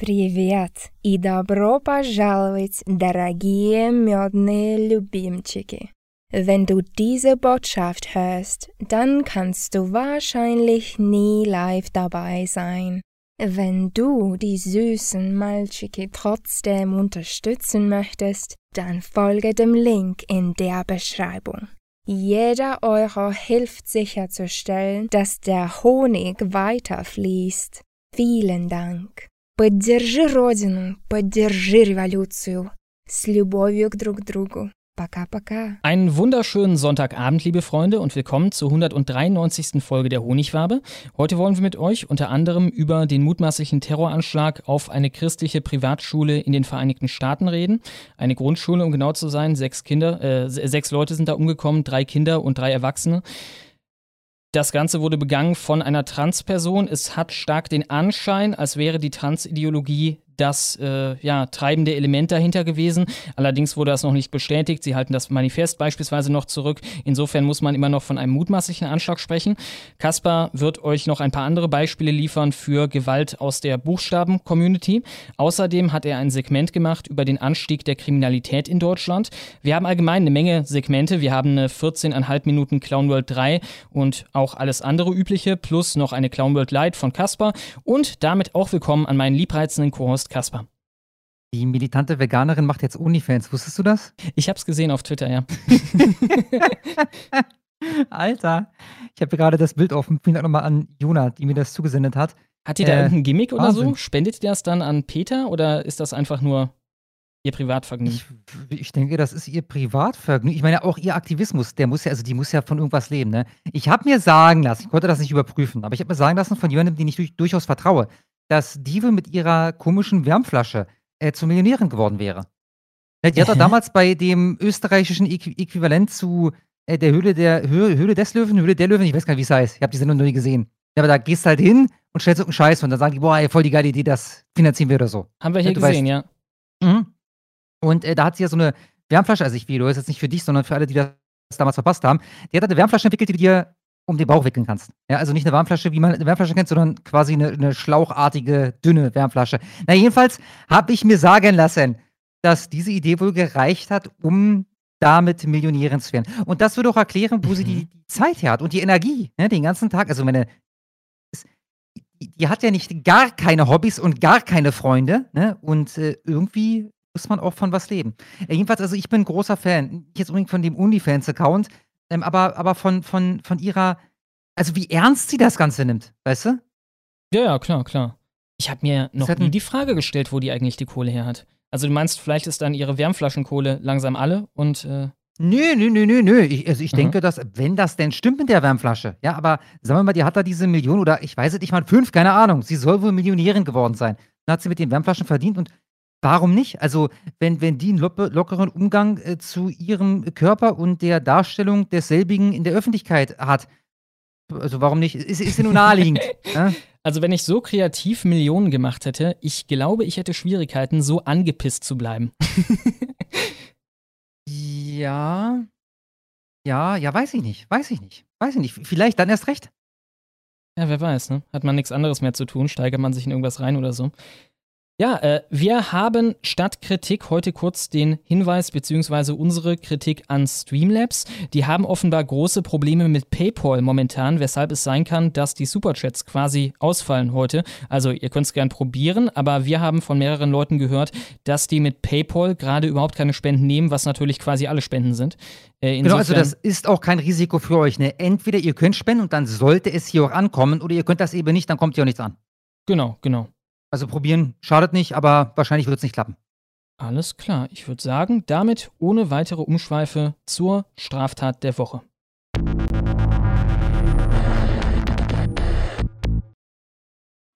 Привет и добро пожаловать, дорогие медные Любимчики. Wenn du diese Botschaft hörst, dann kannst du wahrscheinlich nie live dabei sein. Wenn du die süßen Malchiki trotzdem unterstützen möchtest, dann folge dem Link in der Beschreibung. Jeder Euro hilft sicherzustellen, dass der Honig weiterfließt. Vielen Dank. Поддержи Родину, поддержи революцию. С любовью к друг другу. Пока-пока. Einen wunderschönen Sonntagabend, liebe Freunde, und willkommen zur 193. Folge der Honigwabe. Heute wollen wir mit euch unter anderem über den mutmaßlichen Terroranschlag auf eine christliche Privatschule in den Vereinigten Staaten reden. Eine Grundschule, um genau zu sein. Sechs Kinder, äh, sechs Leute sind da umgekommen, drei Kinder und drei Erwachsene. Das Ganze wurde begangen von einer Transperson. Es hat stark den Anschein, als wäre die Transideologie das äh, ja, treibende Element dahinter gewesen. Allerdings wurde das noch nicht bestätigt. Sie halten das Manifest beispielsweise noch zurück. Insofern muss man immer noch von einem mutmaßlichen Anschlag sprechen. Kaspar wird euch noch ein paar andere Beispiele liefern für Gewalt aus der Buchstaben-Community. Außerdem hat er ein Segment gemacht über den Anstieg der Kriminalität in Deutschland. Wir haben allgemein eine Menge Segmente. Wir haben eine 14,5 Minuten Clown World 3 und auch alles andere übliche, plus noch eine Clown World Light von Kaspar. Und damit auch willkommen an meinen liebreizenden Co-Host Kasper. Die militante Veganerin macht jetzt Onlyfans. Wusstest du das? Ich hab's gesehen auf Twitter, ja. Alter, ich habe gerade das Bild offen. Vielen Dank nochmal an Jona, die mir das zugesendet hat. Hat die da äh, irgendein Gimmick oder Wahnsinn. so? Spendet ihr das dann an Peter oder ist das einfach nur ihr Privatvergnügen? Ich, ich, denke, das ist ihr Privatvergnügen. Ich meine, auch ihr Aktivismus, der muss ja, also die muss ja von irgendwas leben, ne? Ich habe mir sagen lassen, ich konnte das nicht überprüfen, aber ich habe mir sagen lassen von jemandem, den ich durch, durchaus vertraue, dass Dive mit ihrer komischen Wärmflasche äh, zur Millionärin geworden wäre. Die hat doch damals bei dem österreichischen Äqu Äquivalent zu äh, der Höhle der Höhle, Höhle des Löwen, Höhle der Löwen, ich weiß gar nicht, wie es heißt. Ich habe die Sendung noch nie gesehen. Ja, aber da gehst du halt hin und stellst irgendeinen Scheiß und dann sagen die, boah, ey, voll die geile Idee, das finanzieren wir oder so. Haben wir hier ja, gesehen, weißt. ja. Mhm. Und äh, da hat sie ja so eine Wärmflasche, also ich will, du ist jetzt nicht für dich, sondern für alle, die das damals verpasst haben. Die hat eine Wärmflasche entwickelt, die du dir um den Bauch wickeln kannst. Ja, also nicht eine Wärmflasche, wie man eine Wärmflasche kennt, sondern quasi eine, eine schlauchartige, dünne Wärmflasche. Na, jedenfalls habe ich mir sagen lassen, dass diese Idee wohl gereicht hat, um damit Millionärin zu werden. Und das würde auch erklären, wo sie die, die Zeit her hat und die Energie, ne, den ganzen Tag. Also meine, die, hat ja nicht gar keine Hobbys und gar keine Freunde, ne? Und äh, irgendwie muss man auch von was leben. Äh, jedenfalls, also ich bin ein großer Fan, nicht jetzt unbedingt von dem OnlyFans-Account, ähm, aber, aber von, von, von ihrer, also wie ernst sie das Ganze nimmt, weißt du? Ja, ja, klar, klar. Ich habe mir noch nie die Frage gestellt, wo die eigentlich die Kohle her hat. Also du meinst, vielleicht ist dann ihre Wärmflaschenkohle langsam alle und äh Nö, nö, nö, nö, nö. Ich, also ich mhm. denke, dass, wenn das denn stimmt mit der Wärmflasche, ja, aber sagen wir mal, die hat da diese Million oder ich weiß es nicht mal, fünf, keine Ahnung. Sie soll wohl Millionärin geworden sein. Dann hat sie mit den Wärmflaschen verdient und Warum nicht? Also, wenn, wenn die einen lockeren Umgang äh, zu ihrem Körper und der Darstellung desselbigen in der Öffentlichkeit hat, also warum nicht? Ist, ist ja nur naheliegend. ja? Also, wenn ich so kreativ Millionen gemacht hätte, ich glaube, ich hätte Schwierigkeiten, so angepisst zu bleiben. ja. Ja, ja, weiß ich nicht. Weiß ich nicht. Weiß ich nicht. Vielleicht dann erst recht. Ja, wer weiß, ne? Hat man nichts anderes mehr zu tun, steigert man sich in irgendwas rein oder so. Ja, äh, wir haben statt Kritik heute kurz den Hinweis beziehungsweise unsere Kritik an Streamlabs. Die haben offenbar große Probleme mit PayPal momentan, weshalb es sein kann, dass die Superchats quasi ausfallen heute. Also ihr könnt es gern probieren, aber wir haben von mehreren Leuten gehört, dass die mit PayPal gerade überhaupt keine Spenden nehmen, was natürlich quasi alle Spenden sind. Äh, genau, also das ist auch kein Risiko für euch. Ne? Entweder ihr könnt spenden und dann sollte es hier auch ankommen, oder ihr könnt das eben nicht, dann kommt hier auch nichts an. Genau, genau. Also probieren schadet nicht, aber wahrscheinlich wird es nicht klappen. Alles klar. Ich würde sagen, damit ohne weitere Umschweife zur Straftat der Woche.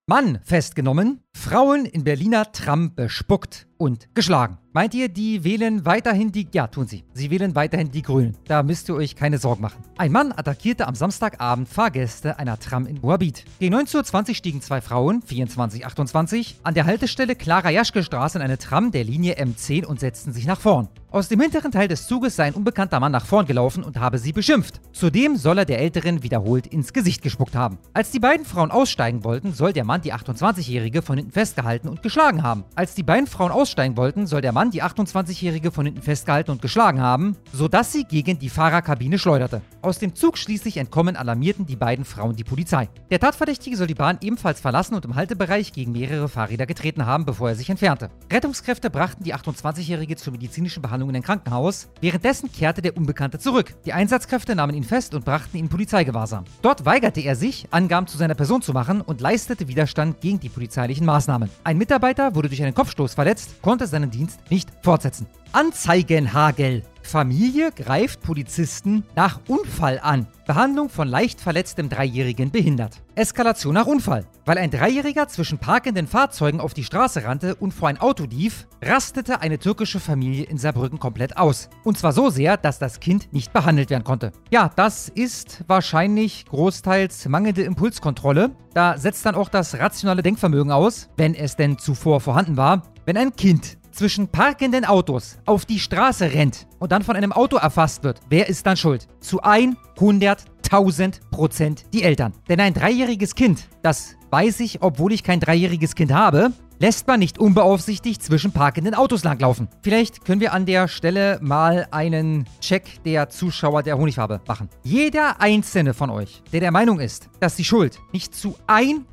Mann festgenommen, Frauen in Berliner Tram bespuckt und geschlagen. Meint ihr, die wählen weiterhin die... Ja, tun sie. Sie wählen weiterhin die Grünen. Da müsst ihr euch keine Sorgen machen. Ein Mann attackierte am Samstagabend Fahrgäste einer Tram in Moabit. Gegen 19.20 Uhr stiegen zwei Frauen, 24, 28, an der Haltestelle Clara-Jaschke-Straße in eine Tram der Linie M10 und setzten sich nach vorn. Aus dem hinteren Teil des Zuges sei ein unbekannter Mann nach vorn gelaufen und habe sie beschimpft. Zudem soll er der Älteren wiederholt ins Gesicht gespuckt haben. Als die beiden Frauen aussteigen wollten, soll der Mann die 28-Jährige von hinten festgehalten und geschlagen haben. Als die beiden Frauen aussteigen wollten, soll der Mann die 28-Jährige von hinten festgehalten und geschlagen haben, sodass sie gegen die Fahrerkabine schleuderte. Aus dem Zug schließlich entkommen alarmierten die beiden Frauen die Polizei. Der Tatverdächtige soll die Bahn ebenfalls verlassen und im Haltebereich gegen mehrere Fahrräder getreten haben, bevor er sich entfernte. Rettungskräfte brachten die 28-Jährige zur medizinischen Behandlung in ein Krankenhaus. Währenddessen kehrte der Unbekannte zurück. Die Einsatzkräfte nahmen ihn fest und brachten ihn in Polizeigewahrsam. Dort weigerte er sich, Angaben zu seiner Person zu machen und leistete Widerstand gegen die polizeilichen Maßnahmen. Ein Mitarbeiter wurde durch einen Kopfstoß verletzt, konnte seinen Dienst nicht fortsetzen. Anzeigenhagel. Familie greift Polizisten nach Unfall an. Behandlung von leicht verletztem Dreijährigen behindert. Eskalation nach Unfall. Weil ein Dreijähriger zwischen parkenden Fahrzeugen auf die Straße rannte und vor ein Auto lief, rastete eine türkische Familie in Saarbrücken komplett aus. Und zwar so sehr, dass das Kind nicht behandelt werden konnte. Ja, das ist wahrscheinlich großteils mangelnde Impulskontrolle. Da setzt dann auch das rationale Denkvermögen aus, wenn es denn zuvor vorhanden war. Wenn ein Kind zwischen parkenden Autos auf die Straße rennt und dann von einem Auto erfasst wird, wer ist dann schuld? Zu 100.000 Prozent die Eltern. Denn ein dreijähriges Kind, das weiß ich, obwohl ich kein dreijähriges Kind habe, lässt man nicht unbeaufsichtigt zwischen parkenden Autos langlaufen. Vielleicht können wir an der Stelle mal einen Check der Zuschauer der Honigfarbe machen. Jeder einzelne von euch, der der Meinung ist, dass die Schuld nicht zu 100%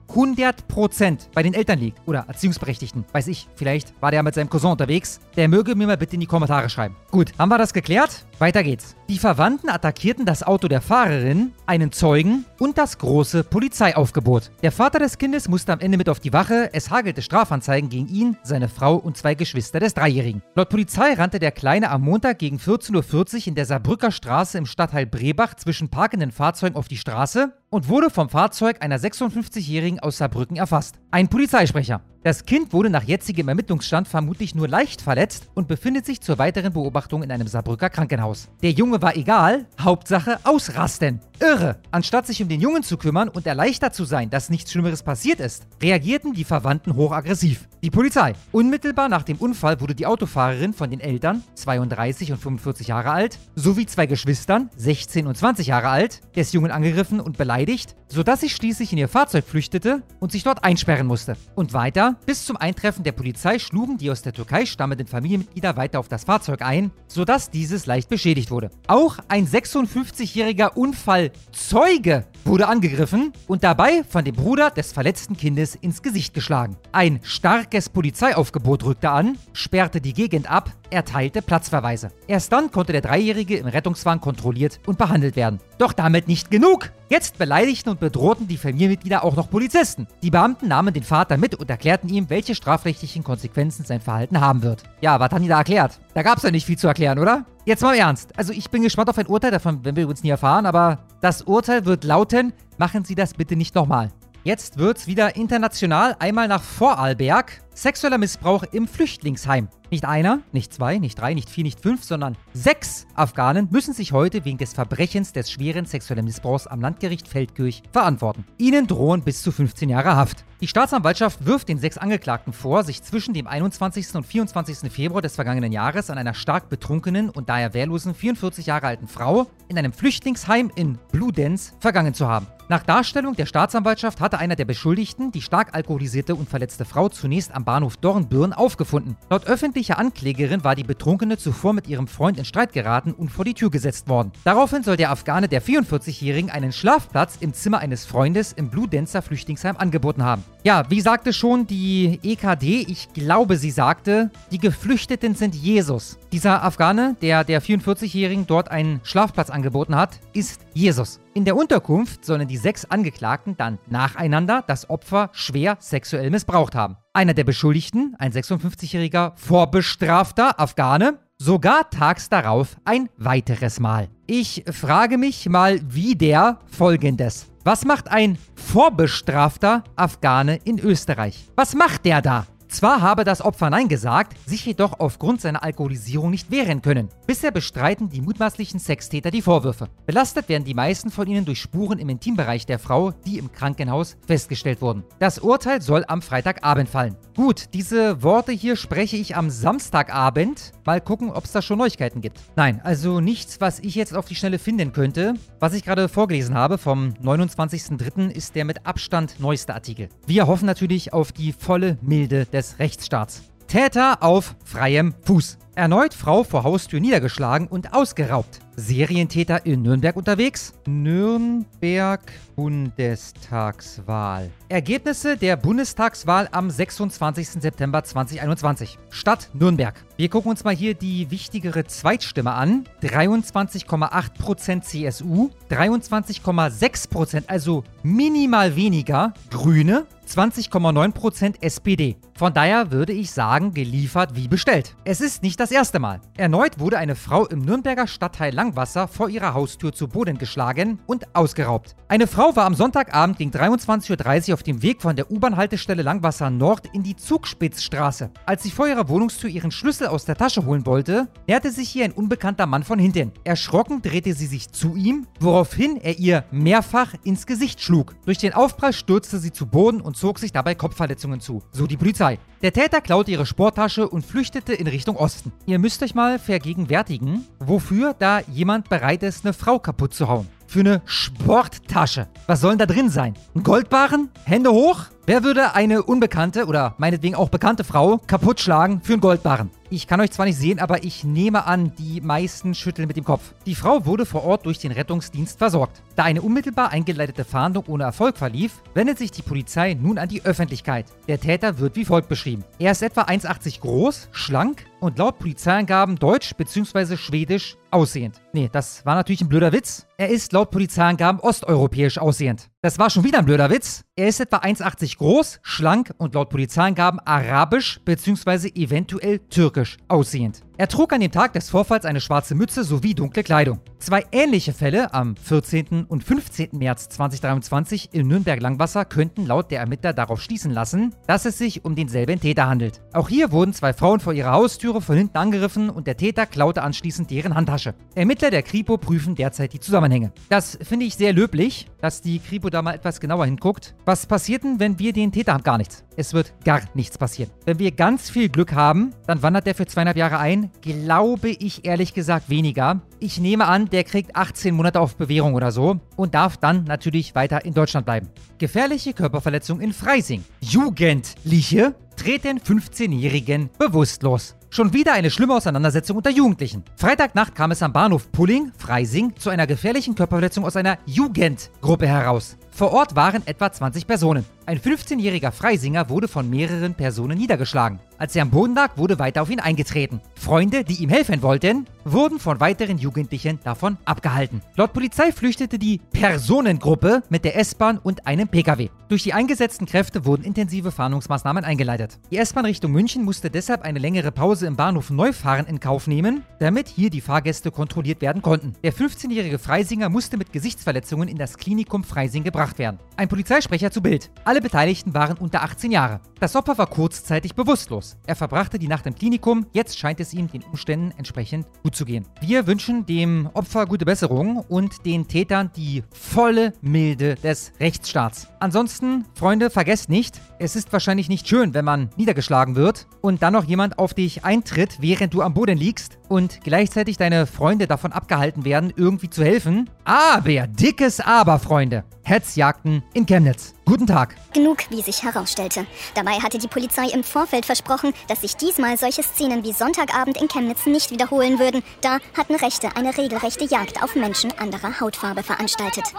bei den Eltern liegt oder Erziehungsberechtigten, weiß ich, vielleicht war der mit seinem Cousin unterwegs, der möge mir mal bitte in die Kommentare schreiben. Gut, haben wir das geklärt? Weiter geht's. Die Verwandten attackierten das Auto der Fahrerin, einen Zeugen und das große Polizeiaufgebot. Der Vater des Kindes musste am Ende mit auf die Wache, es hagelte Strafanzeigen gegen ihn, seine Frau und zwei Geschwister des Dreijährigen. Laut Polizei rannte der Kleine am Montag gegen 14.40 Uhr in der Saarbrücker Straße im Stadtteil Brebach zwischen parkenden Fahrzeugen auf die Straße und wurde vom Fahrzeug einer 56-Jährigen aus Saarbrücken erfasst. Ein Polizeisprecher. Das Kind wurde nach jetzigem Ermittlungsstand vermutlich nur leicht verletzt und befindet sich zur weiteren Beobachtung in einem Saarbrücker Krankenhaus. Der Junge war egal, Hauptsache ausrasten. Irre! Anstatt sich um den Jungen zu kümmern und erleichtert zu sein, dass nichts Schlimmeres passiert ist, reagierten die Verwandten hochaggressiv. Die Polizei. Unmittelbar nach dem Unfall wurde die Autofahrerin von den Eltern, 32 und 45 Jahre alt, sowie zwei Geschwistern, 16 und 20 Jahre alt, des Jungen angegriffen und beleidigt, sodass sie schließlich in ihr Fahrzeug flüchtete und sich dort einsperren musste. Und weiter, bis zum Eintreffen der Polizei schlugen die aus der Türkei stammenden Familienmitglieder weiter auf das Fahrzeug ein, sodass dieses leicht beschädigt wurde. Auch ein 56-jähriger Unfallzeuge wurde angegriffen und dabei von dem Bruder des verletzten Kindes ins Gesicht geschlagen. Ein starkes Polizeiaufgebot rückte an, sperrte die Gegend ab, erteilte Platzverweise. Erst dann konnte der Dreijährige im Rettungswagen kontrolliert und behandelt werden. Doch damit nicht genug. Jetzt beleidigten und bedrohten die Familienmitglieder auch noch Polizisten. Die Beamten nahmen den Vater mit und erklärten ihm, welche strafrechtlichen Konsequenzen sein Verhalten haben wird. Ja, was haben die da erklärt? Da gab es ja nicht viel zu erklären, oder? Jetzt mal im Ernst. Also ich bin gespannt auf ein Urteil, davon werden wir uns nie erfahren, aber das Urteil wird lauten, machen Sie das bitte nicht nochmal. Jetzt wird's wieder international, einmal nach Vorarlberg. Sexueller Missbrauch im Flüchtlingsheim. Nicht einer, nicht zwei, nicht drei, nicht vier, nicht fünf, sondern sechs Afghanen müssen sich heute wegen des Verbrechens des schweren sexuellen Missbrauchs am Landgericht Feldkirch verantworten. Ihnen drohen bis zu 15 Jahre Haft. Die Staatsanwaltschaft wirft den sechs Angeklagten vor, sich zwischen dem 21. und 24. Februar des vergangenen Jahres an einer stark betrunkenen und daher wehrlosen 44 Jahre alten Frau in einem Flüchtlingsheim in Bludenz vergangen zu haben. Nach Darstellung der Staatsanwaltschaft hatte einer der Beschuldigten die stark alkoholisierte und verletzte Frau zunächst am Bahnhof Dornbirn aufgefunden. Laut öffentlicher Anklägerin war die Betrunkene zuvor mit ihrem Freund in Streit geraten und vor die Tür gesetzt worden. Daraufhin soll der Afghane der 44-Jährigen einen Schlafplatz im Zimmer eines Freundes im Bludenzer Flüchtlingsheim angeboten haben. Ja, wie sagte schon die EKD, ich glaube, sie sagte, die Geflüchteten sind Jesus. Dieser Afghane, der der 44-Jährigen dort einen Schlafplatz angeboten hat, ist Jesus. In der Unterkunft sollen die sechs Angeklagten dann nacheinander das Opfer schwer sexuell missbraucht haben. Einer der Beschuldigten, ein 56-jähriger vorbestrafter Afghane, sogar tags darauf ein weiteres Mal. Ich frage mich mal wieder folgendes. Was macht ein vorbestrafter Afghane in Österreich? Was macht der da? Zwar habe das Opfer Nein gesagt, sich jedoch aufgrund seiner Alkoholisierung nicht wehren können. Bisher bestreiten die mutmaßlichen Sextäter die Vorwürfe. Belastet werden die meisten von ihnen durch Spuren im Intimbereich der Frau, die im Krankenhaus festgestellt wurden. Das Urteil soll am Freitagabend fallen. Gut, diese Worte hier spreche ich am Samstagabend. Mal gucken, ob es da schon Neuigkeiten gibt. Nein, also nichts, was ich jetzt auf die Schnelle finden könnte. Was ich gerade vorgelesen habe vom 29.03. ist der mit Abstand neueste Artikel. Wir hoffen natürlich auf die volle Milde des Rechtsstaats. Täter auf freiem Fuß. Erneut Frau vor Haustür niedergeschlagen und ausgeraubt. Serientäter in Nürnberg unterwegs? Nürnberg Bundestagswahl. Ergebnisse der Bundestagswahl am 26. September 2021. Stadt Nürnberg. Wir gucken uns mal hier die wichtigere Zweitstimme an. 23,8% CSU, 23,6%, also minimal weniger Grüne, 20,9% SPD. Von daher würde ich sagen, geliefert wie bestellt. Es ist nicht das erste Mal. Erneut wurde eine Frau im Nürnberger Stadtteil Langwasser vor ihrer Haustür zu Boden geschlagen und ausgeraubt. Eine Frau war am Sonntagabend gegen 23.30 Uhr auf dem Weg von der U-Bahn-Haltestelle Langwasser Nord in die Zugspitzstraße. Als sie vor ihrer Wohnungstür ihren Schlüssel aus der Tasche holen wollte, näherte sich ihr ein unbekannter Mann von hinten. Erschrocken drehte sie sich zu ihm, woraufhin er ihr mehrfach ins Gesicht schlug. Durch den Aufprall stürzte sie zu Boden und zog sich dabei Kopfverletzungen zu, so die Polizei. Der Täter klaute ihre Sporttasche und flüchtete in Richtung Osten. Ihr müsst euch mal vergegenwärtigen, wofür da jemand bereit ist, eine Frau kaputt zu hauen. Für eine Sporttasche. Was soll denn da drin sein? Ein Goldbarren? Hände hoch? Wer würde eine unbekannte oder meinetwegen auch bekannte Frau kaputt schlagen für einen Goldbarren? Ich kann euch zwar nicht sehen, aber ich nehme an, die meisten schütteln mit dem Kopf. Die Frau wurde vor Ort durch den Rettungsdienst versorgt. Da eine unmittelbar eingeleitete Fahndung ohne Erfolg verlief, wendet sich die Polizei nun an die Öffentlichkeit. Der Täter wird wie folgt beschrieben. Er ist etwa 1,80 groß, schlank und laut Polizeiangaben deutsch bzw. schwedisch aussehend. Nee, das war natürlich ein blöder Witz. Er ist laut Polizeiangaben osteuropäisch aussehend. Das war schon wieder ein blöder Witz. Er ist etwa 1,80 groß, schlank und laut Polizeiangaben arabisch bzw. eventuell türkisch aussehend. Er trug an dem Tag des Vorfalls eine schwarze Mütze sowie dunkle Kleidung. Zwei ähnliche Fälle am 14. und 15. März 2023 in Nürnberg-Langwasser könnten laut der Ermittler darauf schließen lassen, dass es sich um denselben Täter handelt. Auch hier wurden zwei Frauen vor ihrer Haustüre von hinten angegriffen und der Täter klaute anschließend deren Handtasche. Ermittler der Kripo prüfen derzeit die Zusammenhänge. Das finde ich sehr löblich, dass die Kripo da mal etwas genauer hinguckt. Was passiert denn, wenn wir den Täter haben? Gar nichts. Es wird gar nichts passieren. Wenn wir ganz viel Glück haben, dann wandert der für zweieinhalb Jahre ein, glaube ich ehrlich gesagt weniger. Ich nehme an, der kriegt 18 Monate auf Bewährung oder so und darf dann natürlich weiter in Deutschland bleiben. Gefährliche Körperverletzung in Freising. Jugendliche treten 15-Jährigen bewusstlos. Schon wieder eine schlimme Auseinandersetzung unter Jugendlichen. Freitagnacht kam es am Bahnhof Pulling, Freising, zu einer gefährlichen Körperverletzung aus einer Jugendgruppe heraus. Vor Ort waren etwa 20 Personen. Ein 15-jähriger Freisinger wurde von mehreren Personen niedergeschlagen. Als er am Boden lag, wurde weiter auf ihn eingetreten. Freunde, die ihm helfen wollten, wurden von weiteren Jugendlichen davon abgehalten. Laut Polizei flüchtete die Personengruppe mit der S-Bahn und einem Pkw. Durch die eingesetzten Kräfte wurden intensive Fahndungsmaßnahmen eingeleitet. Die S-Bahn Richtung München musste deshalb eine längere Pause im Bahnhof Neufahren in Kauf nehmen, damit hier die Fahrgäste kontrolliert werden konnten. Der 15-jährige Freisinger musste mit Gesichtsverletzungen in das Klinikum Freising gebracht werden. Ein Polizeisprecher zu Bild. Alle Beteiligten waren unter 18 Jahre. Das Opfer war kurzzeitig bewusstlos. Er verbrachte die Nacht im Klinikum, jetzt scheint es ihm den Umständen entsprechend gut zu gehen. Wir wünschen dem Opfer gute Besserung und den Tätern die volle Milde des Rechtsstaats. Ansonsten, Freunde, vergesst nicht, es ist wahrscheinlich nicht schön, wenn man niedergeschlagen wird und dann noch jemand auf dich eintritt, während du am Boden liegst und gleichzeitig deine Freunde davon abgehalten werden, irgendwie zu helfen. Aber, dickes Aber, Freunde. Hetzjagden in Chemnitz. Guten Tag. Genug, wie sich herausstellte. Dabei hatte die Polizei im Vorfeld versprochen, dass sich diesmal solche Szenen wie Sonntagabend in Chemnitz nicht wiederholen würden. Da hatten Rechte eine regelrechte Jagd auf Menschen anderer Hautfarbe veranstaltet.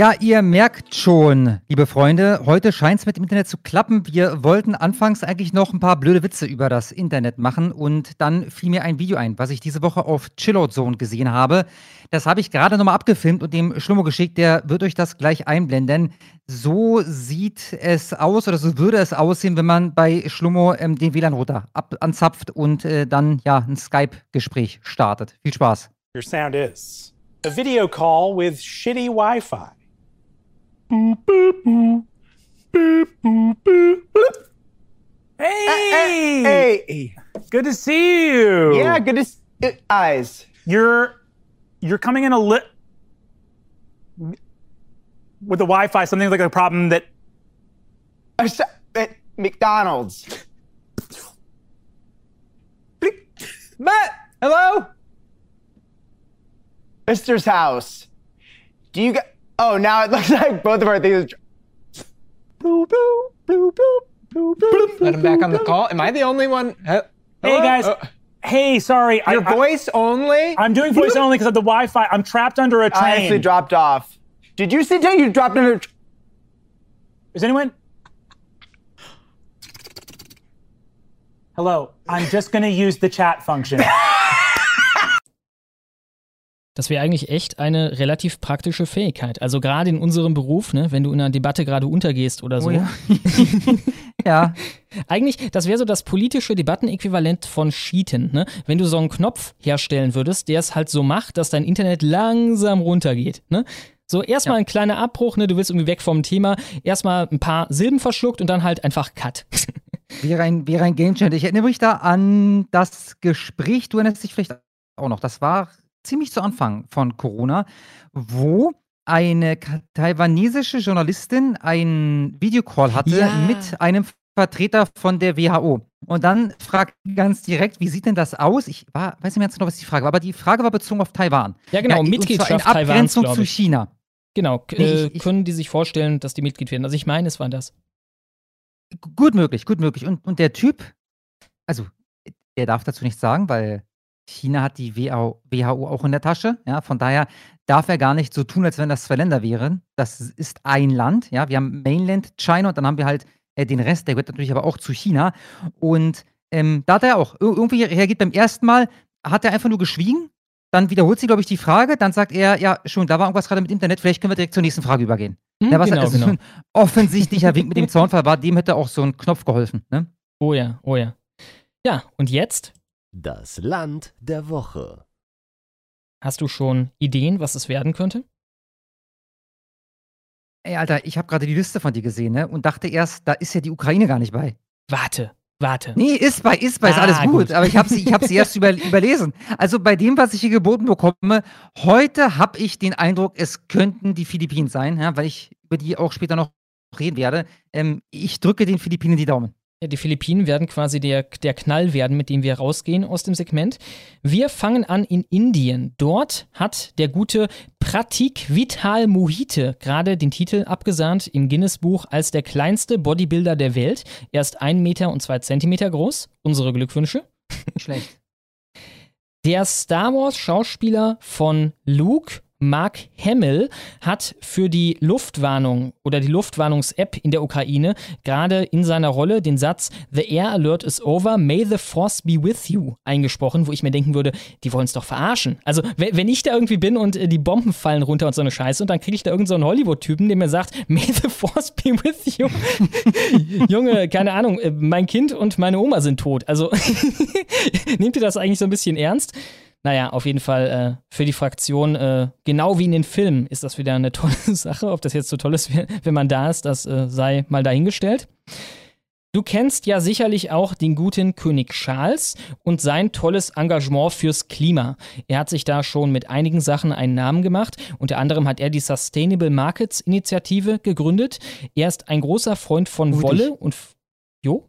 Ja, ihr merkt schon, liebe Freunde, heute scheint es mit dem Internet zu klappen. Wir wollten anfangs eigentlich noch ein paar blöde Witze über das Internet machen und dann fiel mir ein Video ein, was ich diese Woche auf Chillout Zone gesehen habe. Das habe ich gerade nochmal abgefilmt und dem Schlummer geschickt. Der wird euch das gleich einblenden. So sieht es aus oder so würde es aussehen, wenn man bei Schlummer ähm, den WLAN-Router anzapft und äh, dann ja ein Skype-Gespräch startet. Viel Spaß. Your sound is a video call with shitty Wi-Fi. Hey! Uh, uh, hey! Good to see you. Yeah, good to see you. eyes. You're you're coming in a lit with the Wi-Fi. Something like a problem that I s- At McDonald's. Matt, hello? Mister's house. Do you get? Oh, now it looks like both of our things. bloop, Let him back on the call. Am I the only one? He- Hey guys. Uh, hey, sorry. your I, voice only? I, am doing voice only because of the Wi-Fi. I'm trapped under a train. I actually dropped off. Did you see that you dropped under a? Is anyone? Hello. I'm just gonna use the chat function. Das wäre eigentlich echt eine relativ praktische Fähigkeit. Also gerade in unserem Beruf, ne, wenn du in einer Debatte gerade untergehst oder so. Oh ja. ja. Eigentlich, das wäre so das politische Debattenäquivalent von Cheaten. Ne? Wenn du so einen Knopf herstellen würdest, der es halt so macht, dass dein Internet langsam runtergeht. Ne? So erstmal ein kleiner Abbruch, ne? du willst irgendwie weg vom Thema, erstmal ein paar Silben verschluckt und dann halt einfach Cut. Wäre ein, wäre ein Gamechanger. Ich erinnere mich da an das Gespräch, du erinnerst dich vielleicht auch noch, das war ziemlich zu Anfang von Corona, wo eine taiwanesische Journalistin einen Videocall hatte Ja. mit einem Vertreter von der WHO. Und dann fragt ganz direkt, wie sieht denn das aus? Ich war, weiß nicht mehr ganz genau, was die Frage war, aber die Frage war bezogen auf Taiwan. Ja, genau, und zwar Mitgliedschaft in Taiwans, Abgrenzung glaub zu. China. Genau, äh, ich- ich- können die sich vorstellen, dass die Mitglied werden? Also ich meine, es war das. Gut möglich, gut möglich. Und, und der Typ, also, der darf dazu nichts sagen, weil China hat die WHO, auch in der Tasche. Ja, von daher darf er gar nicht so tun, als wenn das zwei Länder wären. Das ist ein Land. Ja, wir haben Mainland China und dann haben wir halt äh, den Rest, der gehört natürlich aber auch zu China. Und ähm, da hat er auch ir- irgendwie reagiert beim ersten Mal, hat er einfach nur geschwiegen. Dann wiederholt sie, glaube ich, die Frage. Dann sagt er, ja, schon, da war irgendwas gerade mit Internet. Vielleicht können wir direkt zur nächsten Frage übergehen. Hm, Ja, was genau, genau. so ein offensichtlicher Wink mit dem Zaunfall war, dem hätte auch so ein Knopf geholfen. Ne? Oh ja, oh ja. Ja, und jetzt Das Land der Woche. hast du schon Ideen, was es werden könnte? Ey, Alter, ich habe gerade die Liste von dir gesehen, ne? Und dachte erst, da ist ja die Ukraine gar nicht bei. Warte, warte. Nee, ist bei, ist bei, ist Ah, alles gut. gut. Aber ich habe sie, ich hab sie erst über, überlesen. Also bei dem, was ich hier geboten bekomme, heute habe ich den Eindruck, es könnten die Philippinen sein, ja, weil ich über die auch später noch reden werde. Ähm, ich drücke den Philippinen die Daumen. Ja, die Philippinen werden quasi der, der Knall werden, mit dem wir rausgehen aus dem Segment. Wir fangen an in Indien. Dort hat der gute Pratik Vital Mohite gerade den Titel abgesahnt im Guinness-Buch als der kleinste Bodybuilder der Welt. Er ist 1 Meter und 2 Zentimeter groß. Unsere Glückwünsche. Schlecht. Der Star Wars-Schauspieler von Luke, Mark Hamill, hat für die Luftwarnung oder die Luftwarnungs-App in der Ukraine gerade in seiner Rolle den Satz The Air Alert is over, may the Force be with you eingesprochen, wo ich mir denken würde, die wollen es doch verarschen. Also, wenn, ich da irgendwie bin und äh, die Bomben fallen runter und so eine Scheiße und dann kriege ich da irgendeinen so Hollywood-Typen, der mir sagt, may the Force be with you. Junge, keine Ahnung, äh, mein Kind und meine Oma sind tot. Also, nehmt ihr das eigentlich so ein bisschen ernst? Naja, auf jeden Fall äh, für die Fraktion, äh, genau wie in den Filmen, ist das wieder eine tolle Sache. Ob das jetzt so toll ist, wenn man da ist, das äh, sei mal dahingestellt. Du kennst ja sicherlich auch den guten König Charles und sein tolles Engagement fürs Klima. Er hat sich da schon mit einigen Sachen einen Namen gemacht. Unter anderem hat er die Sustainable Markets Initiative gegründet. Er ist ein großer Freund von Mutig. Wolle und. Jo?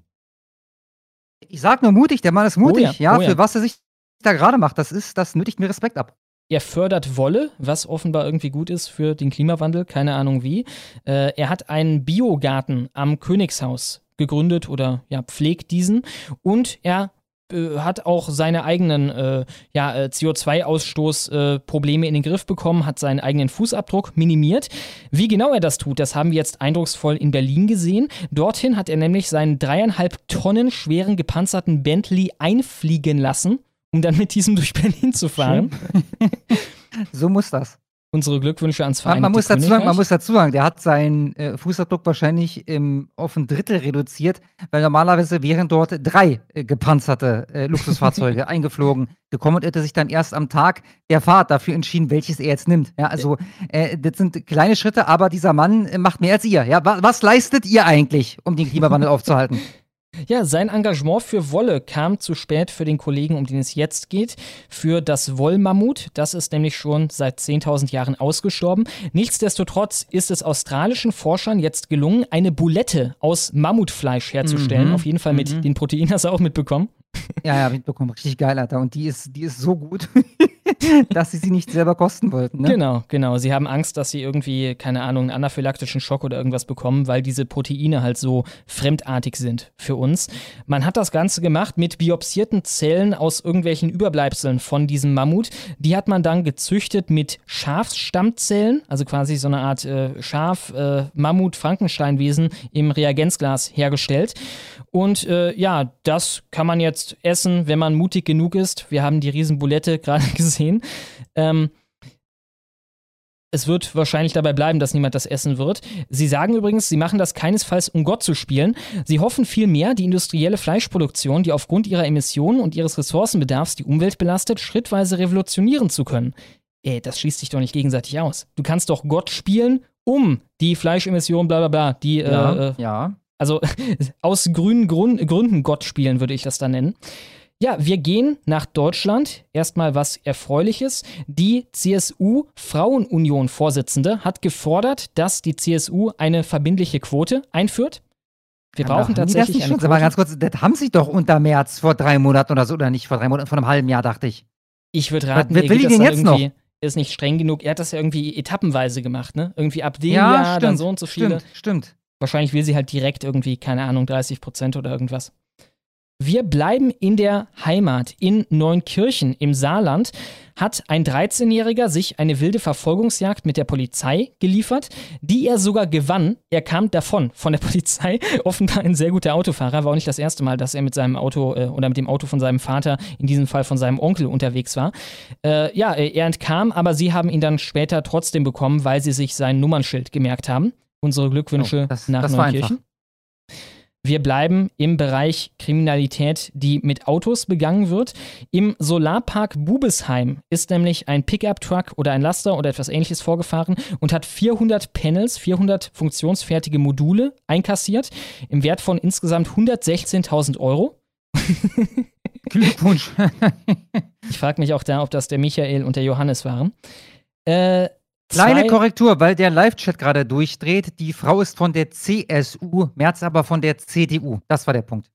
Ich sag nur mutig, der Mann ist mutig, Oh ja, ja, oh ja. für was er sich da gerade macht. Das ist, das nötigt mir Respekt ab. Er fördert Wolle, was offenbar irgendwie gut ist für den Klimawandel, keine Ahnung wie. Äh, er hat einen Biogarten am Königshaus gegründet oder ja, pflegt diesen und er äh, hat auch seine eigenen äh, ja, äh, CO2-Ausstoß-Probleme in den Griff bekommen, hat seinen eigenen Fußabdruck minimiert. Wie genau er das tut, das haben wir jetzt eindrucksvoll in Berlin gesehen. Dorthin hat er nämlich seinen dreieinhalb Tonnen schweren gepanzerten Bentley einfliegen lassen, um dann mit diesem durch Berlin zu fahren. So muss das. Unsere Glückwünsche ans Vereinigte man, muss dazu sagen, man muss dazu sagen, der hat seinen äh, Fußabdruck wahrscheinlich ähm, auf ein Drittel reduziert, weil normalerweise wären dort drei äh, gepanzerte äh, Luxusfahrzeuge eingeflogen gekommen und er hätte sich dann erst am Tag der Fahrt dafür entschieden, welches er jetzt nimmt. Ja, also äh, das sind kleine Schritte, aber dieser Mann äh, macht mehr als ihr. Ja, wa was leistet ihr eigentlich, um den Klimawandel aufzuhalten? Ja, sein Engagement für Wolle kam zu spät für den Kollegen, um den es jetzt geht, für das Wollmammut. Das ist nämlich schon seit 10.000 Jahren ausgestorben. Nichtsdestotrotz ist es australischen Forschern jetzt gelungen, eine Bulette aus Mammutfleisch herzustellen. Mhm. Auf jeden Fall mit Mhm. den Proteinen hast du auch mitbekommen. Ja, ja, mitbekommen. Richtig geil, Alter. Und die ist, die ist so gut, dass sie sie nicht selber kosten wollten. Ne? Genau, genau. Sie haben Angst, dass sie irgendwie, keine Ahnung, einen anaphylaktischen Schock oder irgendwas bekommen, weil diese Proteine halt so fremdartig sind für uns. Man hat das Ganze gemacht mit biopsierten Zellen aus irgendwelchen Überbleibseln von diesem Mammut. Die hat man dann gezüchtet mit Schafsstammzellen, also quasi so eine Art äh, Schaf-Mammut-Frankensteinwesen im Reagenzglas hergestellt. Und äh, ja, das kann man jetzt essen, wenn man mutig genug ist. Wir haben die Riesenbulette gerade gesehen. Ähm, es wird wahrscheinlich dabei bleiben, dass niemand das essen wird. Sie sagen übrigens, sie machen das keinesfalls, um Gott zu spielen. Sie hoffen vielmehr, die industrielle Fleischproduktion, die aufgrund ihrer Emissionen und ihres Ressourcenbedarfs die Umwelt belastet, schrittweise revolutionieren zu können. Ey, das schließt sich doch nicht gegenseitig aus. Du kannst doch Gott spielen, um die Fleischemissionen, bla bla bla, die, Ja, äh, äh, ja. Also aus grünen Grund, Gründen Gott spielen, würde ich das dann nennen. Ja, wir gehen nach Deutschland. Erstmal was Erfreuliches. Die CSU-Frauenunion-Vorsitzende hat gefordert, dass die CSU eine verbindliche Quote einführt. Wir Aber brauchen das tatsächlich nicht eine schon? Aber Quote. ganz kurz, das haben sie doch unter März vor drei Monaten oder so, oder nicht vor drei Monaten, vor einem halben Jahr, dachte ich. Ich würde raten, Was will die das denn jetzt noch? ist nicht streng genug. Er hat das ja irgendwie etappenweise gemacht, ne? Irgendwie ab dem Ja, Jahr, stimmt, dann so und so viele. Stimmt, stimmt. Wahrscheinlich will sie halt direkt irgendwie, keine Ahnung, 30 Prozent oder irgendwas. Wir bleiben in der Heimat. In Neunkirchen im Saarland hat ein 13-Jähriger sich eine wilde Verfolgungsjagd mit der Polizei geliefert, die er sogar gewann. Er kam davon von der Polizei. Offenbar ein sehr guter Autofahrer. War auch nicht das erste Mal, dass er mit seinem Auto äh, oder mit dem Auto von seinem Vater, in diesem Fall von seinem Onkel, unterwegs war. Äh, ja, er entkam, aber sie haben ihn dann später trotzdem bekommen, weil sie sich sein Nummernschild gemerkt haben. Unsere Glückwünsche Oh, das- nach das Neunkirchen. Wir bleiben im Bereich Kriminalität, die mit Autos begangen wird. Im Solarpark Bubesheim ist nämlich ein Pickup-Truck oder ein Laster oder etwas ähnliches vorgefahren und hat 400 Panels, 400 funktionsfertige Module einkassiert im Wert von insgesamt 116.000 Euro. Glückwunsch. Ich frage mich auch da, ob das der Michael und der Johannes waren. Äh, Kleine Korrektur, weil der Live-Chat gerade durchdreht. Die Frau ist von der CSU, Merz aber von der CDU. Das war der Punkt.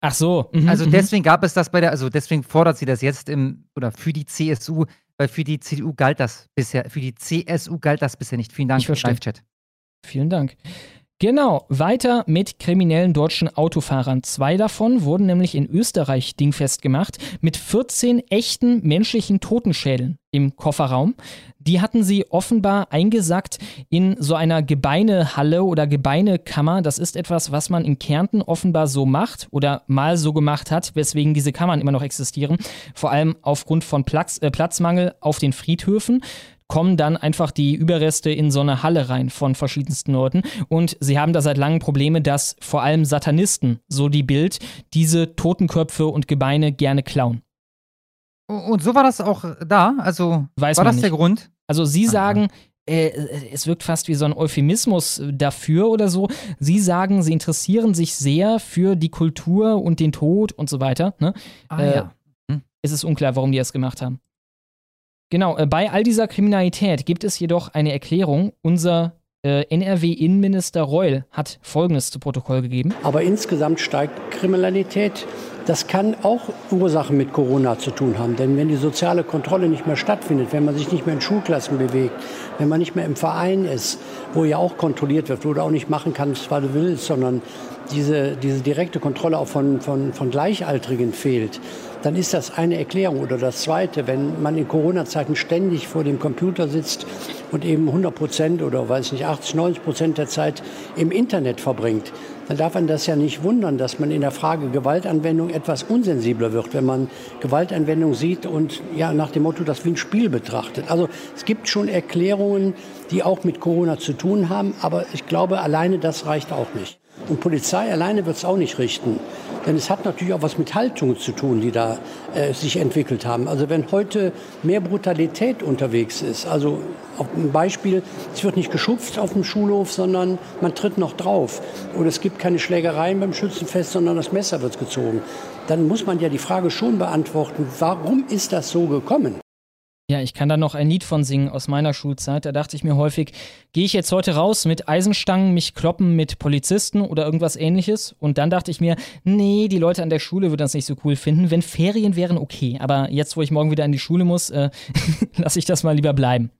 Ach so. mhm, Also mhm. deswegen gab es das bei der, also deswegen fordert sie das jetzt im, oder für die CSU, weil für die CDU galt das bisher, für die CSU galt das bisher nicht. Vielen Dank. Live-Chat. Vielen Dank. Genau, weiter mit kriminellen deutschen Autofahrern. Zwei davon wurden nämlich in Österreich dingfest gemacht mit 14 echten menschlichen Totenschädeln im Kofferraum. Die hatten sie offenbar eingesackt in so einer Gebeinehalle oder Gebeinekammer. Das ist etwas, was man in Kärnten offenbar so macht oder mal so gemacht hat, weswegen diese Kammern immer noch existieren. Vor allem aufgrund von Platz, äh, Platzmangel auf den Friedhöfen kommen dann einfach die Überreste in so eine Halle rein von verschiedensten Leuten. Und sie haben da seit langem Probleme, dass vor allem Satanisten, so die Bild, diese Totenköpfe und Gebeine gerne klauen. Und so war das auch da, also Weiß war das der nicht. Grund? Also sie Aha. sagen, äh, es wirkt fast wie so ein Euphemismus dafür oder so. Sie sagen, sie interessieren sich sehr für die Kultur und den Tod und so weiter. Ne? Ah Äh, ja. Es ist unklar, warum die das gemacht haben. Genau, äh, bei all dieser Kriminalität gibt es jedoch eine Erklärung. Unser äh, NRW-Innenminister Reul hat Folgendes zu Protokoll gegeben. Aber insgesamt steigt Kriminalität. Das kann auch Ursachen mit Corona zu tun haben. Denn wenn die soziale Kontrolle nicht mehr stattfindet, wenn man sich nicht mehr in Schulklassen bewegt, wenn man nicht mehr im Verein ist, wo ja auch kontrolliert wird, wo du auch nicht machen kannst, was du willst, sondern diese, diese direkte Kontrolle auch von, von, von Gleichaltrigen fehlt, dann ist das eine Erklärung. Oder das Zweite, wenn man in Corona-Zeiten ständig vor dem Computer sitzt und eben 100 Prozent oder weiß ich nicht, 80, 90 Prozent der Zeit im Internet verbringt, dann darf man das ja nicht wundern, dass man in der Frage Gewaltanwendung etwas unsensibler wird, wenn man Gewaltanwendung sieht und ja nach dem Motto das wie ein Spiel betrachtet. Also es gibt schon Erklärungen, die auch mit Corona zu tun haben, aber ich glaube, alleine das reicht auch nicht. Und Polizei alleine wird es auch nicht richten. Denn es hat natürlich auch was mit Haltungen zu tun, die da äh, sich entwickelt haben. Also wenn heute mehr Brutalität unterwegs ist, also ein Beispiel, es wird nicht geschupft auf dem Schulhof, sondern man tritt noch drauf. Oder es gibt keine Schlägereien beim Schützenfest, sondern das Messer wird gezogen. Dann muss man ja die Frage schon beantworten, warum ist das so gekommen? Ja, ich kann da noch ein Lied von singen aus meiner Schulzeit. Da dachte ich mir häufig, gehe ich jetzt heute raus mit Eisenstangen, mich kloppen mit Polizisten oder irgendwas ähnliches? Und dann dachte ich mir, nee, die Leute an der Schule würden das nicht so cool finden. Wenn Ferien wären, okay. Aber jetzt, wo ich morgen wieder in die Schule muss, äh, lasse ich das mal lieber bleiben.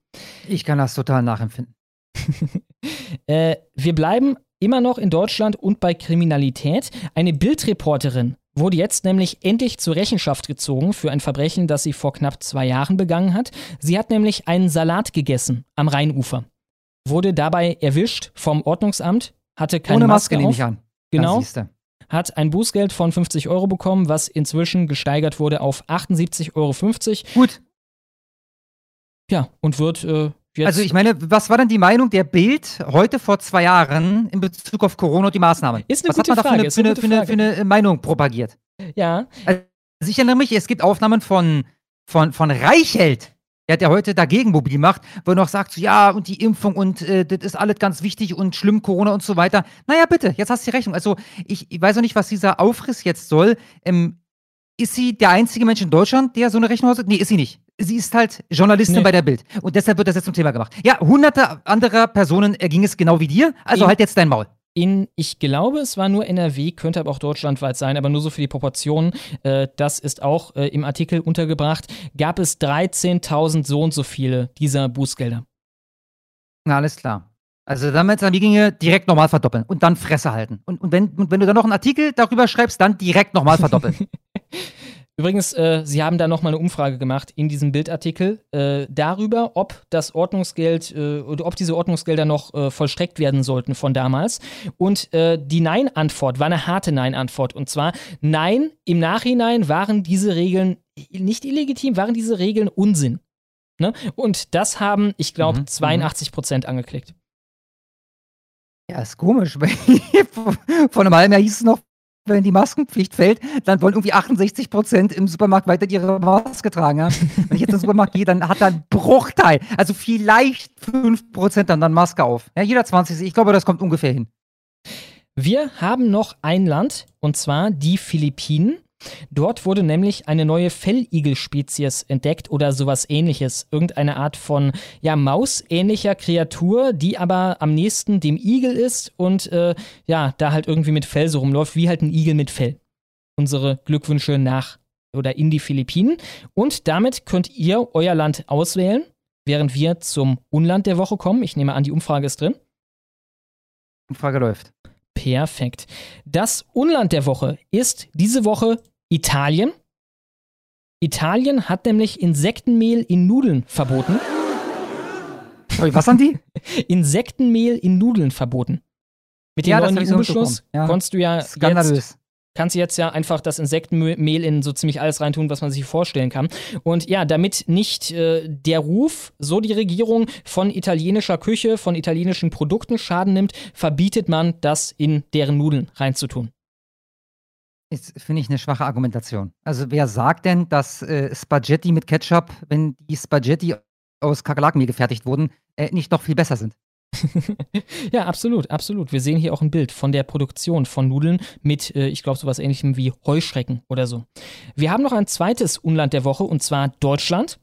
Ich kann das total nachempfinden. äh, wir bleiben immer noch in Deutschland und bei Kriminalität. Eine Bildreporterin wurde jetzt nämlich endlich zur Rechenschaft gezogen für ein Verbrechen, das sie vor knapp zwei Jahren begangen hat. Sie hat nämlich einen Salat gegessen am Rheinufer, wurde dabei erwischt vom Ordnungsamt, hatte keine Ohne Maske, Maske nehme ich an. Genau. Hat ein Bußgeld von 50 Euro bekommen, was inzwischen gesteigert wurde auf 78,50 Euro. Gut. Ja, und wird äh, jetzt. Also ich meine, was war denn die Meinung der Bild heute vor zwei Jahren in Bezug auf Corona und die Maßnahmen? Ist eine was gute hat man da für eine, für, eine, für, eine, für eine Meinung propagiert? ja, Also ich erinnere mich, es gibt Aufnahmen von, von, von Reichelt, der hat ja heute dagegen mobil macht, wo er noch sagt, so, ja, und die Impfung und äh, das ist alles ganz wichtig und schlimm, Corona und so weiter. Naja, bitte, jetzt hast du die Rechnung. Also ich, ich weiß auch nicht, was dieser Aufriss jetzt soll. Ähm, ist sie der einzige Mensch in Deutschland, der so eine Rechnung hat? Nee, ist sie nicht. Sie ist halt Journalistin Nee. bei der Bild. Und deshalb wird das jetzt zum Thema gemacht. Ja, hunderte anderer Personen erging es genau wie dir. Also In- halt jetzt dein Maul. in, ich glaube, es war nur NRW, könnte aber auch deutschlandweit sein, aber nur so für die Proportionen. Äh, das ist auch äh, im Artikel untergebracht. Gab es 13.000 so und so viele dieser Bußgelder. Na, alles klar. Also damit an die ginge direkt nochmal verdoppeln und dann Fresse halten. Und, und, wenn, und wenn du dann noch einen Artikel darüber schreibst, dann direkt nochmal verdoppeln. Übrigens, äh, Sie haben da nochmal eine Umfrage gemacht in diesem Bildartikel äh, darüber, ob das Ordnungsgeld äh, oder ob diese Ordnungsgelder noch äh, vollstreckt werden sollten von damals. Und äh, die Nein-Antwort war eine harte Nein-Antwort. Und zwar, nein, im Nachhinein waren diese Regeln nicht illegitim, waren diese Regeln Unsinn. Ne? Und das haben, ich glaube, Mhm, 82 Prozent angeklickt. ja, ist komisch. weil Vor einem halben Jahr hieß es noch, wenn die Maskenpflicht fällt, dann wollen irgendwie 68 Prozent im Supermarkt weiter ihre Maske tragen. Ja? Wenn ich jetzt in den Supermarkt gehe, dann hat er einen Bruchteil. Also vielleicht 5 Prozent dann, dann Maske auf. Ja, jeder 20. Ich glaube, das kommt ungefähr hin. Wir haben noch ein Land, und zwar die Philippinen. Dort wurde nämlich eine neue Felligelspezies entdeckt oder sowas ähnliches. Irgendeine Art von ja, mausähnlicher Kreatur, die aber am nächsten dem Igel ist und äh, ja, da halt irgendwie mit Fell so rumläuft, wie halt ein Igel mit Fell. Unsere Glückwünsche nach oder in die Philippinen. Und damit könnt ihr euer Land auswählen, während wir zum Unland der Woche kommen. Ich nehme an, die Umfrage ist drin. Umfrage läuft. Perfekt. Das Unland der Woche ist diese Woche Italien. Italien hat nämlich Insektenmehl in Nudeln verboten. Sorry, was haben die? Insektenmehl in Nudeln verboten. Mit dem Ja, neuen EU-Beschluss. Ja. konntest du ja jetzt, kannst du jetzt ja einfach das Insektenmehl in so ziemlich alles reintun, was man sich vorstellen kann. Und ja, damit nicht äh, der Ruf, so die Regierung, von italienischer Küche, von italienischen Produkten Schaden nimmt, verbietet man, das in deren Nudeln reinzutun. Ist, finde ich, eine schwache Argumentation. Also, wer sagt denn, dass äh, Spaghetti mit Ketchup, wenn die Spaghetti aus Kakerlakenmehl gefertigt wurden, äh, nicht noch viel besser sind? ja, absolut, absolut. Wir sehen hier auch ein Bild von der Produktion von Nudeln mit, äh, ich glaube, sowas ähnlichem wie Heuschrecken oder so. Wir haben noch ein zweites Unland der Woche und zwar Deutschland.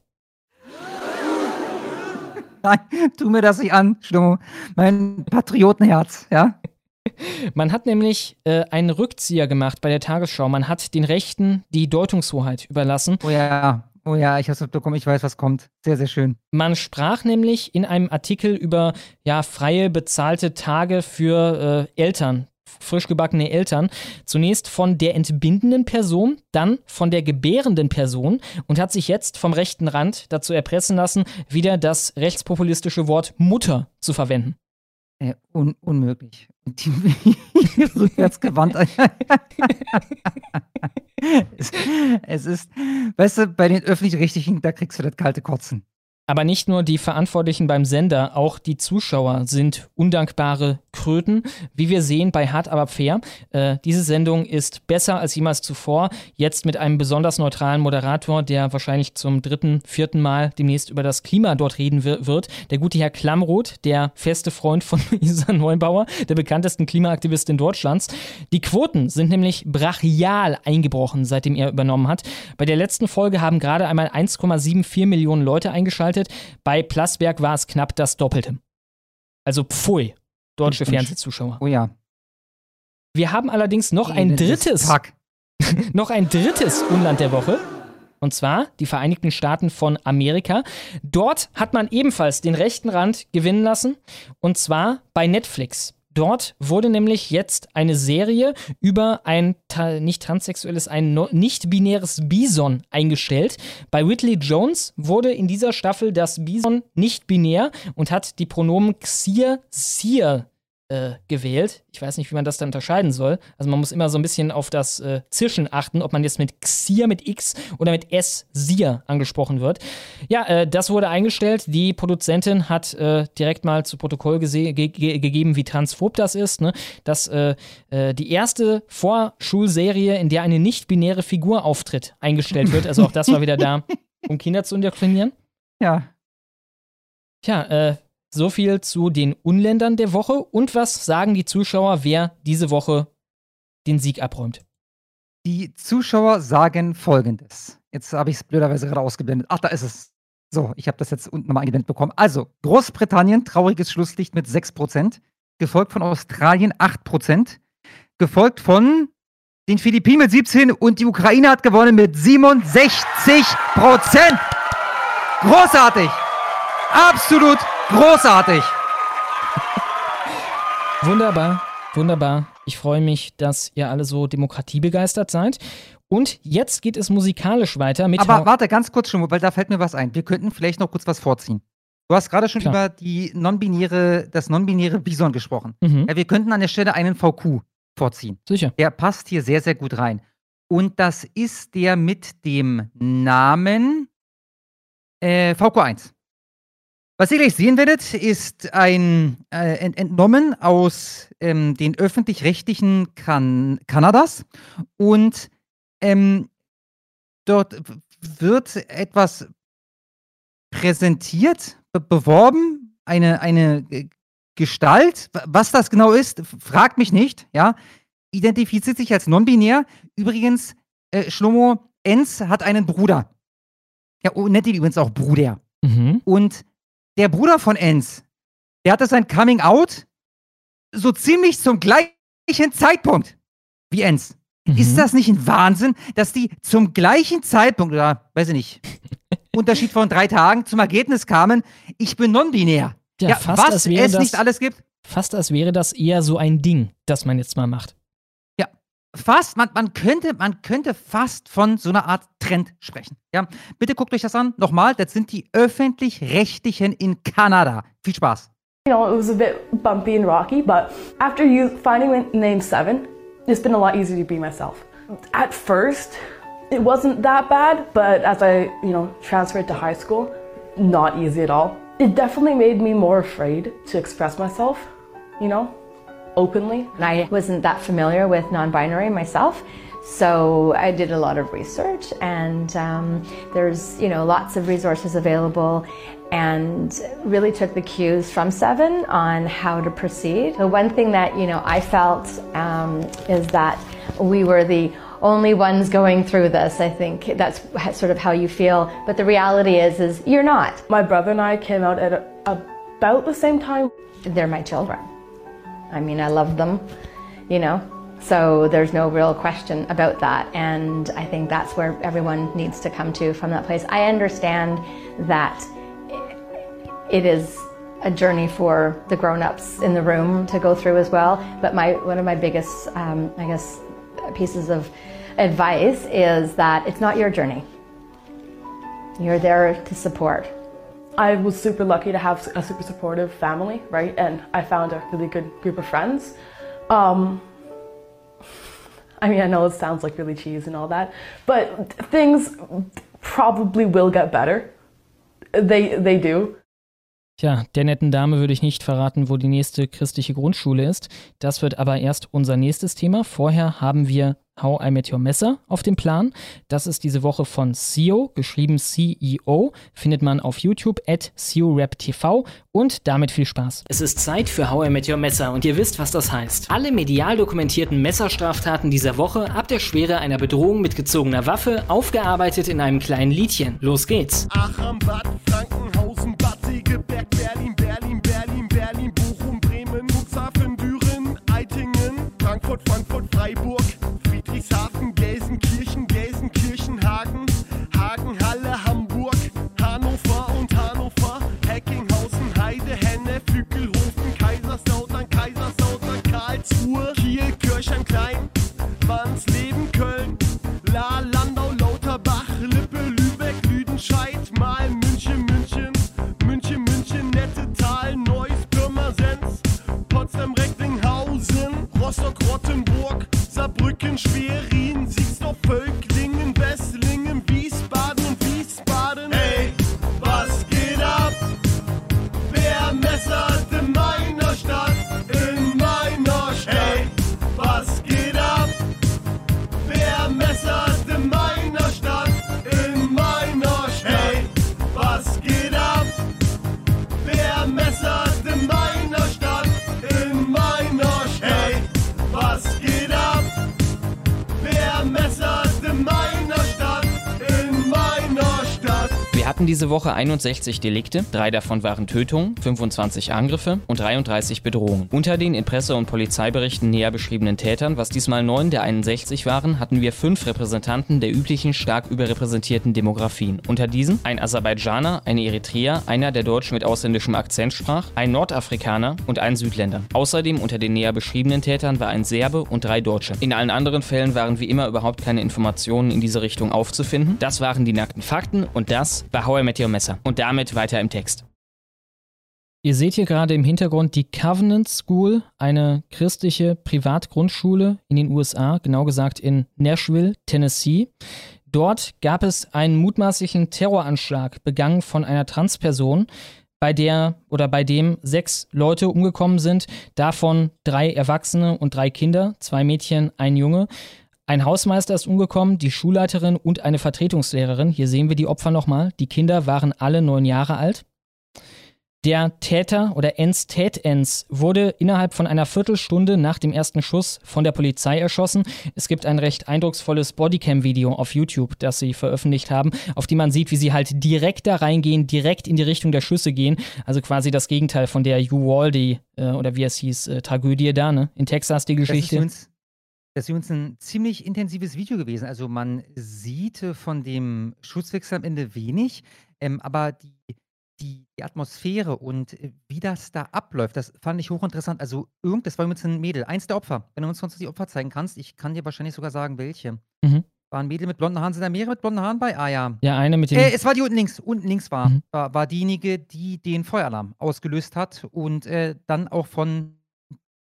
Nein, tu mir das nicht an, Stummo. Mein Patriotenherz, ja? Man hat nämlich äh, einen Rückzieher gemacht bei der Tagesschau. Man hat den Rechten die Deutungshoheit überlassen. Oh ja, oh ja, ich hab's mitbekommen, ich weiß, was kommt. Sehr, sehr schön. Man sprach nämlich in einem Artikel über ja, freie bezahlte Tage für äh, Eltern, frisch gebackene Eltern. Zunächst von der entbindenden Person, dann von der gebärenden Person und hat sich jetzt vom rechten Rand dazu erpressen lassen, wieder das rechtspopulistische Wort Mutter zu verwenden. Äh, un unmöglich. Die, rückwärts gewandt. es, es ist, weißt du, bei den Öffentlich-Rechtlichen, da kriegst du das kalte Kotzen. Aber nicht nur die Verantwortlichen beim Sender, auch die Zuschauer sind undankbare Kröten, wie wir sehen bei Hart aber fair. Äh, diese Sendung ist besser als jemals zuvor, jetzt mit einem besonders neutralen Moderator, der wahrscheinlich zum dritten, vierten Mal demnächst über das Klima dort reden wird. Der gute Herr Klammroth, der feste Freund von Isa Neubauer, der bekanntesten Klimaaktivistin Deutschlands. Die Quoten sind nämlich brachial eingebrochen, seitdem er übernommen hat. Bei der letzten Folge haben gerade einmal 1,74 Millionen Leute eingeschaltet. Bei Plasberg war es knapp das Doppelte. Also pfui, deutsche Fernsehzuschauer. Oh ja. Wir haben allerdings noch ein drittes, Fuck. noch ein drittes Unland der Woche. Und zwar die Vereinigten Staaten von Amerika. Dort hat man ebenfalls den rechten Rand gewinnen lassen. Und zwar bei Netflix. Dort wurde nämlich jetzt eine Serie über ein ta- nicht transsexuelles, ein no- nicht-binäres Bison eingestellt. Bei Whitley Jones wurde in dieser Staffel das Bison nicht binär und hat die Pronomen Xir, Sir äh, gewählt. Ich weiß nicht, wie man das dann unterscheiden soll. Also man muss immer so ein bisschen auf das äh, Zischen achten, ob man jetzt mit Xir mit X oder mit S Sir angesprochen wird. Ja, äh, das wurde eingestellt. Die Produzentin hat äh, direkt mal zu Protokoll ge ge gegeben, wie transphob das ist. Ne? Dass äh, die erste Vorschulserie, in der eine nicht-binäre Figur auftritt, eingestellt wird. Also auch das war wieder da, um Kinder zu indoktrinieren. Ja. Tja, äh, so viel zu den Unländern der Woche. Und was sagen die Zuschauer, wer diese Woche den Sieg abräumt? Die Zuschauer sagen folgendes. Jetzt habe ich es blöderweise gerade ausgeblendet. Ach, da ist es. So, ich habe das jetzt unten nochmal eingeblendet bekommen. Also, Großbritannien, trauriges Schlusslicht mit 6%, gefolgt von Australien 8%, gefolgt von den Philippinen mit 17 und die Ukraine hat gewonnen mit 67%. Großartig! Absolut großartig! Wunderbar, wunderbar. Ich freue mich, dass ihr alle so demokratiebegeistert seid. Und jetzt geht es musikalisch weiter mit. Aber Hau- warte, ganz kurz schon, weil da fällt mir was ein. Wir könnten vielleicht noch kurz was vorziehen. Du hast gerade schon Klar. über die non-binäre, das non-binäre Bison gesprochen. Mhm. Ja, wir könnten an der Stelle einen VQ vorziehen. Sicher. Der passt hier sehr, sehr gut rein. Und das ist der mit dem Namen äh, VQ1. Was ihr gleich sehen werdet, ist ein äh, ent entnommen aus ähm, den öffentlich-rechtlichen kan Kanadas. Und ähm, dort wird etwas präsentiert, be beworben, eine, eine äh, Gestalt. Was das genau ist, fragt mich nicht, ja. Identifiziert sich als non-binär. Übrigens, äh, Schlomo Enz hat einen Bruder. Ja, oh, nennt ihn übrigens auch Bruder. Mhm. Und der Bruder von Enz, der hatte sein Coming Out so ziemlich zum gleichen Zeitpunkt wie Enz. Mhm. Ist das nicht ein Wahnsinn, dass die zum gleichen Zeitpunkt, oder weiß ich nicht, Unterschied von drei Tagen zum Ergebnis kamen, ich bin non-binär. Ja, fast, was als wäre es das- nicht alles gibt. Fast als wäre das eher so ein Ding, das man jetzt mal macht. Fast, man, man, könnte, man könnte fast von so einer Art Trend sprechen. Ja, bitte guckt euch das an. Nochmal, das sind die öffentlich-rechtlichen in Kanada. Viel Spaß. You know, it was a bit bumpy and rocky, but after you finding name seven, it's been a lot easier to be myself. At first, it wasn't that bad, but as I, you know, transferred to high school, not easy at all. It definitely made me more afraid to express myself, you know, openly. And I wasn't that familiar with non binary myself. So I did a lot of research, and um, there's you know lots of resources available, and really took the cues from Seven on how to proceed. The one thing that you know I felt um, is that we were the only ones going through this. I think that's sort of how you feel, but the reality is is you're not. My brother and I came out at about the same time. They're my children. I mean, I love them, you know. So there's no real question about that. And I think that's where everyone needs to come to from that place. I understand that it is a journey for the grown-ups in the room to go through as well. But my one of my biggest, um, I guess, pieces of advice is that it's not your journey. You're there to support. I was super lucky to have a super supportive family, right? And I found a really good group of friends. Um, I mean, I know it sounds like really cheesy and all that, but things probably will get better. they they do. Tja, der netten Dame würde ich nicht verraten, wo die nächste christliche Grundschule ist. Das wird aber erst unser nächstes Thema. Vorher haben wir How I Met Your Messer auf dem Plan. Das ist diese Woche von CEO, geschrieben CEO, findet man auf YouTube at CEORapTV und damit viel Spaß. Es ist Zeit für How I Met Your Messer und ihr wisst, was das heißt. Alle medial dokumentierten Messerstraftaten dieser Woche ab der Schwere einer Bedrohung mit gezogener Waffe, aufgearbeitet in einem kleinen Liedchen. Los geht's. Aachen, Bad Frankenhausen, Bad Segeberg, Berlin, Berlin, Berlin, Berlin, Bochum, Bremen, Cuxhaven, Düren, Eitingen, Frankfurt, Frankfurt, Freiburg, Karlsruhe, Kiel, Kirchheim, Klein, Wansleben, Köln, La, Landau, Lauterbach, Lippe, Lübeck, Lüdenscheid, Mal, München, München, München, München, Nettetal, Neuss, Pirmasens, Potsdam, Recklinghausen, Rostock, Rottenburg, Saarbrücken, Schwerin, Siegsdorf, Völklingen, hatten diese Woche 61 Delikte, drei davon waren Tötungen, 25 Angriffe und 33 Bedrohungen. Unter den in Presse- und Polizeiberichten näher beschriebenen Tätern, was diesmal neun der 61 waren, hatten wir fünf Repräsentanten der üblichen stark überrepräsentierten Demografien. Unter diesen ein Aserbaidschaner, eine Eritreer, einer, der Deutsch mit ausländischem Akzent sprach, ein Nordafrikaner und ein Südländer. Außerdem unter den näher beschriebenen Tätern war ein Serbe und drei Deutsche. In allen anderen Fällen waren wie immer überhaupt keine Informationen in diese Richtung aufzufinden. Das waren die nackten Fakten und das war How I Met Your Messer. Und damit weiter im Text. Ihr seht hier gerade im Hintergrund die Covenant School, eine christliche Privatgrundschule in den USA, genau gesagt in Nashville, Tennessee. Dort gab es einen mutmaßlichen Terroranschlag begangen von einer Transperson, bei der oder bei dem sechs Leute umgekommen sind, davon drei Erwachsene und drei Kinder, zwei Mädchen, ein Junge. Ein Hausmeister ist umgekommen, die Schulleiterin und eine Vertretungslehrerin. Hier sehen wir die Opfer nochmal. Die Kinder waren alle neun Jahre alt. Der Täter oder Ens Tätens wurde innerhalb von einer Viertelstunde nach dem ersten Schuss von der Polizei erschossen. Es gibt ein recht eindrucksvolles Bodycam-Video auf YouTube, das sie veröffentlicht haben, auf dem man sieht, wie sie halt direkt da reingehen, direkt in die Richtung der Schüsse gehen. Also quasi das Gegenteil von der Uvalde äh, oder wie es hieß, äh, Tragödie da, ne? In Texas die Geschichte. Das ist, das ist übrigens ein ziemlich intensives Video gewesen. Also man sieht äh, von dem Schusswechsel am Ende wenig, ähm, aber die, die, die Atmosphäre und äh, wie das da abläuft, das fand ich hochinteressant. Also irgend, das war übrigens ein Mädel, eins der Opfer. Wenn du uns sonst die Opfer zeigen kannst, ich kann dir wahrscheinlich sogar sagen, welche. Mhm. War ein Mädel mit blonden Haaren, sind da mehrere mit blonden Haaren bei? Ah ja. Ja, eine mit dem. Äh, es war die unten links. Unten links war, Mhm. war, war diejenige, die den Feueralarm ausgelöst hat und äh, dann auch von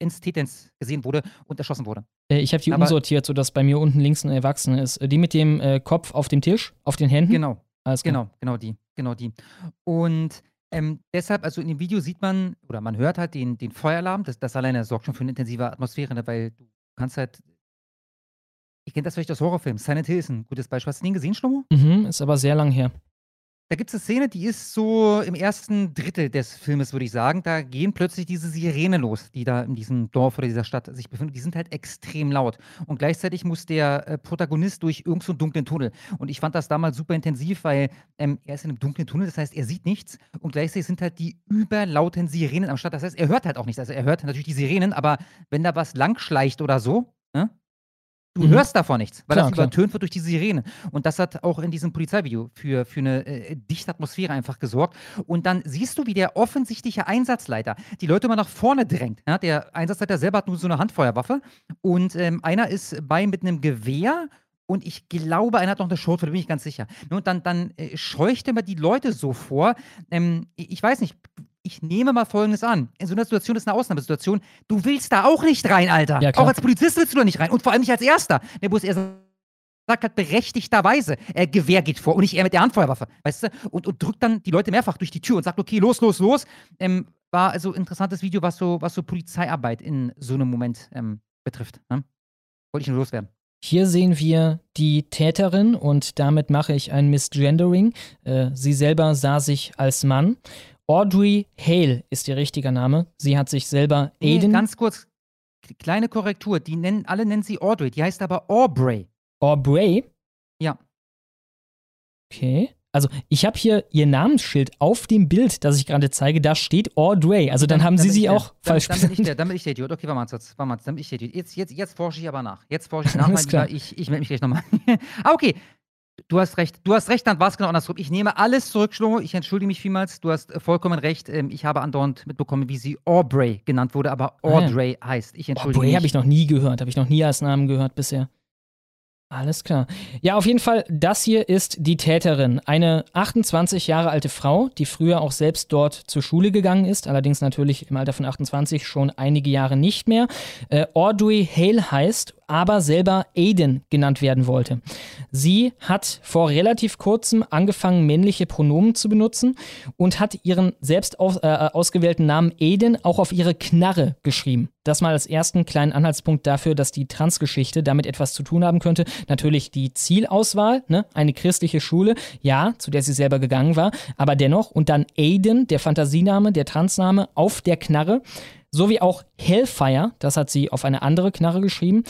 Institens gesehen wurde und erschossen wurde. Äh, ich habe die Aber- umsortiert, sodass bei mir unten links eine Erwachsene ist. Äh, Die mit dem äh, Kopf auf dem Tisch, auf den Händen. Genau, Alles klar. genau, genau die, genau die. Und ähm, deshalb, also in dem Video sieht man oder man hört halt den, den Feueralarm. Das, das alleine sorgt schon für eine intensive Atmosphäre, ne, weil du kannst halt. Ich kenne das vielleicht aus Horrorfilmen. Silent Hill ist ein gutes Beispiel. Hast du den gesehen, Schlomo? Mhm, ist aber sehr lang her. Da gibt es eine Szene, die ist so im ersten Drittel des Filmes, würde ich sagen. Da gehen plötzlich diese Sirenen los, die da in diesem Dorf oder dieser Stadt sich befinden. Die sind halt extrem laut. Und gleichzeitig muss der äh, Protagonist durch irgendeinen so dunklen Tunnel. Und ich fand das damals super intensiv, weil ähm, er ist in einem dunklen Tunnel, das heißt, er sieht nichts. Und gleichzeitig sind halt die überlauten Sirenen am Start. Das heißt, er hört halt auch nichts. Also er hört natürlich die Sirenen, aber wenn da was langschleicht oder so, ne? Du Mhm. hörst davon nichts, weil Klar, das klar. übertönt wird durch die Sirene. Und das hat auch in diesem Polizeivideo für, für eine äh, dichte Atmosphäre einfach gesorgt. Und dann siehst du, wie der offensichtliche Einsatzleiter die Leute immer nach vorne drängt. Ja, der Einsatzleiter selber hat nur so eine Handfeuerwaffe. Und ähm, einer ist bei mit einem Gewehr. Und ich glaube, einer hat noch eine Schrotflinte, da bin ich ganz sicher. Und dann, dann äh, scheucht er immer die Leute so vor. Ähm, ich weiß nicht, ich nehme mal Folgendes an. In so einer Situation ist eine Ausnahmesituation. Du willst da auch nicht rein, Alter. Ja, auch als Polizist willst du da nicht rein. Und vor allem nicht als Erster. Ne, wo es eher sagt halt berechtigterweise, äh, Gewehr geht vor und nicht er mit der Handfeuerwaffe, weißt du? Und, und drückt dann die Leute mehrfach durch die Tür und sagt, okay, los, los, los. Ähm, war also ein interessantes Video, was so, was so Polizeiarbeit in so einem Moment ähm, betrifft. Ne? Wollte ich nur loswerden. Hier sehen wir die Täterin und damit mache ich ein Misgendering. Äh, sie selber sah sich als Mann. Audrey Hale ist ihr richtiger Name. Sie hat sich selber Nee, Aiden. ganz kurz, kleine Korrektur. Die nennen, alle nennen sie Audrey, die heißt aber Aubrey. Aubrey? Ja. Okay. Also ich habe hier ihr Namensschild auf dem Bild, das ich gerade zeige, da steht Audrey. Also dann, haben sie bin sie ich der. auch dann, falsch dann bin ich der, Dann bin ich der Idiot. Okay, warte mal kurz. Warte mal, dann bin ich der Idiot. Jetzt, jetzt, jetzt forsche ich aber nach. Jetzt forsche ich nach, Alles mein klar. Lieber. Ich, ich melde mich gleich nochmal. ah, okay. Du hast recht. Du hast recht, dann war es genau andersrum. Ich nehme alles zurück, Schlomo. Ich entschuldige mich vielmals. Du hast äh, vollkommen recht. Ähm, Ich habe andauernd mitbekommen, wie sie Aubrey genannt wurde, aber Ah, ja. Audrey heißt. Ich entschuldige Aubrey mich. habe ich noch nie gehört, habe ich noch nie als Namen gehört bisher. Alles klar. Ja, auf jeden Fall, das hier ist die Täterin. Eine 28 Jahre alte Frau, die früher auch selbst dort zur Schule gegangen ist, allerdings natürlich im Alter von 28 schon einige Jahre nicht mehr. Äh, Audrey Hale heißt, aber selber Aiden genannt werden wollte. Sie hat vor relativ kurzem angefangen, männliche Pronomen zu benutzen und hat ihren selbst aus, äh, ausgewählten Namen Aiden auch auf ihre Knarre geschrieben. Das mal als ersten kleinen Anhaltspunkt dafür, dass die Transgeschichte damit etwas zu tun haben könnte. Natürlich die Zielauswahl, ne? eine christliche Schule, ja, zu der sie selber gegangen war, aber dennoch und dann Aiden, der Fantasiename, der Transname auf der Knarre, sowie auch Hellfire, das hat sie auf eine andere Knarre geschrieben,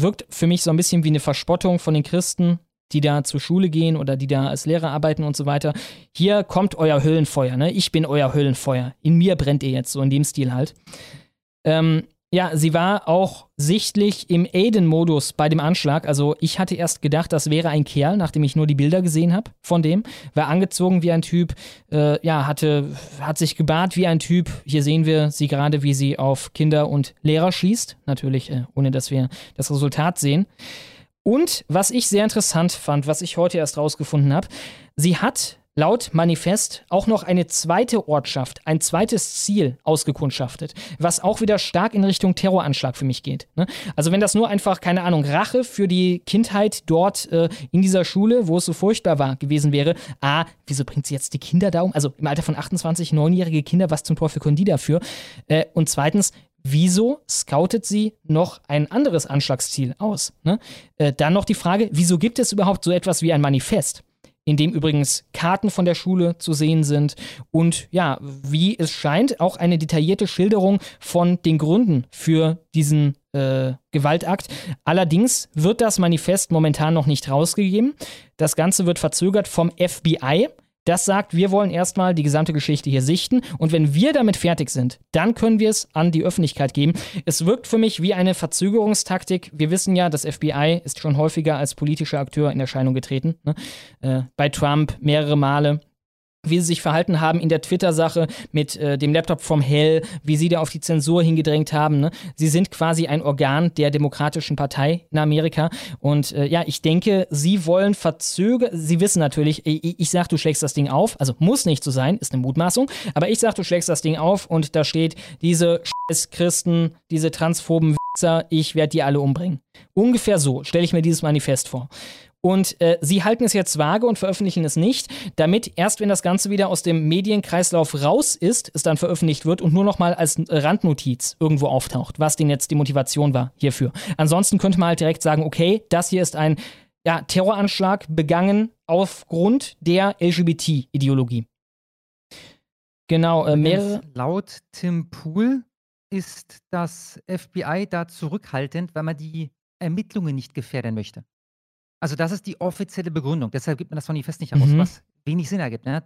wirkt für mich so ein bisschen wie eine Verspottung von den Christen, die da zur Schule gehen oder die da als Lehrer arbeiten und so weiter. Hier kommt euer Höllenfeuer, ne? Ich bin euer Höllenfeuer. In mir brennt ihr jetzt, so in dem Stil halt. Ähm, ja, sie war auch sichtlich im Aiden-Modus bei dem Anschlag. Also ich hatte erst gedacht, das wäre ein Kerl, nachdem ich nur die Bilder gesehen habe von dem. War angezogen wie ein Typ, äh, ja, hatte, hat sich gebahrt wie ein Typ. Hier sehen wir sie gerade, wie sie auf Kinder und Lehrer schießt. Natürlich, äh, ohne dass wir das Resultat sehen. Und was ich sehr interessant fand, was ich heute erst rausgefunden habe, sie hat laut Manifest auch noch eine zweite Ortschaft, ein zweites Ziel ausgekundschaftet, was auch wieder stark in Richtung Terroranschlag für mich geht. Ne? Also wenn das nur einfach, keine Ahnung, Rache für die Kindheit dort äh, in dieser Schule, wo es so furchtbar war, gewesen wäre, ah, wieso bringt sie jetzt die Kinder da um? Also im Alter von 28, neunjährige Kinder, was zum Teufel können die dafür? Äh, und zweitens, Wieso scoutet sie noch ein anderes Anschlagsziel aus? Ne? Äh, dann noch die Frage, wieso gibt es überhaupt so etwas wie ein Manifest? In dem übrigens Karten von der Schule zu sehen sind und ja, wie es scheint, auch eine detaillierte Schilderung von den Gründen für diesen äh, Gewaltakt. Allerdings wird das Manifest momentan noch nicht rausgegeben. Das Ganze wird verzögert vom FBI. Das sagt, wir wollen erstmal die gesamte Geschichte hier sichten und wenn wir damit fertig sind, dann können wir es an die Öffentlichkeit geben. Es wirkt für mich wie eine Verzögerungstaktik. Wir wissen ja, das FBI ist schon häufiger als politischer Akteur in Erscheinung getreten. Ne? Äh, bei Trump mehrere Male wie sie sich verhalten haben in der Twitter-Sache mit äh, dem Laptop vom Hell, wie sie da auf die Zensur hingedrängt haben. Ne? Sie sind quasi ein Organ der Demokratischen Partei in Amerika. Und äh, ja, ich denke, sie wollen verzögern. Sie wissen natürlich, ich, ich sag, du schlägst das Ding auf. Also muss nicht so sein, ist eine Mutmaßung. Aber ich sag, du schlägst das Ding auf und da steht, diese scheiß Christen, diese transphoben Wichser, ich werde die alle umbringen. Ungefähr so stelle ich mir dieses Manifest vor. Und äh, sie halten es jetzt vage und veröffentlichen es nicht, damit erst wenn das Ganze wieder aus dem Medienkreislauf raus ist, es dann veröffentlicht wird und nur noch mal als Randnotiz irgendwo auftaucht, was denn jetzt die Motivation war hierfür. Ansonsten könnte man halt direkt sagen, okay, das hier ist ein ja, Terroranschlag begangen aufgrund der LGBT-Ideologie. Genau, äh, mehrere. Laut Tim Pool ist das FBI da zurückhaltend, weil man die Ermittlungen nicht gefährden möchte. Also das ist die offizielle Begründung. Deshalb gibt man das Manifest nicht heraus, Mhm. was wenig Sinn ergibt. Ne?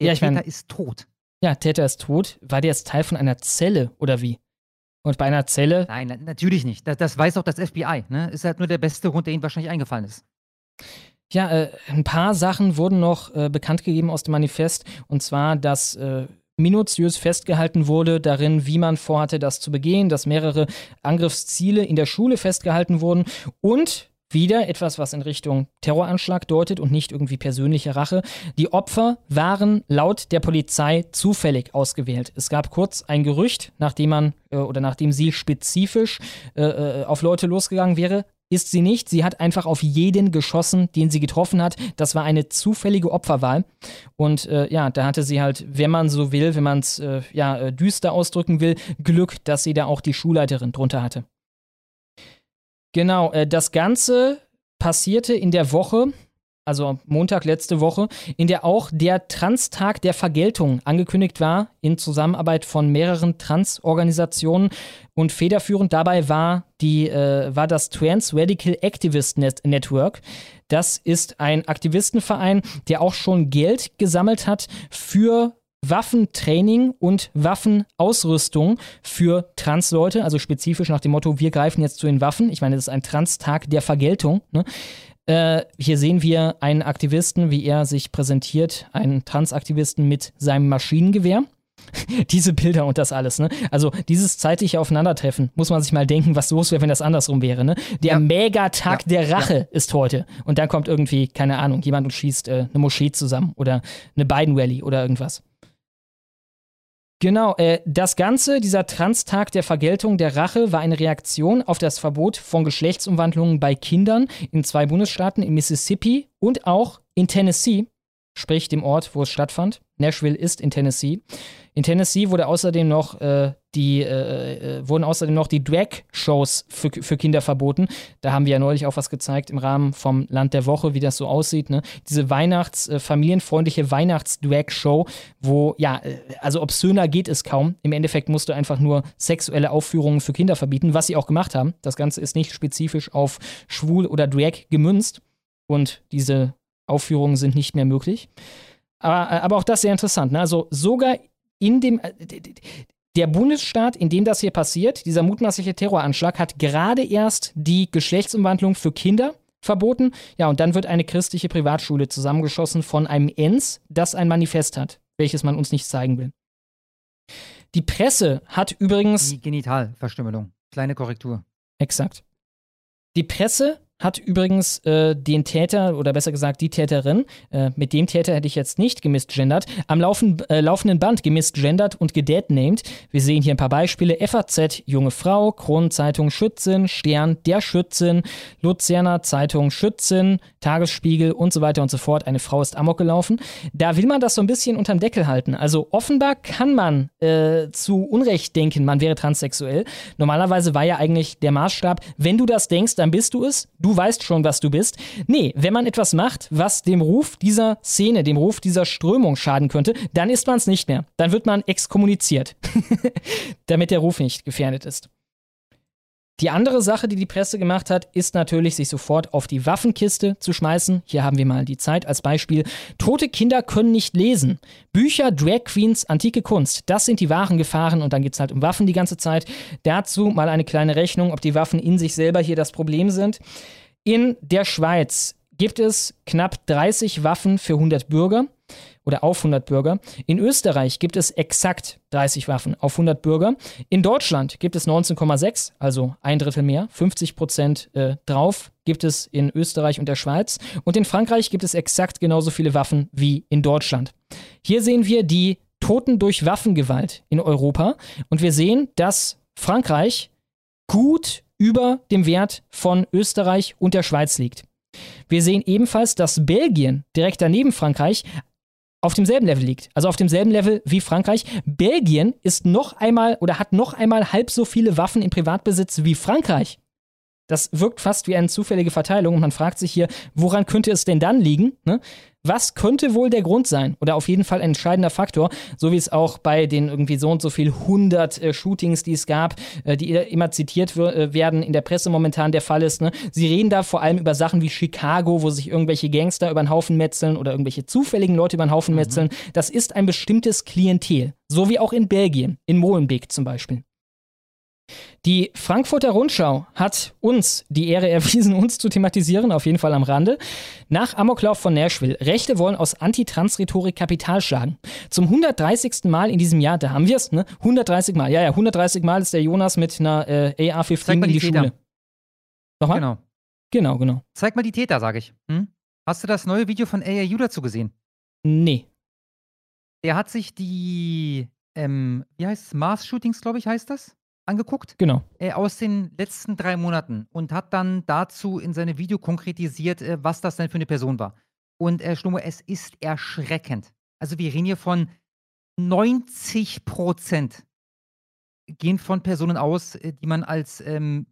Der Ja, Täter mein- ist tot. Ja, Täter ist tot. War der jetzt Teil von einer Zelle oder wie? Und bei einer Zelle. Nein, na- natürlich nicht. Das, das weiß auch das FBI. Ne? Ist halt nur der beste Grund, der ihnen wahrscheinlich eingefallen ist. Ja, äh, ein paar Sachen wurden noch äh, bekannt gegeben aus dem Manifest. Und zwar, dass äh, minutiös festgehalten wurde darin, wie man vorhatte, das zu begehen, dass mehrere Angriffsziele in der Schule festgehalten wurden und wieder etwas, was in Richtung Terroranschlag deutet und nicht irgendwie persönliche Rache. Die Opfer waren laut der Polizei zufällig ausgewählt. Es gab kurz ein Gerücht, nachdem man äh, oder nachdem sie spezifisch äh, äh, auf Leute losgegangen wäre. ist sie nicht. Sie hat einfach auf jeden geschossen, den sie getroffen hat. Das war eine zufällige Opferwahl. Und äh, ja, da hatte sie halt, wenn man so will, wenn man es äh, ja, äh, düster ausdrücken will, Glück, dass sie da auch die Schulleiterin drunter hatte. Genau, äh, das Ganze passierte in der Woche, also Montag letzte Woche, in der auch der Trans-Tag der Vergeltung angekündigt war, in Zusammenarbeit von mehreren Trans-Organisationen. Und federführend dabei war, die, äh, war das Trans Radical Activist Net Network. Das ist ein Aktivistenverein, der auch schon Geld gesammelt hat für Waffentraining und Waffenausrüstung für Transleute, also spezifisch nach dem Motto, wir greifen jetzt zu den Waffen. Ich meine, das ist ein Trans-Tag der Vergeltung. Ne? Äh, hier sehen wir einen Aktivisten, wie er sich präsentiert, einen Transaktivisten mit seinem Maschinengewehr. Diese Bilder und das alles, ne? Also dieses zeitliche Aufeinandertreffen, muss man sich mal denken, was los wäre, wenn das andersrum wäre, ne? Der ja. Megatag ja. der Rache ja. ist heute. Und dann kommt irgendwie, keine Ahnung, jemand und schießt äh, eine Moschee zusammen oder eine Biden-Rally oder irgendwas. Genau, äh, das Ganze, dieser Transtag der Vergeltung der Rache, war eine Reaktion auf das Verbot von Geschlechtsumwandlungen bei Kindern in zwei Bundesstaaten, in Mississippi und auch in Tennessee, sprich dem Ort, wo es stattfand. Nashville ist in Tennessee. In Tennessee wurde außerdem noch äh, die, äh, äh, wurden außerdem noch die Drag-Shows für, für Kinder verboten. Da haben wir ja neulich auch was gezeigt im Rahmen vom Land der Woche, wie das so aussieht. Ne? Diese Weihnachts-, äh, familienfreundliche Weihnachts-Drag-Show, wo, ja, äh, also obszöner geht es kaum. Im Endeffekt musst du einfach nur sexuelle Aufführungen für Kinder verbieten, was sie auch gemacht haben. Das Ganze ist nicht spezifisch auf schwul oder Drag gemünzt. Und diese Aufführungen sind nicht mehr möglich. Aber, äh, aber auch das sehr interessant. Ne? Also sogar in dem, äh, der Bundesstaat, in dem das hier passiert, dieser mutmaßliche Terroranschlag, hat gerade erst die Geschlechtsumwandlung für Kinder verboten. Ja, und dann wird eine christliche Privatschule zusammengeschossen von einem ENS, das ein Manifest hat, welches man uns nicht zeigen will. Die Presse hat übrigens. Die Genitalverstümmelung. Kleine Korrektur. Exakt. Die Presse hat übrigens äh, den Täter oder besser gesagt die Täterin, äh, mit dem Täter hätte ich jetzt nicht gemisgendert, am laufen, äh, laufenden Band gemisgendert und gedeadnamed. Wir sehen hier ein paar Beispiele. FAZ, junge Frau, Kronenzeitung Schützin, Stern, der Schützin, Luzerner Zeitung Schützin, Tagesspiegel und so weiter und so fort. Eine Frau ist amok gelaufen. Da will man das so ein bisschen unterm Deckel halten. Also offenbar kann man äh, zu Unrecht denken, man wäre transsexuell. Normalerweise war ja eigentlich der Maßstab, wenn du das denkst, dann bist du es du weißt schon, was du bist. Nee, wenn man etwas macht, was dem Ruf dieser Szene, dem Ruf dieser Strömung schaden könnte, dann ist man es nicht mehr. Dann wird man exkommuniziert, damit der Ruf nicht gefährdet ist. Die andere Sache, die die Presse gemacht hat, ist natürlich, sich sofort auf die Waffenkiste zu schmeißen. Hier haben wir mal die Zeit als Beispiel. Tote Kinder können nicht lesen. Bücher, Drag Queens, antike Kunst. Das sind die wahren Gefahren und dann geht es halt um Waffen die ganze Zeit. Dazu mal eine kleine Rechnung, ob die Waffen in sich selber hier das Problem sind. In der Schweiz gibt es knapp 30 Waffen für 100 Bürger oder auf 100 Bürger. In Österreich gibt es exakt 30 Waffen auf 100 Bürger. In Deutschland gibt es 19,6, also ein Drittel mehr, 50 Prozent äh, drauf gibt es in Österreich und der Schweiz. Und in Frankreich gibt es exakt genauso viele Waffen wie in Deutschland. Hier sehen wir die Toten durch Waffengewalt in Europa und wir sehen, dass Frankreich gut über dem Wert von Österreich und der Schweiz liegt. Wir sehen ebenfalls, dass Belgien direkt daneben Frankreich auf demselben Level liegt. Also auf demselben Level wie Frankreich. Belgien ist noch einmal oder hat noch einmal halb so viele Waffen in Privatbesitz wie Frankreich. Das wirkt fast wie eine zufällige Verteilung und man fragt sich hier, woran könnte es denn dann liegen? Ne? Was könnte wohl der Grund sein? Oder auf jeden Fall ein entscheidender Faktor, so wie es auch bei den irgendwie so und so viel 100 äh, Shootings, die es gab, äh, die immer zitiert äh, werden, in der Presse momentan der Fall ist. Ne? Sie reden da vor allem über Sachen wie Chicago, wo sich irgendwelche Gangster über den Haufen metzeln oder irgendwelche zufälligen Leute über den Haufen mhm. metzeln. Das ist ein bestimmtes Klientel. So wie auch in Belgien, in Molenbeek zum Beispiel. Die Frankfurter Rundschau hat uns die Ehre erwiesen, uns zu thematisieren, auf jeden Fall am Rande. Nach Amoklauf von Nashville. Rechte wollen aus Antitrans-Rhetorik Kapital schlagen. Zum 130. Mal in diesem Jahr, da haben wir es, ne? 130 Mal. Ja, ja, 130 Mal ist der Jonas mit einer äh, AR-15 in die, die Schule. Nochmal? Genau. Genau, genau. Zeig mal die Täter, sage ich. Hm? Hast du das neue Video von AAU dazu gesehen? Nee. Der hat sich die, ähm, wie heißt es, Mars-Shootings, glaube ich, heißt das? Angeguckt. Genau. Äh, aus den letzten drei Monaten und hat dann dazu in seinem Video konkretisiert, äh, was das denn für eine Person war. Und äh, Schlummer, es ist erschreckend. Also wir reden hier von 90 Prozent gehen von Personen aus, äh, die man als ähm,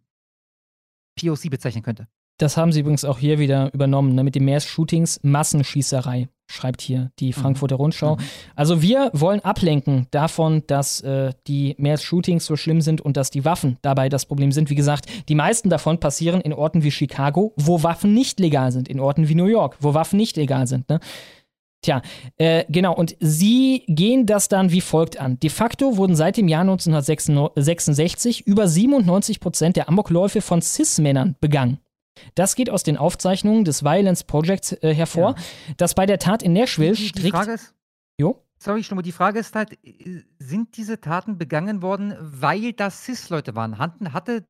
POC bezeichnen könnte. Das haben sie übrigens auch hier wieder übernommen, ne, mit den Mass-Shootings, Massenschießerei, schreibt hier die Frankfurter Rundschau. Also wir wollen ablenken davon, dass äh, die Mass-Shootings so schlimm sind und dass die Waffen dabei das Problem sind. Wie gesagt, die meisten davon passieren in Orten wie Chicago, wo Waffen nicht legal sind, in Orten wie New York, wo Waffen nicht legal sind. Ne? Tja, äh, genau, und sie gehen das dann wie folgt an. De facto wurden seit dem Jahr 1966 über 97 Prozent der Amokläufe von Cis-Männern begangen. Das geht aus den Aufzeichnungen des Violence Projects äh, hervor, dass bei der Tat in Nashville Die, die strikt. Frage ist, Jo? sorry, Schlummer, die Frage ist halt, äh, sind diese Taten begangen worden, weil das Cis-Leute waren? Hatten, hatte,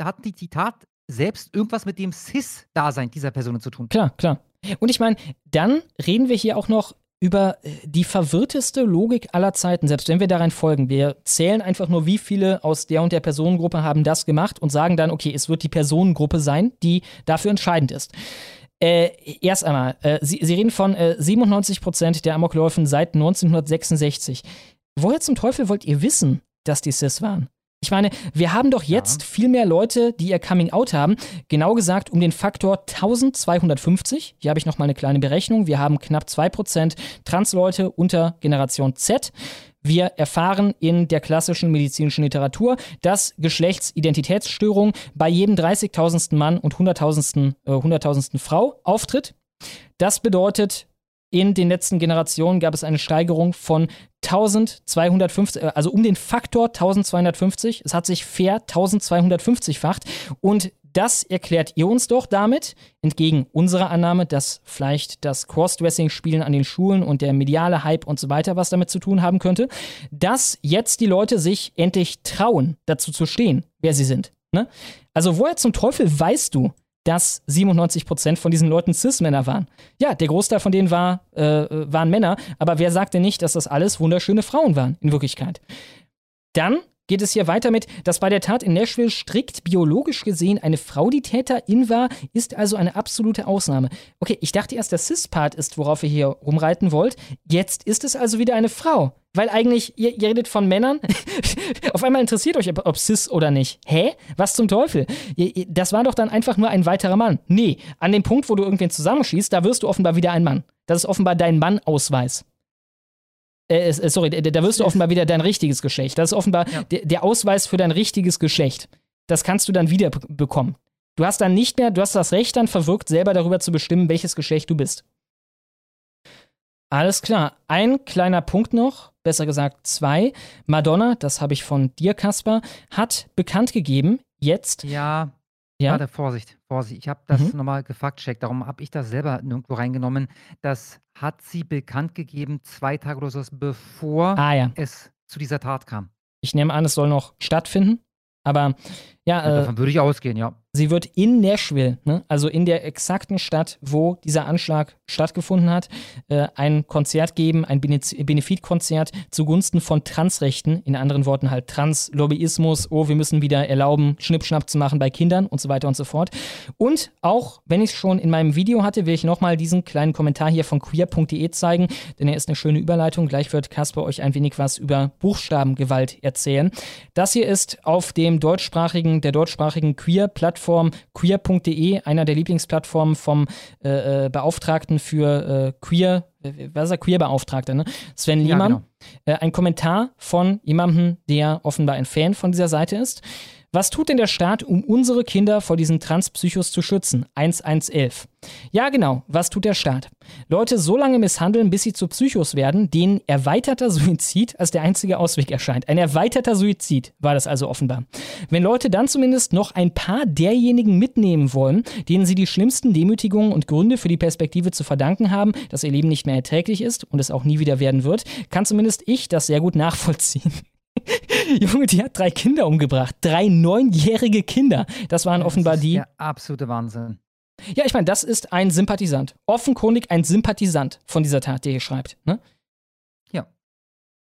hatten die, die Tat selbst irgendwas mit dem Cis-Dasein dieser Personen zu tun? Klar, klar. Und ich meine, dann reden wir hier auch noch über äh, die verwirrteste Logik aller Zeiten, selbst wenn wir daran folgen. Wir zählen einfach nur, wie viele aus der und der Personengruppe haben das gemacht und sagen dann, okay, es wird die Personengruppe sein, die dafür entscheidend ist. Äh, erst einmal, äh, Sie, Sie reden von äh, 97% der Amokläufen seit 1966. Woher zum Teufel wollt ihr wissen, dass die Cis waren? Ich meine, wir haben doch jetzt viel mehr Leute, die ihr Coming Out haben. Genau gesagt um den Faktor 1250. Hier habe ich nochmal eine kleine Berechnung. Wir haben knapp 2% Transleute unter Generation Z. Wir erfahren in der klassischen medizinischen Literatur, dass Geschlechtsidentitätsstörung bei jedem 30.000. Mann und 100.000. Äh, 100.000. Frau auftritt. Das bedeutet, in den letzten Generationen gab es eine Steigerung von 1250, äh, also um den Faktor 1250. Es hat sich fair 1250-facht. Und das erklärt ihr uns doch damit, entgegen unserer Annahme, dass vielleicht das Crossdressing-Spielen an den Schulen und der mediale Hype und so weiter was damit zu tun haben könnte, dass jetzt die Leute sich endlich trauen, dazu zu stehen, wer sie sind. Ne? Also woher zum Teufel weißt du, dass 97% von diesen Leuten Cis-Männer waren. Ja, der Großteil von denen war, äh, waren Männer, aber wer sagte nicht, dass das alles wunderschöne Frauen waren, in Wirklichkeit? Dann geht es hier weiter mit, dass bei der Tat in Nashville strikt biologisch gesehen eine Frau die Täterin war, ist also eine absolute Ausnahme. Okay, ich dachte erst, der Cis-Part ist, worauf ihr hier rumreiten wollt. Jetzt ist es also wieder eine Frau. Weil eigentlich, ihr, ihr redet von Männern. Auf einmal interessiert euch, ob, ob Cis oder nicht. Hä? Was zum Teufel? Das war doch dann einfach nur ein weiterer Mann. Nee, an dem Punkt, wo du irgendwen zusammenschießt, da wirst du offenbar wieder ein Mann. Das ist offenbar dein Mann-Ausweis. Äh, äh, sorry, da da wirst du offenbar wieder dein richtiges Geschlecht. Das ist offenbar der, der Ausweis für dein richtiges Geschlecht. Das kannst du dann wieder be- bekommen. Du hast dann nicht mehr, du hast das Recht dann verwirkt, selber darüber zu bestimmen, welches Geschlecht du bist. Alles klar. Ein kleiner Punkt noch, besser gesagt zwei. Madonna, das habe ich von dir, Kasper, hat bekannt gegeben, jetzt. Ja, Ja? warte, Vorsicht, Vorsicht. Ich habe das Mhm. nochmal gefact-checkt, darum habe ich das selber nirgendwo reingenommen. Das hat sie bekannt gegeben, zwei Tage oder so, bevor Ah ja. es zu dieser Tat kam. Ich nehme an, es soll noch stattfinden. Aber ja, Ja, äh, davon würde ich ausgehen, ja. Sie wird in Nashville, ne, also in der exakten Stadt, wo dieser Anschlag stattgefunden hat, äh, ein Konzert geben, ein Benefitkonzert zugunsten von Transrechten, in anderen Worten halt Translobbyismus, oh, wir müssen wieder erlauben, Schnippschnapp zu machen bei Kindern und so weiter und so fort. Und auch, wenn ich es schon in meinem Video hatte, will ich nochmal diesen kleinen Kommentar hier von queer.de zeigen, denn er ist eine schöne Überleitung. Gleich wird Kasper euch ein wenig was über Buchstabengewalt erzählen. Das hier ist auf dem deutschsprachigen, der deutschsprachigen Queer-Plattform queer.de, einer der Lieblingsplattformen vom äh, äh, Beauftragten für äh, Queer, äh, was ist er, Queer-Beauftragter, ne? Sven Ja, Lehmann. genau. äh, ein Kommentar von jemandem, der offenbar ein Fan von dieser Seite ist. Was tut denn der Staat, um unsere Kinder vor diesen Transpsychos zu schützen? 1111. Ja, genau. Was tut der Staat? Leute so lange misshandeln, bis sie zu Psychos werden, denen erweiterter Suizid als der einzige Ausweg erscheint. Ein erweiterter Suizid war das also offenbar. Wenn Leute dann zumindest noch ein paar derjenigen mitnehmen wollen, denen sie die schlimmsten Demütigungen und Gründe für die Perspektive zu verdanken haben, dass ihr Leben nicht mehr erträglich ist und es auch nie wieder werden wird, kann zumindest ich das sehr gut nachvollziehen. Junge, die hat drei Kinder umgebracht. Drei neunjährige Kinder. Das waren offenbar die. Der absolute Wahnsinn. Ja, ich meine, das ist ein Sympathisant. Offenkundig ein Sympathisant von dieser Tat, der hier schreibt. Ne? Ja.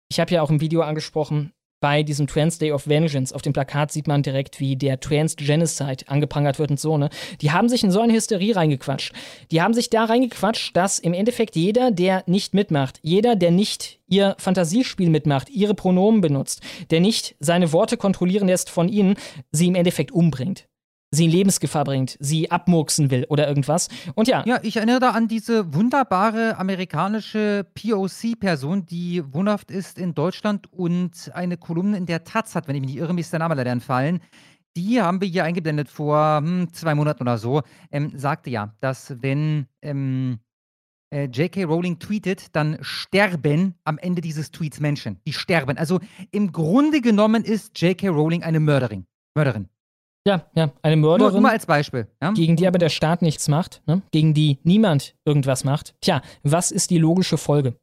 Ich habe ja auch im Video angesprochen, bei diesem Trans Day of Vengeance. Auf dem Plakat sieht man direkt, wie der Trans Genocide angeprangert wird und so, ne? Die haben sich in so eine Hysterie reingequatscht. Die haben sich da reingequatscht, dass im Endeffekt jeder, der nicht mitmacht, jeder, der nicht ihr Fantasiespiel mitmacht, ihre Pronomen benutzt, der nicht seine Worte kontrollieren lässt von ihnen, sie im Endeffekt umbringt sie in Lebensgefahr bringt, sie abmurksen will oder irgendwas. Und ja. Ja, ich erinnere da an diese wunderbare amerikanische POC-Person, die wohnhaft ist in Deutschland und eine Kolumne in der Taz hat, wenn ich mich nicht irre, mir ist der Name leider entfallen. Die haben wir hier eingeblendet vor hm, zwei Monaten oder so. Ähm, sagte ja, dass wenn ähm, äh, J.K. Rowling tweetet, dann sterben am Ende dieses Tweets Menschen. Die sterben. Also im Grunde genommen ist J.K. Rowling eine Mörderin. Mörderin. Ja, ja, eine Mörderin. Nur, nur als Beispiel. Ja? Gegen die aber der Staat nichts macht, ne? gegen die niemand irgendwas macht. Tja, was ist die logische Folge?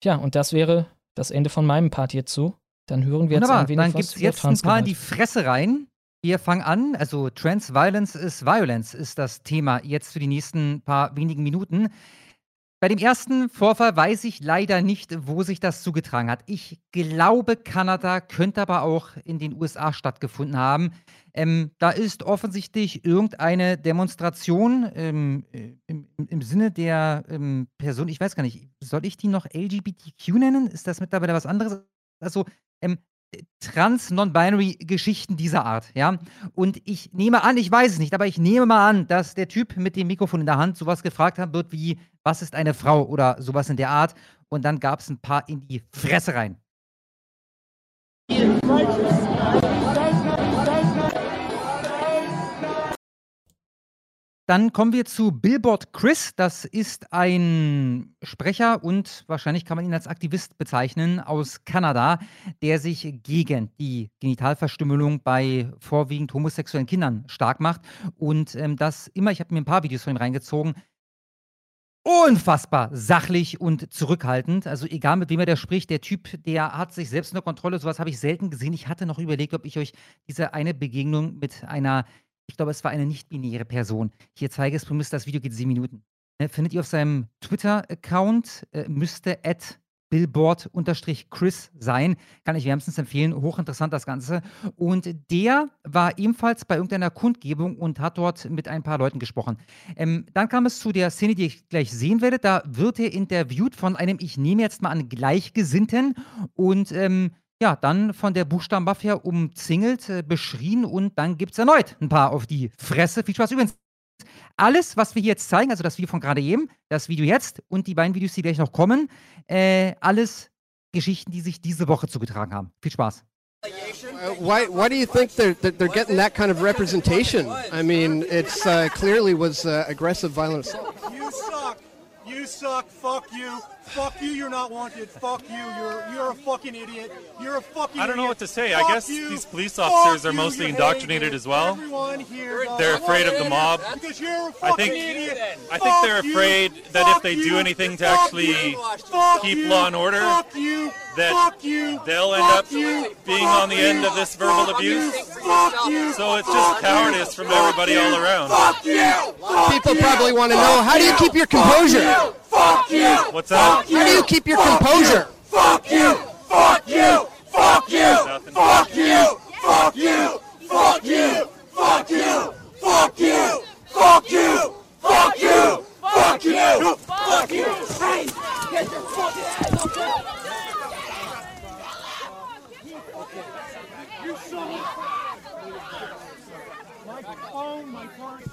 Tja, und das wäre das Ende von meinem Part hierzu. Dann hören wir Wunderbar. jetzt ein wenig Dann gibt es jetzt ein paar in die Fresse rein. Wir fangen an. Also Trans Violence is Violence ist das Thema jetzt für die nächsten paar wenigen Minuten. Bei dem ersten Vorfall weiß ich leider nicht, wo sich das zugetragen hat. Ich glaube, Kanada könnte aber auch in den USA stattgefunden haben. Ähm, da ist offensichtlich irgendeine Demonstration ähm, im, im, Sinne der ähm, Person, ich weiß gar nicht, soll ich die noch LGBTQ nennen? Ist das mittlerweile was anderes? Also, ähm, Trans-Non-Binary-Geschichten dieser Art, ja. Und ich nehme an, ich weiß es nicht, aber ich nehme mal an, dass der Typ mit dem Mikrofon in der Hand sowas gefragt haben wird wie, was ist eine Frau oder sowas in der Art. Und dann gab es ein paar in die Fresse rein. Dann kommen wir zu Billboard Chris. Das ist ein Sprecher und wahrscheinlich kann man ihn als Aktivist bezeichnen aus Kanada, der sich gegen die Genitalverstümmelung bei vorwiegend homosexuellen Kindern stark macht. Und ähm, das immer, ich habe mir ein paar Videos von ihm reingezogen, unfassbar sachlich und zurückhaltend. Also egal mit wem er da spricht, der Typ, der hat sich selbst unter Kontrolle. Sowas habe ich selten gesehen. Ich hatte noch überlegt, ob ich euch diese eine Begegnung mit einer ich glaube, es war eine nicht-binäre Person. Hier zeige es, müsste das Video geht sieben Minuten. Ne, findet ihr auf seinem Twitter-Account, äh, müsste at Billboard-Chris sein. Kann ich wärmstens empfehlen. Hochinteressant das Ganze. Und der war ebenfalls bei irgendeiner Kundgebung und hat dort mit ein paar Leuten gesprochen. Ähm, dann kam es zu der Szene, die ich gleich sehen werde. Da wird er interviewt von einem, ich nehme jetzt mal an, Gleichgesinnten. Und ähm, ja, dann von der Buchstabenmafia umzingelt, äh, beschrien und dann gibt es erneut ein paar auf die Fresse. Viel Spaß übrigens. Alles, was wir hier jetzt zeigen, also das Video von gerade eben, das Video jetzt und die beiden Videos, die gleich noch kommen, äh, alles Geschichten, die sich diese Woche zugetragen haben. Viel Spaß. Uh, why, why do you think they're, they're getting that kind of representation? I mean, it's uh, clearly was uh, aggressive, violent assault. You suck. You suck. Fuck you. Fuck you, you're not wanted. Fuck you, you're you're a fucking idiot. You're a fucking I don't know idiot. what to say. Fuck I guess you. these police Fuck officers are mostly you indoctrinated as well. Everyone here does. They're afraid of the mob. Because you're a I fucking think idiot. I think Fuck they're you. afraid that Fuck if they do anything to actually you. Keep law and order, Fuck you. that Fuck you. they'll end up you. being Fuck on the you. end of this verbal Fuck abuse. Fuck you. So it's Fuck just you. cowardice from Fuck everybody you. all around. Fuck you. People you. probably want to know how do you you. keep your Fuck composure? You. Fuck you. What's that? Fuck you. How do you keep your Fuck composure? You. Fuck you. Fuck you. Fuck you. Fuck you. Fuck you. Fuck you. Fuck you. Fuck you. Fuck you. Fuck you. Fuck you. Fuck you. Hey, get your fucking ass up here. You son My phone, my purse.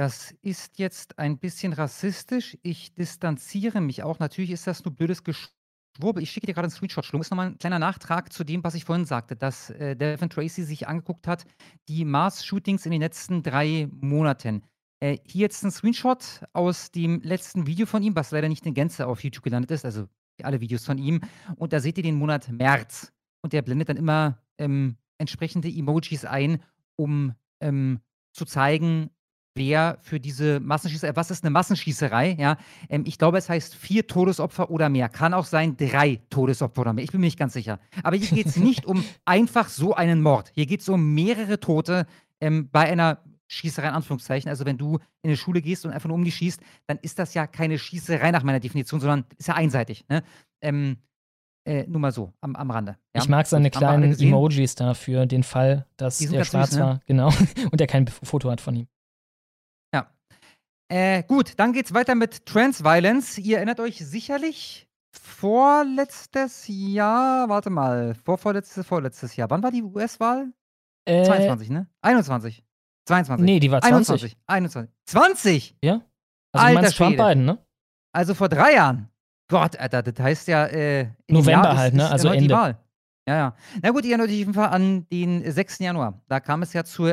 Das ist jetzt ein bisschen rassistisch. Ich distanziere mich auch. Natürlich ist das nur blödes Geschwurbel. Ich schicke dir gerade einen Screenshot. Schlum ist nochmal ein kleiner Nachtrag zu dem, was ich vorhin sagte, dass äh, Devin Tracy sich angeguckt hat, die Mars-Shootings in den letzten drei Monaten. Äh, hier jetzt ein Screenshot aus dem letzten Video von ihm, was leider nicht in Gänze auf YouTube gelandet ist, also alle Videos von ihm. Und da seht ihr den Monat März. Und der blendet dann immer ähm, entsprechende Emojis ein, um ähm, zu zeigen, wer für diese Massenschießerei, was ist eine Massenschießerei? Ja, ähm, ich glaube, es heißt vier Todesopfer oder mehr. Kann auch sein drei Todesopfer oder mehr. Ich bin mir nicht ganz sicher. Aber hier geht es nicht um einfach so einen Mord. Hier geht es um mehrere Tote ähm, bei einer Schießerei in Anführungszeichen. Also wenn du in eine Schule gehst und einfach nur um die schießt, dann ist das ja keine Schießerei nach meiner Definition, sondern ist ja einseitig. Ne? Ähm, Äh, nur mal so, am, am Rande. Ja? Ich mag seine kleinen. Emojis da für den Fall, dass er schwarz süß, ne? war. Genau. Und er kein Foto hat von ihm. Äh, gut, dann geht's weiter mit Trans-Violence. Ihr erinnert euch sicherlich vorletztes Jahr, warte mal, vorvorletztes, vorletztes Jahr. Wann war die US-Wahl? Äh, 22, ne? 21. 22. Nee, die war 20. 21. 21. 20? Ja? Also du Alter meinst Trump. Biden, ne? Also vor drei Jahren. Gott, Alter, das heißt ja, äh, November Jahr ist- halt, ne? ist Also erneut die Ende. Wahl. Ja, ja. Na gut, ihr erinnert euch auf jeden Fall an den 6. Januar. Da kam es ja zur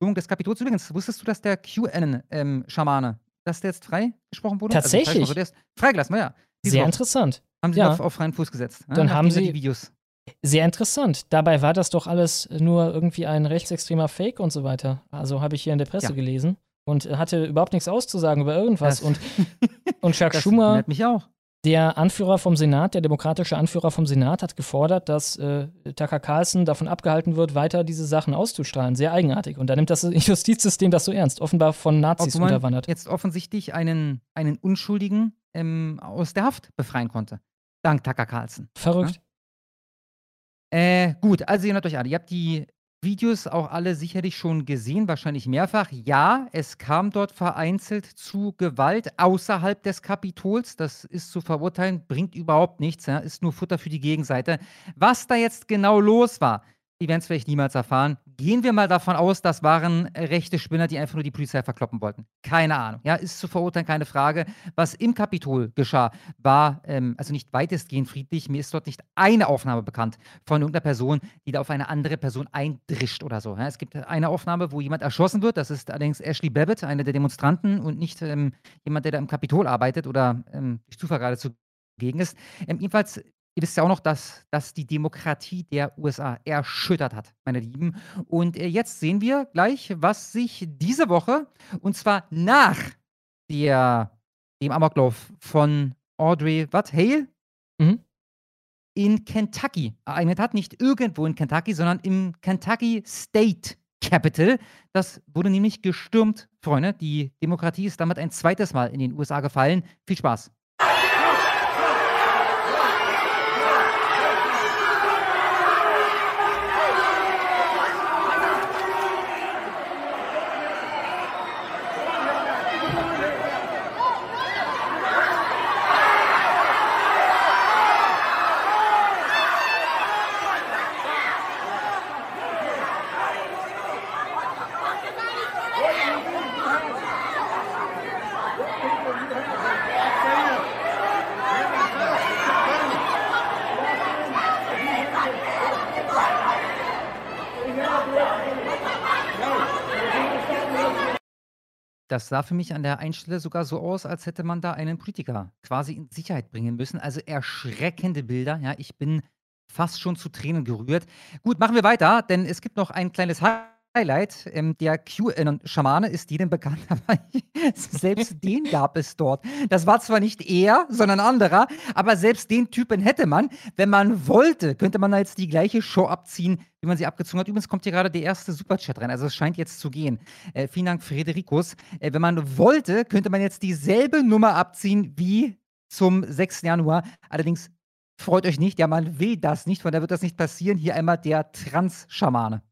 Erstürmung des Kapitols. Übrigens, wusstest du, dass der QAnon-Schamane, dass der jetzt frei gesprochen wurde? Tatsächlich? Also, also freigelassen, ja. Diese Sehr Woche. interessant. Haben sie ja. auf, auf freien Fuß gesetzt. ne? Dann Nachdem haben sie- die Videos. Sehr interessant. Dabei war das doch alles nur irgendwie ein rechtsextremer Fake und so weiter. Also habe ich hier in der Presse Ja. gelesen und hatte überhaupt nichts auszusagen über irgendwas. Das- und, und Chuck Das Schumer, mich auch. Der Anführer vom Senat, der demokratische Anführer vom Senat, hat gefordert, dass äh, Tucker Carlson davon abgehalten wird, weiter diese Sachen auszustrahlen. Sehr eigenartig. Und da nimmt das Justizsystem das so ernst. Offenbar von Nazis Obwohl unterwandert. jetzt offensichtlich einen, einen Unschuldigen ähm, aus der Haft befreien konnte. Dank Tucker Carlson. Verrückt. Äh, gut, also ihr erinnert euch alle, ihr habt die Videos auch alle sicherlich schon gesehen, wahrscheinlich mehrfach. Ja, es kam dort vereinzelt zu Gewalt außerhalb des Kapitols. Das ist zu verurteilen, bringt überhaupt nichts, ja, ist nur Futter für die Gegenseite. Was da jetzt genau los war, die werden es vielleicht niemals erfahren. Gehen wir mal davon aus, das waren rechte Spinner, die einfach nur die Polizei verkloppen wollten. Keine Ahnung. Ja, ist zu verurteilen, keine Frage. Was im Kapitol geschah, war ähm, also nicht weitestgehend friedlich. Mir ist dort nicht eine Aufnahme bekannt von irgendeiner Person, die da auf eine andere Person eindrischt oder so. Ja, es gibt eine Aufnahme, wo jemand erschossen wird. Das ist allerdings Ashley Babbitt, eine der Demonstranten und nicht ähm, jemand, der da im Kapitol arbeitet oder ähm, durch Zufall gerade zugegen ist. Ähm, jedenfalls Ihr wisst ja auch noch, dass das die Demokratie der USA erschüttert hat, meine Lieben. Und äh, jetzt sehen wir gleich, was sich diese Woche, und zwar nach der, dem Amoklauf von Audrey, was, Hale? Mhm. In Kentucky ereignet hat. Nicht irgendwo in Kentucky, sondern im Kentucky State Capital. Das wurde nämlich gestürmt, Freunde. Die Demokratie ist damit ein zweites Mal in den USA gefallen. Viel Spaß. Das sah für mich an der einen Stelle sogar so aus, als hätte man da einen Politiker quasi in Sicherheit bringen müssen. Also erschreckende Bilder. Ja, ich bin fast schon zu Tränen gerührt. Gut, machen wir weiter, denn es gibt noch ein kleines Highlight. Ähm, der QAnon-Schamane ist jedem bekannt, aber selbst den gab es dort. Das war zwar nicht er, sondern anderer, aber selbst den Typen hätte man, wenn man wollte, könnte man da jetzt die gleiche Show abziehen, wie man sie abgezogen hat. Übrigens kommt hier gerade der erste Superchat rein, also es scheint jetzt zu gehen. Äh, vielen Dank, Frederikus. Äh, wenn man wollte, könnte man jetzt dieselbe Nummer abziehen wie zum 6. Januar. Allerdings freut euch nicht, ja, man will das nicht, weil da wird das nicht passieren. Hier einmal der Trans-Schamane.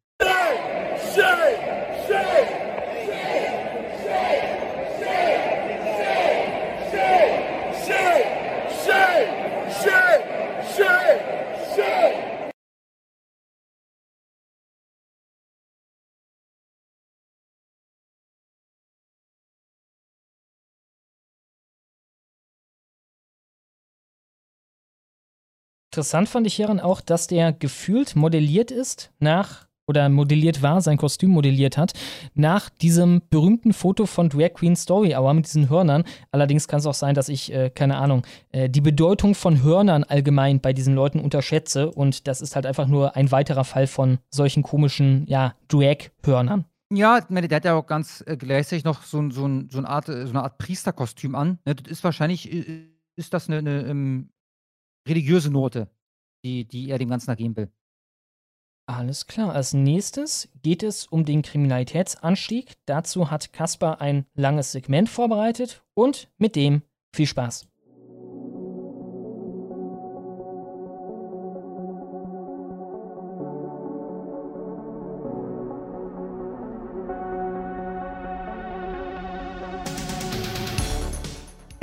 Interessant fand ich hieran auch, dass der gefühlt modelliert ist nach oder modelliert war, sein Kostüm modelliert hat, nach diesem berühmten Foto von Drag Queen Story Hour mit diesen Hörnern. Allerdings kann es auch sein, dass ich, äh, keine Ahnung, äh, die Bedeutung von Hörnern allgemein bei diesen Leuten unterschätze und das ist halt einfach nur ein weiterer Fall von solchen komischen, ja, Drag-Hörnern. Ja, der hat ja auch ganz äh, gleichzeitig noch so, so, so, eine Art, äh, so eine Art Priesterkostüm an. Ne, das ist wahrscheinlich, ist das eine, eine ähm, religiöse Note, die, die er dem Ganzen ergeben will. Alles klar. Als nächstes geht es um den Kriminalitätsanstieg. Dazu hat Kaspar ein langes Segment vorbereitet und mit dem viel Spaß.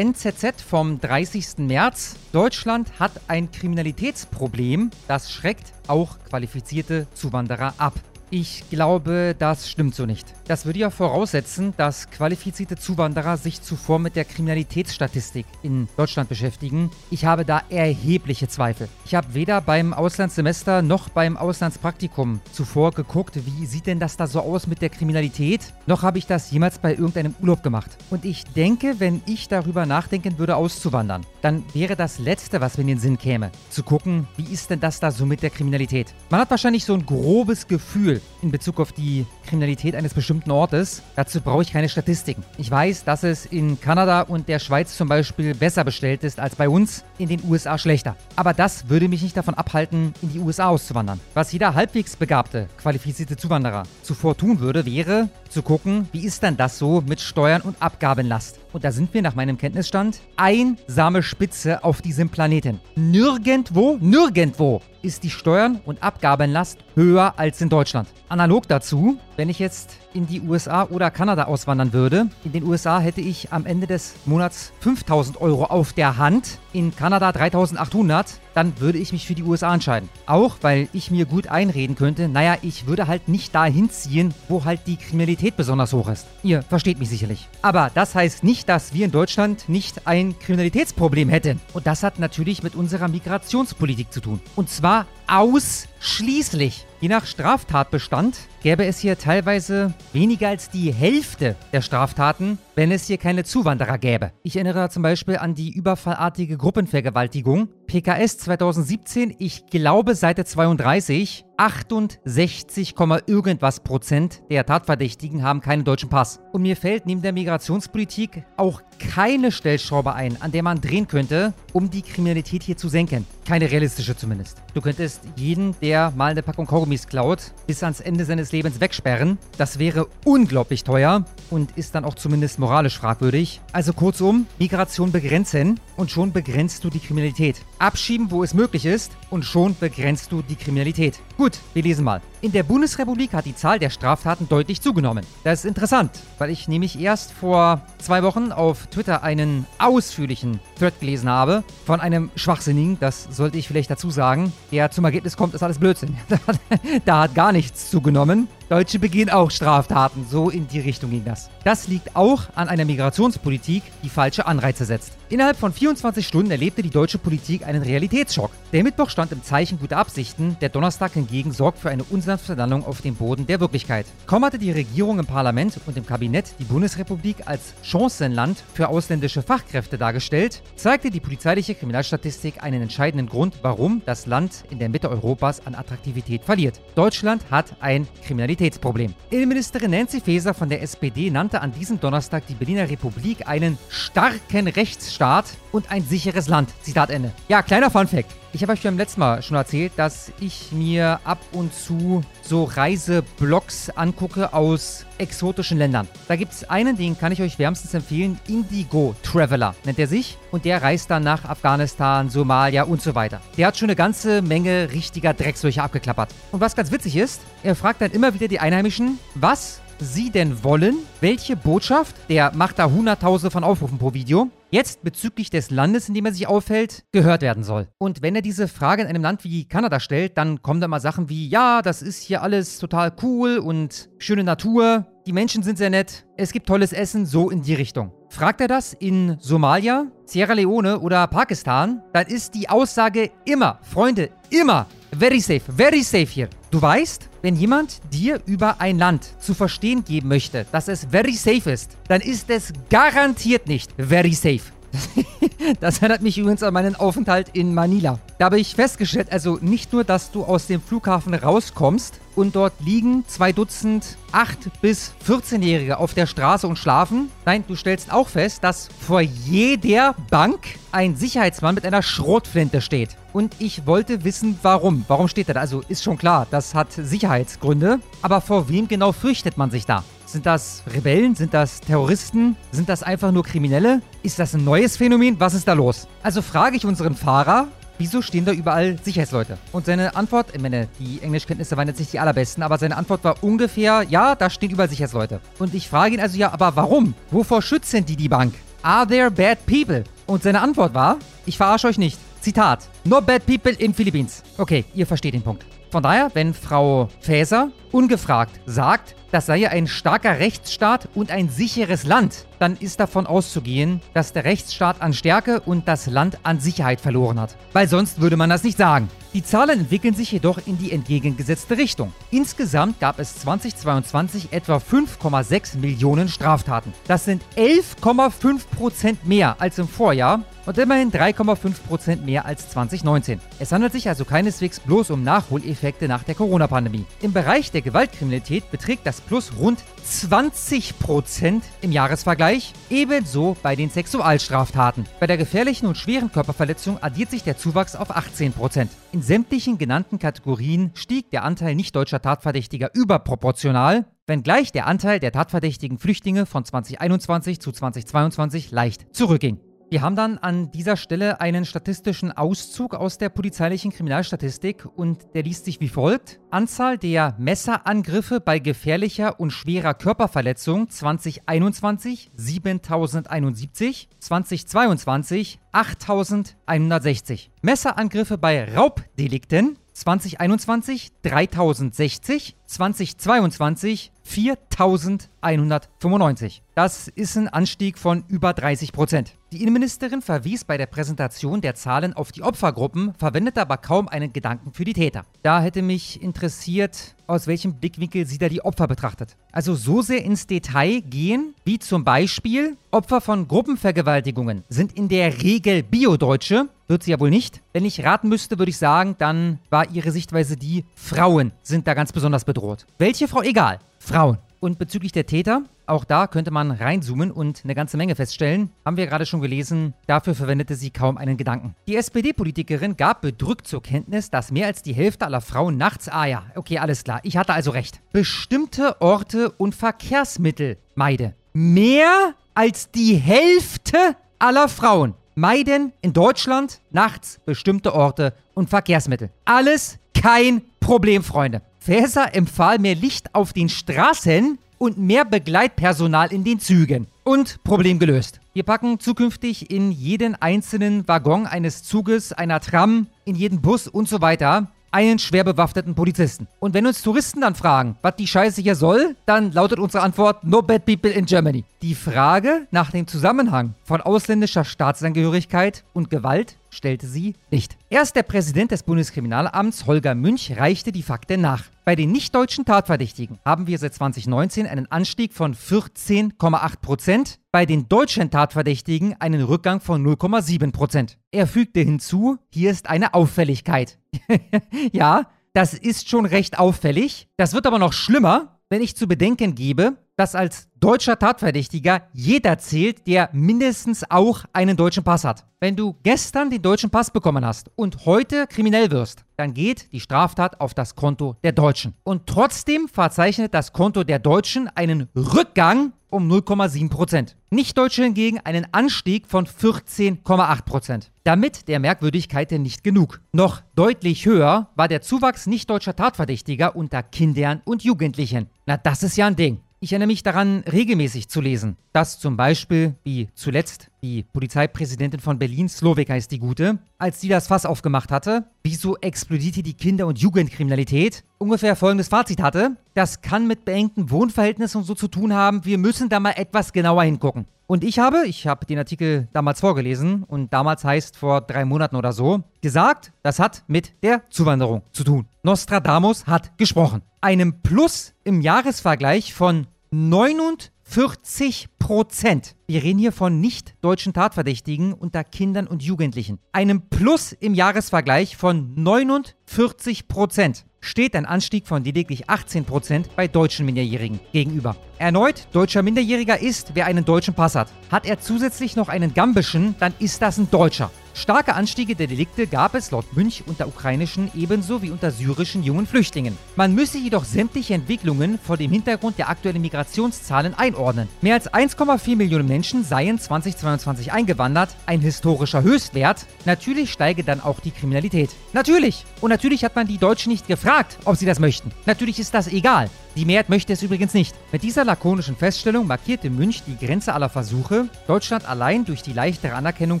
NZZ vom 30. März. Deutschland hat ein Kriminalitätsproblem, das schreckt auch qualifizierte Zuwanderer ab. Ich glaube, das stimmt so nicht. Das würde ja voraussetzen, dass qualifizierte Zuwanderer sich zuvor mit der Kriminalitätsstatistik in Deutschland beschäftigen. Ich habe da erhebliche Zweifel. Ich habe weder beim Auslandssemester noch beim Auslandspraktikum zuvor geguckt, wie sieht denn das da so aus mit der Kriminalität, noch habe ich das jemals bei irgendeinem Urlaub gemacht. Und ich denke, wenn ich darüber nachdenken würde, auszuwandern, dann wäre das Letzte, was mir in den Sinn käme, zu gucken, wie ist denn das da so mit der Kriminalität. Man hat wahrscheinlich so ein grobes Gefühl, in Bezug auf die Kriminalität eines bestimmten Ortes. Dazu brauche ich keine Statistiken. Ich weiß, dass es in Kanada und der Schweiz zum Beispiel besser bestellt ist als bei uns, in den USA schlechter. Aber das würde mich nicht davon abhalten, in die USA auszuwandern. Was jeder halbwegs begabte, qualifizierte Zuwanderer zuvor tun würde, wäre zu gucken, wie ist denn das so mit Steuern und Abgabenlast. Und da sind wir nach meinem Kenntnisstand einsame Spitze auf diesem Planeten. Nirgendwo, nirgendwo ist die Steuern- und Abgabenlast höher als in Deutschland. Analog dazu, wenn ich jetzt in die USA oder Kanada auswandern würde, in den USA hätte ich am Ende des Monats 5000 Euro auf der Hand, in Kanada 3800, dann würde ich mich für die USA entscheiden. Auch weil ich mir gut einreden könnte, naja, ich würde halt nicht dahin ziehen, wo halt die Kriminalität besonders hoch ist. Ihr versteht mich sicherlich. Aber das heißt nicht, dass wir in Deutschland nicht ein Kriminalitätsproblem hätten. Und das hat natürlich mit unserer Migrationspolitik zu tun. Und zwar ausschließlich. Je nach Straftatbestand gäbe es hier teilweise weniger als die Hälfte der Straftaten, wenn es hier keine Zuwanderer gäbe. Ich erinnere zum Beispiel an die überfallartige Gruppenvergewaltigung. PKS 2017, ich glaube Seite 32, 68, irgendwas Prozent der Tatverdächtigen haben keinen deutschen Pass. Und mir fällt neben der Migrationspolitik auch keine Stellschraube ein, an der man drehen könnte, um die Kriminalität hier zu senken. Keine realistische zumindest. Du könntest jeden, der mal eine Packung Kaugummis klaut, bis ans Ende seines Lebens wegsperren. Das wäre unglaublich teuer und ist dann auch zumindest moralisch fragwürdig. Also kurzum, Migration begrenzen und schon begrenzt du die Kriminalität. Abschieben, wo es möglich ist und schon begrenzt du die Kriminalität. Gut, wir lesen mal. In der Bundesrepublik hat die Zahl der Straftaten deutlich zugenommen. Das ist interessant, weil ich nämlich erst vor zwei Wochen auf Twitter einen ausführlichen Thread gelesen habe von einem Schwachsinnigen, das sollte ich vielleicht dazu sagen, der zum Ergebnis kommt, ist alles Blödsinn. da hat gar nichts zugenommen. Deutsche begehen auch Straftaten. So in die Richtung ging das. Das liegt auch an einer Migrationspolitik, die falsche Anreize setzt. Innerhalb von 24 Stunden erlebte die deutsche Politik einen Realitätsschock. Der Mittwoch stand im Zeichen guter Absichten, der Donnerstag hingegen sorgt für eine unsanfte Landung auf dem Boden der Wirklichkeit. Kaum hatte die Regierung im Parlament und im Kabinett die Bundesrepublik als Chancenland für ausländische Fachkräfte dargestellt, zeigte die polizeiliche Kriminalstatistik einen entscheidenden Grund, warum das Land in der Mitte Europas an Attraktivität verliert. Deutschland hat ein Kriminalitätsproblem. Innenministerin Nancy Faeser von der SPD nannte an diesem Donnerstag die Berliner Republik einen starken Rechtsstaat und ein sicheres Land. Zitat Ende. Ja, kleiner Funfact. Ich habe euch beim letzten Mal schon erzählt, dass ich mir ab und zu so Reiseblogs angucke aus exotischen Ländern. Da gibt es einen, den kann ich euch wärmstens empfehlen. Indigo Traveler nennt er sich. Und der reist dann nach Afghanistan, Somalia und so weiter. Der hat schon eine ganze Menge richtiger Dreckslöcher abgeklappert. Und was ganz witzig ist, er fragt dann immer wieder die Einheimischen, was sie denn wollen, welche Botschaft, der macht da hunderttausende von Aufrufen pro Video, jetzt bezüglich des Landes, in dem er sich aufhält, gehört werden soll. Und wenn er diese Frage in einem Land wie Kanada stellt, dann kommen da mal Sachen wie, ja, das ist hier alles total cool und schöne Natur, die Menschen sind sehr nett, es gibt tolles Essen, so in die Richtung. Fragt er das in Somalia, Sierra Leone oder Pakistan, dann ist die Aussage immer, Freunde, immer, very safe, very safe hier. Du weißt, wenn jemand dir über ein Land zu verstehen geben möchte, dass es very safe ist, dann ist es garantiert nicht very safe. Das erinnert mich übrigens an meinen Aufenthalt in Manila. Da habe ich festgestellt, also nicht nur, dass du aus dem Flughafen rauskommst und dort liegen zwei Dutzend 8- bis 14-Jährige auf der Straße und schlafen. Nein, du stellst auch fest, dass vor jeder Bank ein Sicherheitsmann mit einer Schrotflinte steht. Und ich wollte wissen, warum. Warum steht er da? Also ist schon klar, das hat Sicherheitsgründe. Aber vor wem genau fürchtet man sich da? Sind das Rebellen? Sind das Terroristen? Sind das einfach nur Kriminelle? Ist das ein neues Phänomen? Was ist da los? Also frage ich unseren Fahrer, wieso stehen da überall Sicherheitsleute? Und seine Antwort, ich meine, die Englischkenntnisse waren jetzt nicht die allerbesten, aber seine Antwort war ungefähr, ja, da stehen überall Sicherheitsleute. Und ich frage ihn also, ja, aber warum? Wovor schützen die die Bank? Are there bad people? Und seine Antwort war, ich verarsche euch nicht. Zitat, No bad people in Philippines. Okay, ihr versteht den Punkt. Von daher, wenn Frau Faeser ungefragt sagt, das sei ja ein starker Rechtsstaat und ein sicheres Land, dann ist davon auszugehen, dass der Rechtsstaat an Stärke und das Land an Sicherheit verloren hat. Weil sonst würde man das nicht sagen. Die Zahlen entwickeln sich jedoch in die entgegengesetzte Richtung. Insgesamt gab es 2022 etwa 5,6 Millionen Straftaten. Das sind 11,5 Prozent mehr als im Vorjahr und immerhin 3,5 Prozent mehr als 2019. Es handelt sich also keineswegs bloß um Nachholeffekte nach der Corona-Pandemie. Im Bereich der Gewaltkriminalität beträgt das Plus rund 20 Prozent im Jahresvergleich, ebenso bei den Sexualstraftaten. Bei der gefährlichen und schweren Körperverletzung addiert sich der Zuwachs auf 18 Prozent. In sämtlichen genannten Kategorien stieg der Anteil nicht deutscher Tatverdächtiger überproportional, wenngleich der Anteil der tatverdächtigen Flüchtlinge von 2021 zu 2022 leicht zurückging. Wir haben dann an dieser Stelle einen statistischen Auszug aus der polizeilichen Kriminalstatistik und der liest sich wie folgt. Anzahl der Messerangriffe bei gefährlicher und schwerer Körperverletzung 2021 7071, 2022 8160. Messerangriffe bei Raubdelikten 2021 3060, 2022 4195. Das ist ein Anstieg von über 30 Prozent. Die Innenministerin verwies bei der Präsentation der Zahlen auf die Opfergruppen, verwendete aber kaum einen Gedanken für die Täter. Da hätte mich interessiert, aus welchem Blickwinkel sie da die Opfer betrachtet. Also so sehr ins Detail gehen, wie zum Beispiel Opfer von Gruppenvergewaltigungen sind in der Regel Biodeutsche, wird sie ja wohl nicht. Wenn ich raten müsste, würde ich sagen, dann war ihre Sichtweise die, Frauen sind da ganz besonders bedroht. Welche Frau? Egal. Frauen. Und bezüglich der Täter, auch da könnte man reinzoomen und eine ganze Menge feststellen. Haben wir gerade schon gelesen, dafür verwendete sie kaum einen Gedanken. Die SPD-Politikerin gab bedrückt zur Kenntnis, dass mehr als die Hälfte aller Frauen nachts, ah ja, okay, alles klar, ich hatte also recht, bestimmte Orte und Verkehrsmittel meide. Mehr als die Hälfte aller Frauen meiden in Deutschland nachts bestimmte Orte und Verkehrsmittel. Alles kein Problem, Freunde. Faeser empfahl mehr Licht auf den Straßen und mehr Begleitpersonal in den Zügen. Und Problem gelöst. Wir packen zukünftig in jeden einzelnen Waggon eines Zuges, einer Tram, in jeden Bus und so weiter einen schwer bewaffneten Polizisten. Und wenn uns Touristen dann fragen, was die Scheiße hier soll, dann lautet unsere Antwort No bad people in Germany. Die Frage nach dem Zusammenhang von ausländischer Staatsangehörigkeit und Gewalt stellte sie nicht. Erst der Präsident des Bundeskriminalamts, Holger Münch, reichte die Fakten nach. Bei den nicht-deutschen Tatverdächtigen haben wir seit 2019 einen Anstieg von 14,8 Prozent, bei den deutschen Tatverdächtigen einen Rückgang von 0,7 Prozent. Er fügte hinzu, hier ist eine Auffälligkeit. ja, das ist schon recht auffällig. Das wird aber noch schlimmer, wenn ich zu bedenken gebe, dass als deutscher Tatverdächtiger jeder zählt, der mindestens auch einen deutschen Pass hat. Wenn du gestern den deutschen Pass bekommen hast und heute kriminell wirst, dann geht die Straftat auf das Konto der Deutschen. Und trotzdem verzeichnet das Konto der Deutschen einen Rückgang um 0,7%. Nicht-Deutsche hingegen einen Anstieg von 14,8%. Damit der Merkwürdigkeit nicht genug. Noch deutlich höher war der Zuwachs nicht-deutscher Tatverdächtiger unter Kindern und Jugendlichen. Na, das ist ja ein Ding. Ich erinnere mich daran, regelmäßig zu lesen, dass zum Beispiel, wie zuletzt die Polizeipräsidentin von Berlin, Slowik heißt die Gute, als sie das Fass aufgemacht hatte, wieso explodierte die Kinder- und Jugendkriminalität, ungefähr folgendes Fazit hatte, das kann mit beengten Wohnverhältnissen und so zu tun haben, wir müssen da mal etwas genauer hingucken. Und ich habe, ich habe den Artikel damals vorgelesen und damals heißt vor drei Monaten oder so, gesagt, das hat mit der Zuwanderung zu tun. Nostradamus hat gesprochen. Einem Plus im Jahresvergleich von 49 Prozent. Wir reden hier von nicht-deutschen Tatverdächtigen unter Kindern und Jugendlichen. Einem Plus im Jahresvergleich von 49 Prozent steht ein Anstieg von lediglich 18% bei deutschen Minderjährigen gegenüber. Erneut, deutscher Minderjähriger ist, wer einen deutschen Pass hat. Hat er zusätzlich noch einen gambischen, dann ist das ein Deutscher. Starke Anstiege der Delikte gab es laut Münch unter ukrainischen ebenso wie unter syrischen jungen Flüchtlingen. Man müsse jedoch sämtliche Entwicklungen vor dem Hintergrund der aktuellen Migrationszahlen einordnen. Mehr als 1,4 Millionen Menschen seien 2022 eingewandert, ein historischer Höchstwert. Natürlich steige dann auch die Kriminalität. Natürlich! Und natürlich hat man die Deutschen nicht gefragt, ob sie das möchten. Natürlich ist das egal. Die Mehrheit möchte es übrigens nicht. Mit dieser lakonischen Feststellung markierte Münch die Grenze aller Versuche, Deutschland allein durch die leichtere Anerkennung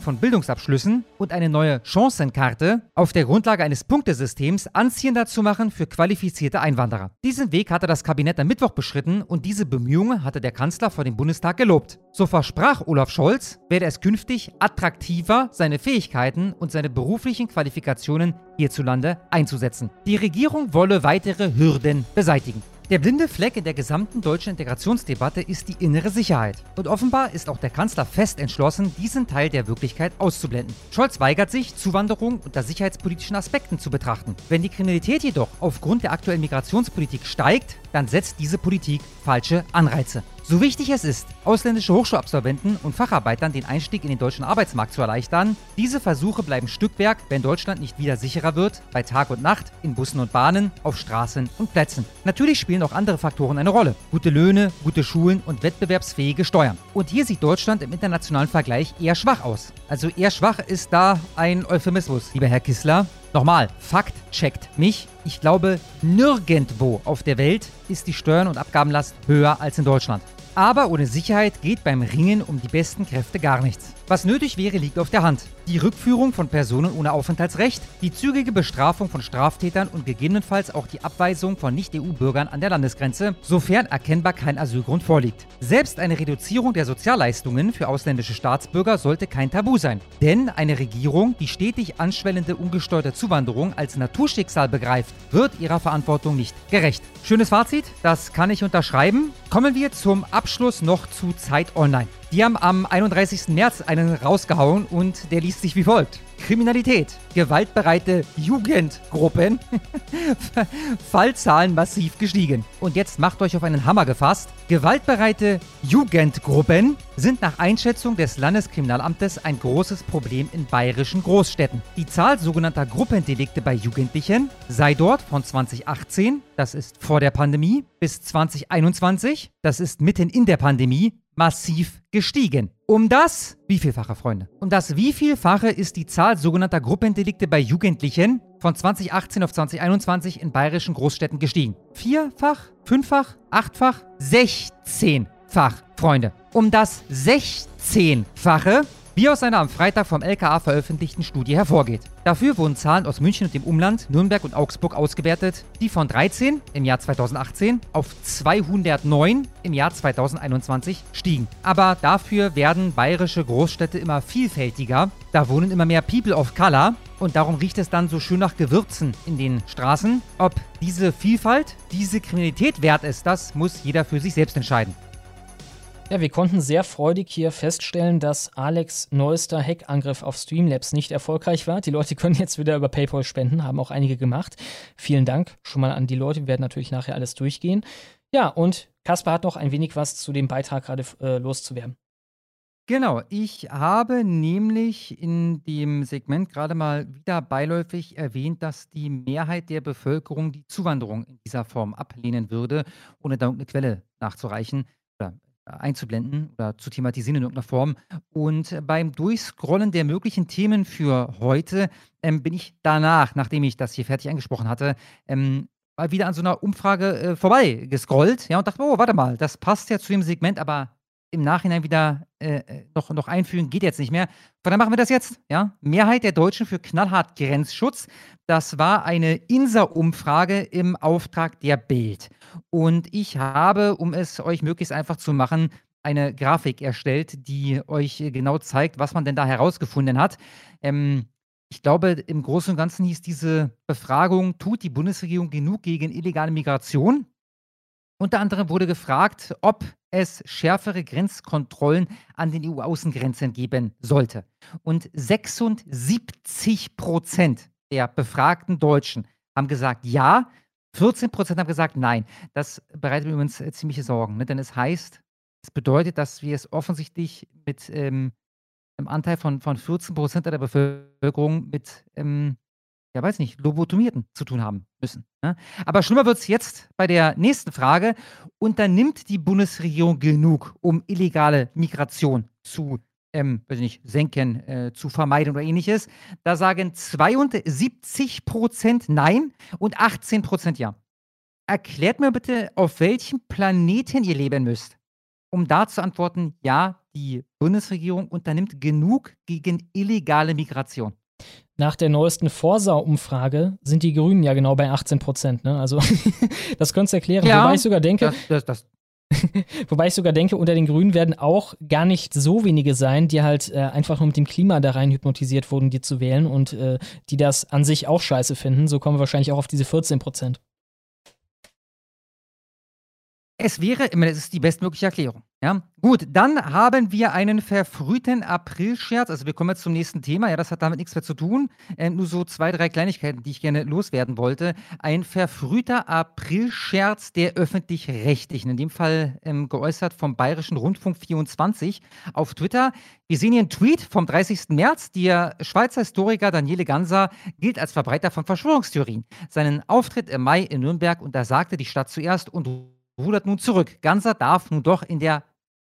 von Bildungsabschlüssen und eine neue Chancenkarte auf der Grundlage eines Punktesystems anziehender zu machen für qualifizierte Einwanderer. Diesen Weg hatte das Kabinett am Mittwoch beschritten und diese Bemühungen hatte der Kanzler vor dem Bundestag gelobt. So versprach Olaf Scholz, werde es künftig attraktiver, seine Fähigkeiten und seine beruflichen Qualifikationen hierzulande einzusetzen. Die Regierung wolle weitere Hürden beseitigen. Der blinde Fleck in der gesamten deutschen Integrationsdebatte ist die innere Sicherheit. Und offenbar ist auch der Kanzler fest entschlossen, diesen Teil der Wirklichkeit auszublenden. Scholz weigert sich, Zuwanderung unter sicherheitspolitischen Aspekten zu betrachten. Wenn die Kriminalität jedoch aufgrund der aktuellen Migrationspolitik steigt, dann setzt diese Politik falsche Anreize. So wichtig es ist, ausländische Hochschulabsolventen und Facharbeitern den Einstieg in den deutschen Arbeitsmarkt zu erleichtern, diese Versuche bleiben Stückwerk, wenn Deutschland nicht wieder sicherer wird, bei Tag und Nacht, in Bussen und Bahnen, auf Straßen und Plätzen. Natürlich spielen auch andere Faktoren eine Rolle. Gute Löhne, gute Schulen und wettbewerbsfähige Steuern. Und hier sieht Deutschland im internationalen Vergleich eher schwach aus. Also eher schwach ist da ein Euphemismus, lieber Herr Kissler. Nochmal, Fakt checkt mich. Ich glaube, nirgendwo auf der Welt ist die Steuern- und Abgabenlast höher als in Deutschland. Aber ohne Sicherheit geht beim Ringen um die besten Kräfte gar nichts. Was nötig wäre, liegt auf der Hand. Die Rückführung von Personen ohne Aufenthaltsrecht, die zügige Bestrafung von Straftätern und gegebenenfalls auch die Abweisung von Nicht-EU-Bürgern an der Landesgrenze, sofern erkennbar kein Asylgrund vorliegt. Selbst eine Reduzierung der Sozialleistungen für ausländische Staatsbürger sollte kein Tabu sein. Denn eine Regierung, die stetig anschwellende ungesteuerte Zuwanderung als Naturschicksal begreift, wird ihrer Verantwortung nicht gerecht. Schönes Fazit, das kann ich unterschreiben. Kommen wir zum Abschluss noch zu Zeit Online. Die haben am 31. März einen rausgehauen und der liest sich wie folgt. Kriminalität, gewaltbereite Jugendgruppen, Fallzahlen massiv gestiegen. Und jetzt macht euch auf einen Hammer gefasst. Gewaltbereite Jugendgruppen sind nach Einschätzung des Landeskriminalamtes ein großes Problem in bayerischen Großstädten. Die Zahl sogenannter Gruppendelikte bei Jugendlichen sei dort von 2018, das ist vor der Pandemie, bis 2021, das ist mitten in der Pandemie, massiv gestiegen. Um das wievielfache, Freunde? Um das wievielfache ist die Zahl sogenannter Gruppendelikte bei Jugendlichen von 2018 auf 2021 in bayerischen Großstädten gestiegen. Vierfach, fünffach, achtfach, sechzehnfach, Freunde. Um das 16-fache wie aus einer am Freitag vom LKA veröffentlichten Studie hervorgeht. Dafür wurden Zahlen aus München und dem Umland, Nürnberg und Augsburg ausgewertet, die von 13 im Jahr 2018 auf 209 im Jahr 2021 stiegen. Aber dafür werden bayerische Großstädte immer vielfältiger, da wohnen immer mehr People of Color und darum riecht es dann so schön nach Gewürzen in den Straßen. Ob diese Vielfalt, diese Kriminalität wert ist, das muss jeder für sich selbst entscheiden. Ja, wir konnten sehr freudig hier feststellen, dass Alex neuester Hackangriff auf Streamlabs nicht erfolgreich war. Die Leute können jetzt wieder über PayPal spenden, haben auch einige gemacht. Vielen Dank schon mal an die Leute. Wir werden natürlich nachher alles durchgehen. Ja, und Kaspar hat noch ein wenig was zu dem Beitrag gerade äh, loszuwerden. Genau, ich habe nämlich in dem Segment gerade mal wieder beiläufig erwähnt, dass die Mehrheit der Bevölkerung die Zuwanderung in dieser Form ablehnen würde, ohne da irgendeine Quelle nachzureichen oder einzublenden oder zu thematisieren in irgendeiner Form. Und beim Durchscrollen der möglichen Themen für heute ähm, bin ich danach, nachdem ich das hier fertig angesprochen hatte, ähm, mal wieder an so einer Umfrage äh, vorbei gescrollt ja, und dachte, oh, warte mal, das passt ja zu dem Segment, aber im Nachhinein wieder äh, noch, noch einfügen geht jetzt nicht mehr. Von daher machen wir das jetzt. Ja? Mehrheit der Deutschen für knallhart Grenzschutz. Das war eine INSA-Umfrage im Auftrag der Bild. Und ich habe, um es euch möglichst einfach zu machen, eine Grafik erstellt, die euch genau zeigt, was man denn da herausgefunden hat. Ähm, ich glaube, im Großen und Ganzen hieß diese Befragung, tut die Bundesregierung genug gegen illegale Migration? Unter anderem wurde gefragt, ob es schärfere Grenzkontrollen an den EU-Außengrenzen geben sollte. Und 76 Prozent der befragten Deutschen haben gesagt ja, 14 Prozent haben gesagt nein. Das bereitet mir übrigens äh, ziemliche Sorgen, ne? denn es heißt, es bedeutet, dass wir es offensichtlich mit ähm, einem Anteil von, von 14 Prozent der Bevölkerung mit ähm, ja, weiß nicht, Lobotomierten zu tun haben müssen. Ne? Aber schlimmer wird es jetzt bei der nächsten Frage. Unternimmt die Bundesregierung genug, um illegale Migration zu ähm, weiß nicht, senken, äh, zu vermeiden oder ähnliches? Da sagen 72 Prozent Nein und 18 Prozent Ja. erklärt mir bitte, auf welchem Planeten ihr leben müsst, um da zu antworten, ja, die Bundesregierung unternimmt genug gegen illegale Migration. Nach der neuesten Vorsau-Umfrage sind die Grünen ja genau bei 18 Prozent. Ne? Also, das könntest du erklären. Ja, Wobei ich sogar denke, Das, das, das, Wobei ich sogar denke, unter den Grünen werden auch gar nicht so wenige sein, die halt äh, einfach nur mit dem Klima da rein hypnotisiert wurden, die zu wählen und äh, die das an sich auch scheiße finden. So kommen wir wahrscheinlich auch auf diese 14 Prozent. Es wäre, ich das ist die bestmögliche Erklärung. Ja? Gut, dann haben wir einen verfrühten Aprilscherz. Also wir kommen jetzt zum nächsten Thema. Ja, das hat damit nichts mehr zu tun. Äh, nur so zwei, drei Kleinigkeiten, die ich gerne loswerden wollte. Ein verfrühter Aprilscherz der öffentlich-rechtlichen, in dem Fall ähm, geäußert vom Bayerischen Rundfunk 24 auf Twitter. Wir sehen hier einen Tweet vom 30. März. Der Schweizer Historiker Daniele Ganser gilt als Verbreiter von Verschwörungstheorien. Seinen Auftritt im Mai in Nürnberg untersagte die Stadt zuerst und rudert nun zurück. Ganser darf nun doch in der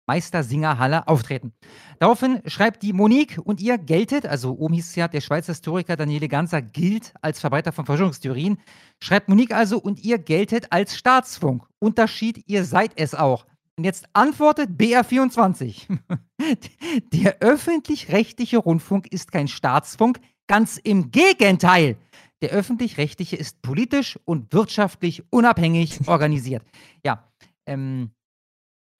Meistersingerhalle auftreten. Daraufhin schreibt die Monique und ihr geltet, also oben hieß es ja, der Schweizer Historiker Daniele Ganser gilt als Verbreiter von Verschwörungstheorien, schreibt Monique also und ihr geltet als Staatsfunk. Unterschied, ihr seid es auch. Und jetzt antwortet BR24. der öffentlich-rechtliche Rundfunk ist kein Staatsfunk, ganz im Gegenteil. Der öffentlich-rechtliche ist politisch und wirtschaftlich unabhängig organisiert. Ja, ähm,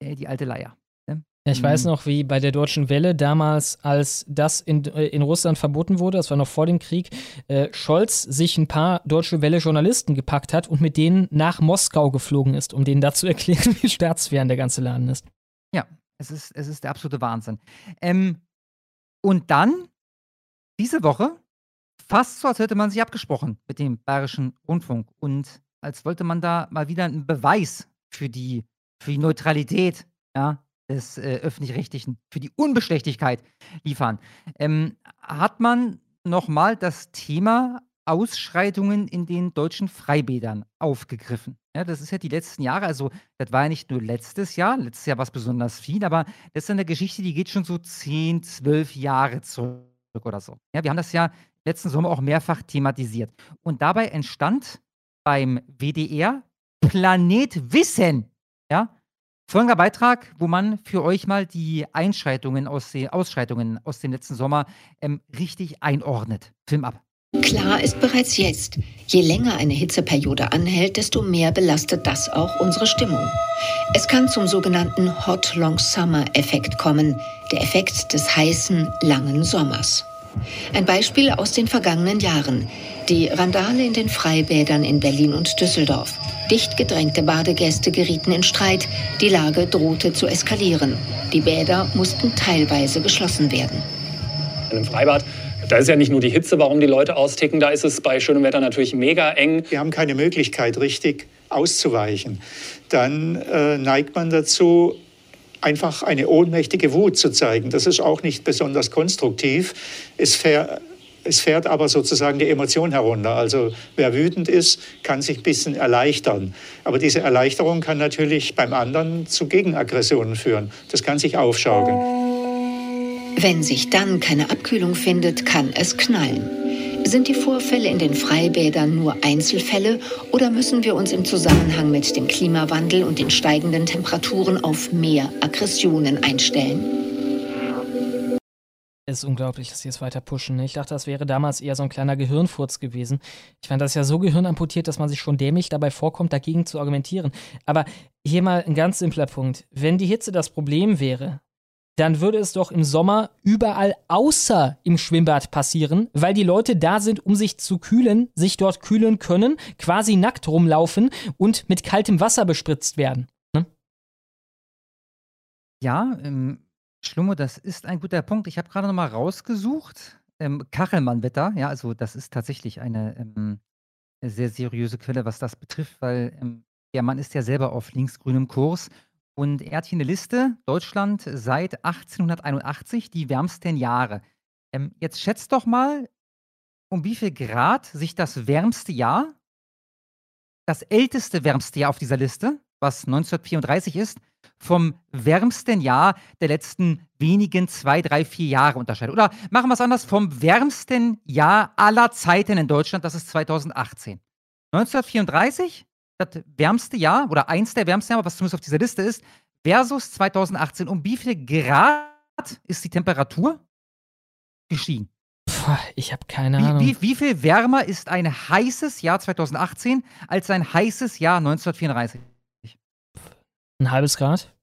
äh, die alte Leier. Ne? Ja, ich weiß Mhm. noch, wie bei der Deutschen Welle damals, als das in, äh, in Russland verboten wurde, das war noch vor dem Krieg, äh, Scholz sich ein paar Deutsche Welle-Journalisten gepackt hat und mit denen nach Moskau geflogen ist, um denen da zu erklären, wie staatsfern der ganze Laden ist. Ja, es ist, es ist der absolute Wahnsinn. Ähm, und dann, diese Woche, fast so, als hätte man sich abgesprochen mit dem Bayerischen Rundfunk und als wollte man da mal wieder einen Beweis für die, für die Neutralität ja, des äh, Öffentlich-Rechtlichen, für die Unbestechlichkeit liefern, ähm, hat man nochmal das Thema Ausschreitungen in den deutschen Freibädern aufgegriffen. Ja, das ist ja die letzten Jahre, also das war ja nicht nur letztes Jahr, letztes Jahr war es besonders viel, aber das ist eine Geschichte, die geht schon so 10, 12 Jahre zurück oder so. Ja, wir haben das ja letzten Sommer auch mehrfach thematisiert. Und dabei entstand beim WDR Planet Wissen, ja, folgender Beitrag, wo man für euch mal die Einschreitungen aus den Ausschreitungen aus dem letzten Sommer ähm, richtig einordnet. Film ab. Klar ist bereits jetzt, je länger eine Hitzeperiode anhält, desto mehr belastet das auch unsere Stimmung. Es kann zum sogenannten Hot Long Summer Effekt kommen, der Effekt des heißen, langen Sommers. Ein Beispiel aus den vergangenen Jahren. Die Randale in den Freibädern in Berlin und Düsseldorf. Dicht gedrängte Badegäste gerieten in Streit. Die Lage drohte zu eskalieren. Die Bäder mussten teilweise geschlossen werden. In einem Freibad, da ist ja nicht nur die Hitze, warum die Leute austicken, da ist es bei schönem Wetter natürlich mega eng. Wir haben keine Möglichkeit, richtig auszuweichen. Dann äh, neigt man dazu, einfach eine ohnmächtige Wut zu zeigen. Das ist auch nicht besonders konstruktiv. Es, es fährt aber sozusagen die Emotion herunter. Also wer wütend ist, kann sich ein bisschen erleichtern. Aber diese Erleichterung kann natürlich beim anderen zu Gegenaggressionen führen. Das kann sich aufschaukeln. Wenn sich dann keine Abkühlung findet, kann es knallen. Sind die Vorfälle in den Freibädern nur Einzelfälle oder müssen wir uns im Zusammenhang mit dem Klimawandel und den steigenden Temperaturen auf mehr Aggressionen einstellen? Es ist unglaublich, dass sie es weiter pushen. ne? Ich dachte, das wäre damals eher so ein kleiner Gehirnfurz gewesen. Ich fand das ja so gehirnamputiert, dass man sich schon dämlich dabei vorkommt, dagegen zu argumentieren. Aber hier mal ein ganz simpler Punkt. Wenn die Hitze das Problem wäre, dann würde es doch im Sommer überall außer im Schwimmbad passieren, weil die Leute da sind, um sich zu kühlen, sich dort kühlen können, quasi nackt rumlaufen und mit kaltem Wasser bespritzt werden. Ne? Ja, ähm, Schlummo, das ist ein guter Punkt. Ich habe gerade noch mal rausgesucht. Ähm, Kachelmann-Wetter, ja, also das ist tatsächlich eine ähm, sehr seriöse Quelle, was das betrifft, weil ähm, der Mann ist ja selber auf linksgrünem Kurs und er hat hier eine Liste, Deutschland seit 1881, die wärmsten Jahre. Ähm, jetzt schätzt doch mal, um wie viel Grad sich das wärmste Jahr, das älteste wärmste Jahr auf dieser Liste, was 1934 ist, vom wärmsten Jahr der letzten wenigen zwei, drei, vier Jahre unterscheidet. Oder machen wir es anders, vom wärmsten Jahr aller Zeiten in Deutschland, das ist 2018. 1934 das wärmste Jahr oder eins der wärmsten Jahre, was zumindest auf dieser Liste ist, versus 2018. Um wie viel Grad ist die Temperatur gestiegen? Puh, ich habe keine Wie, Ahnung. wie, wie viel wärmer ist ein heißes Jahr 2018 als ein heißes Jahr 1934? Ein halbes Grad?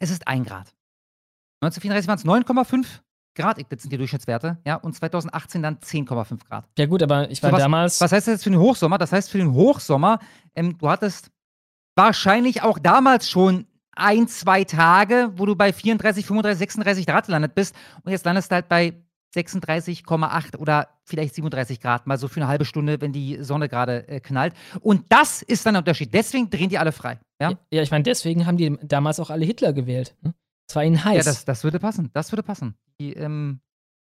Es ist ein Grad. 1934 waren es 9,5 Grad, sind die Durchschnittswerte, ja, und 2018 dann 10,5 Grad. Ja gut, aber ich war So, was, damals. Was heißt das jetzt für den Hochsommer? Das heißt für den Hochsommer, ähm, du hattest wahrscheinlich auch damals schon ein, zwei Tage, wo du bei 34, 35, 36 Grad gelandet bist und jetzt landest du halt bei 36,8 oder vielleicht 37 Grad, mal so für eine halbe Stunde, wenn die Sonne gerade äh, knallt. Und das ist dann der Unterschied. Deswegen drehen die alle frei. Ja, Ja, ich meine, deswegen haben die damals auch alle Hitler gewählt. Ne? Es war ihnen heiß. ja das, das würde passen. Das würde passen. Die, ähm,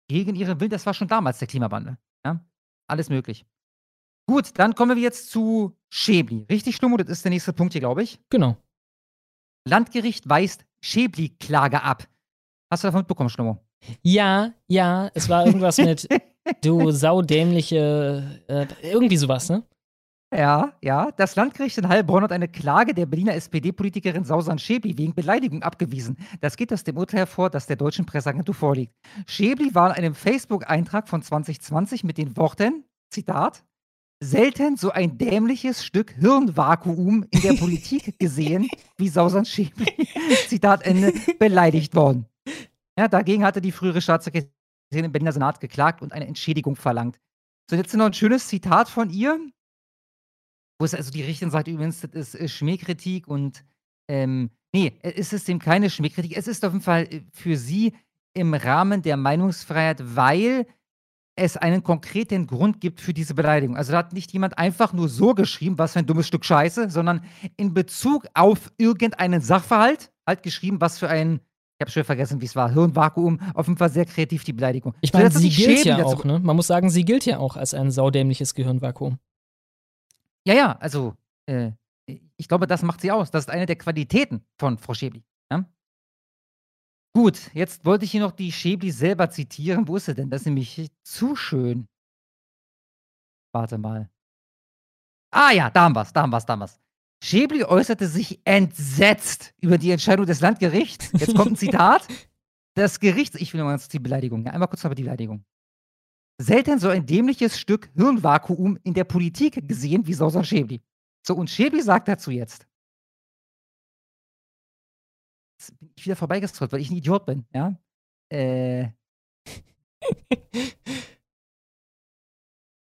gegen ihren Willen, das war schon damals der Klimawandel. Ja? Alles möglich. Gut, dann kommen wir jetzt zu Schäbli. Richtig, Stummo? Das ist der nächste Punkt hier, glaube ich. Genau. Landgericht weist Schäbli-Klage ab. Hast du davon mitbekommen, Schlummo? Ja, ja, es war irgendwas mit du saudämliche, äh, irgendwie sowas, ne? Ja, ja. Das Landgericht in Heilbronn hat eine Klage der Berliner SPD-Politikerin Sausan Schäbli wegen Beleidigung abgewiesen. Das geht aus dem Urteil hervor, das der deutschen Presseagentur vorliegt. Schäbli war in einem Facebook-Eintrag von 2020 mit den Worten, Zitat, selten so ein dämliches Stück Hirnvakuum in der Politik gesehen, wie Sausan Schäbli, Zitat Ende, beleidigt worden. Ja, dagegen hatte die frühere Staatssekretärin im Berliner Senat geklagt und eine Entschädigung verlangt. So, jetzt noch ein schönes Zitat von ihr, wo es also die Richterin sagt, übrigens, das ist äh, Schmähkritik und ähm, nee, es ist eben keine Schmähkritik. Es ist auf jeden Fall äh, für sie im Rahmen der Meinungsfreiheit, weil es einen konkreten Grund gibt für diese Beleidigung. Also da hat nicht jemand einfach nur so geschrieben, was für ein dummes Stück Scheiße, sondern in Bezug auf irgendeinen Sachverhalt halt geschrieben, was für ein, ich habe schon vergessen, wie es war, Hirnvakuum, auf jeden Fall sehr kreativ die Beleidigung. Ich So, meine, hat sie gilt ja auch, ne? Man muss sagen, sie gilt ja auch als ein saudämliches Gehirnvakuum. Ja, ja, also äh, ich glaube, das macht sie aus. Das ist eine der Qualitäten von Frau Schäbli. Ja? Gut, jetzt wollte ich hier noch die Schäbli selber zitieren. Wo ist sie denn? Das ist nämlich zu schön. Warte mal. Ah ja, da haben wir's, da haben wir's, da haben wir's. Schäbli äußerte sich entsetzt über die Entscheidung des Landgerichts. Jetzt kommt ein Zitat. Das Gericht, ich will noch mal kurz die Beleidigung, ja, einmal kurz noch die Beleidigung. Selten so ein dämliches Stück Hirnvakuum in der Politik gesehen wie Sausan Schäbli. So, und Schäbli sagt dazu jetzt. Jetzt bin ich wieder vorbeigestrollt, weil ich ein Idiot bin, ja? Äh,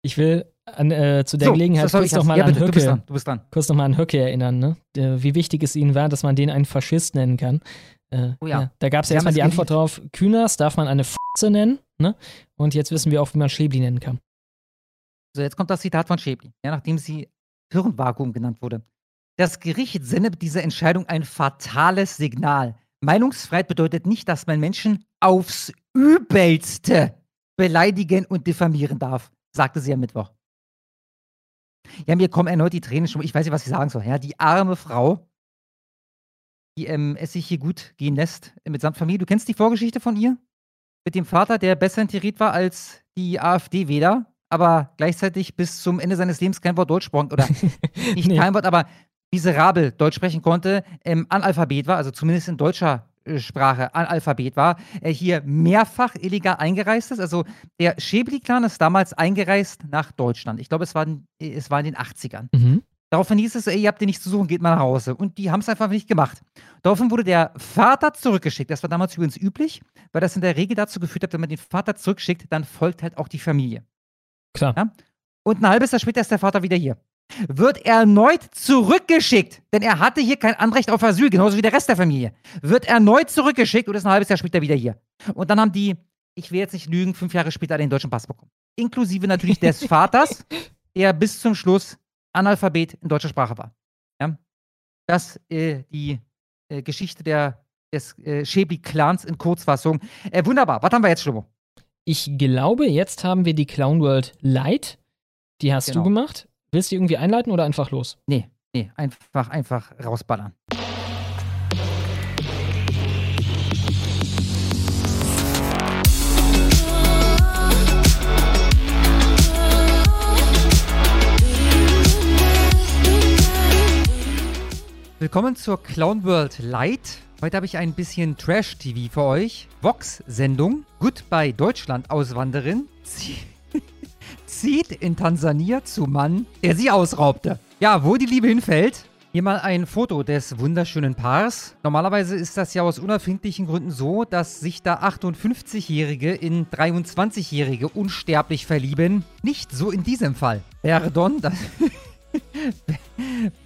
Ich will an, äh, zu der So, Gelegenheit kurz nochmal ja, an bitte, du bist Höcke, dran, du bist dran. kurz noch mal an Höcke erinnern, ne? Wie wichtig es ihnen war, dass man den einen Faschist nennen kann. Äh, Oh ja. Da gab es haben erstmal die Antwort drauf, Kühners darf man eine Fotze nennen, ne? Und jetzt wissen wir auch, wie man Schäbli nennen kann. So, jetzt kommt das Zitat von Schäbli, ja, nachdem sie Hirnvakuum genannt wurde. Das Gericht sendet dieser Entscheidung ein fatales Signal. Meinungsfreiheit bedeutet nicht, dass man Menschen aufs Übelste beleidigen und diffamieren darf, sagte sie am Mittwoch. Ja, mir kommen erneut die Tränen schon. Ich weiß nicht, was ich sagen soll. Ja, die arme Frau, die ähm, es sich hier gut gehen lässt äh, mitsamt Familie. Du kennst die Vorgeschichte von ihr? Mit dem Vater, der besser integriert war als die AfD-Wähler, aber gleichzeitig bis zum Ende seines Lebens kein Wort Deutsch sprach oder nicht Nee. kein Wort, aber miserabel Deutsch sprechen konnte, ähm, Analphabet war, also zumindest in deutscher äh, Sprache Analphabet war, er hier mehrfach illegal eingereist ist. Also der Schäbli-Clan ist damals eingereist nach Deutschland. Ich glaube, es war, in- es war in den 80ern. Mhm. Daraufhin hieß es, ey, ihr habt den nicht zu suchen, geht mal nach Hause. Und die haben es einfach nicht gemacht. Daraufhin wurde der Vater zurückgeschickt. Das war damals übrigens üblich, weil das in der Regel dazu geführt hat, wenn man den Vater zurückschickt, dann folgt halt auch die Familie. Klar. Ja? Und ein halbes Jahr später ist der Vater wieder hier. Wird erneut zurückgeschickt, denn er hatte hier kein Anrecht auf Asyl, genauso wie der Rest der Familie. Wird erneut zurückgeschickt und ist ein halbes Jahr später wieder hier. Und dann haben die, ich will jetzt nicht lügen, fünf Jahre später den deutschen Pass bekommen. Inklusive natürlich des Vaters, der bis zum Schluss Analphabet in deutscher Sprache war. Ja? Das äh, die äh, Geschichte der, des äh, Schäbli-Clans in Kurzfassung. Äh, wunderbar. Was haben wir jetzt, Schlummo? Ich glaube, jetzt haben wir die Clown World Light. Die hast Genau. du gemacht. Willst du die irgendwie einleiten oder einfach los? Nee, nee, einfach, einfach rausballern. Willkommen zur Clown World Light. Heute habe ich ein bisschen Trash-TV für euch. Vox-Sendung. Goodbye Deutschland Auswanderin. Sie zieht in Tansania zu Mann, der sie ausraubte. Ja, wo die Liebe hinfällt. Hier mal ein Foto des wunderschönen Paars. Normalerweise ist das ja aus unerfindlichen Gründen so, dass sich da 58-Jährige in 23-Jährige unsterblich verlieben. Nicht so in diesem Fall. Pardon, das...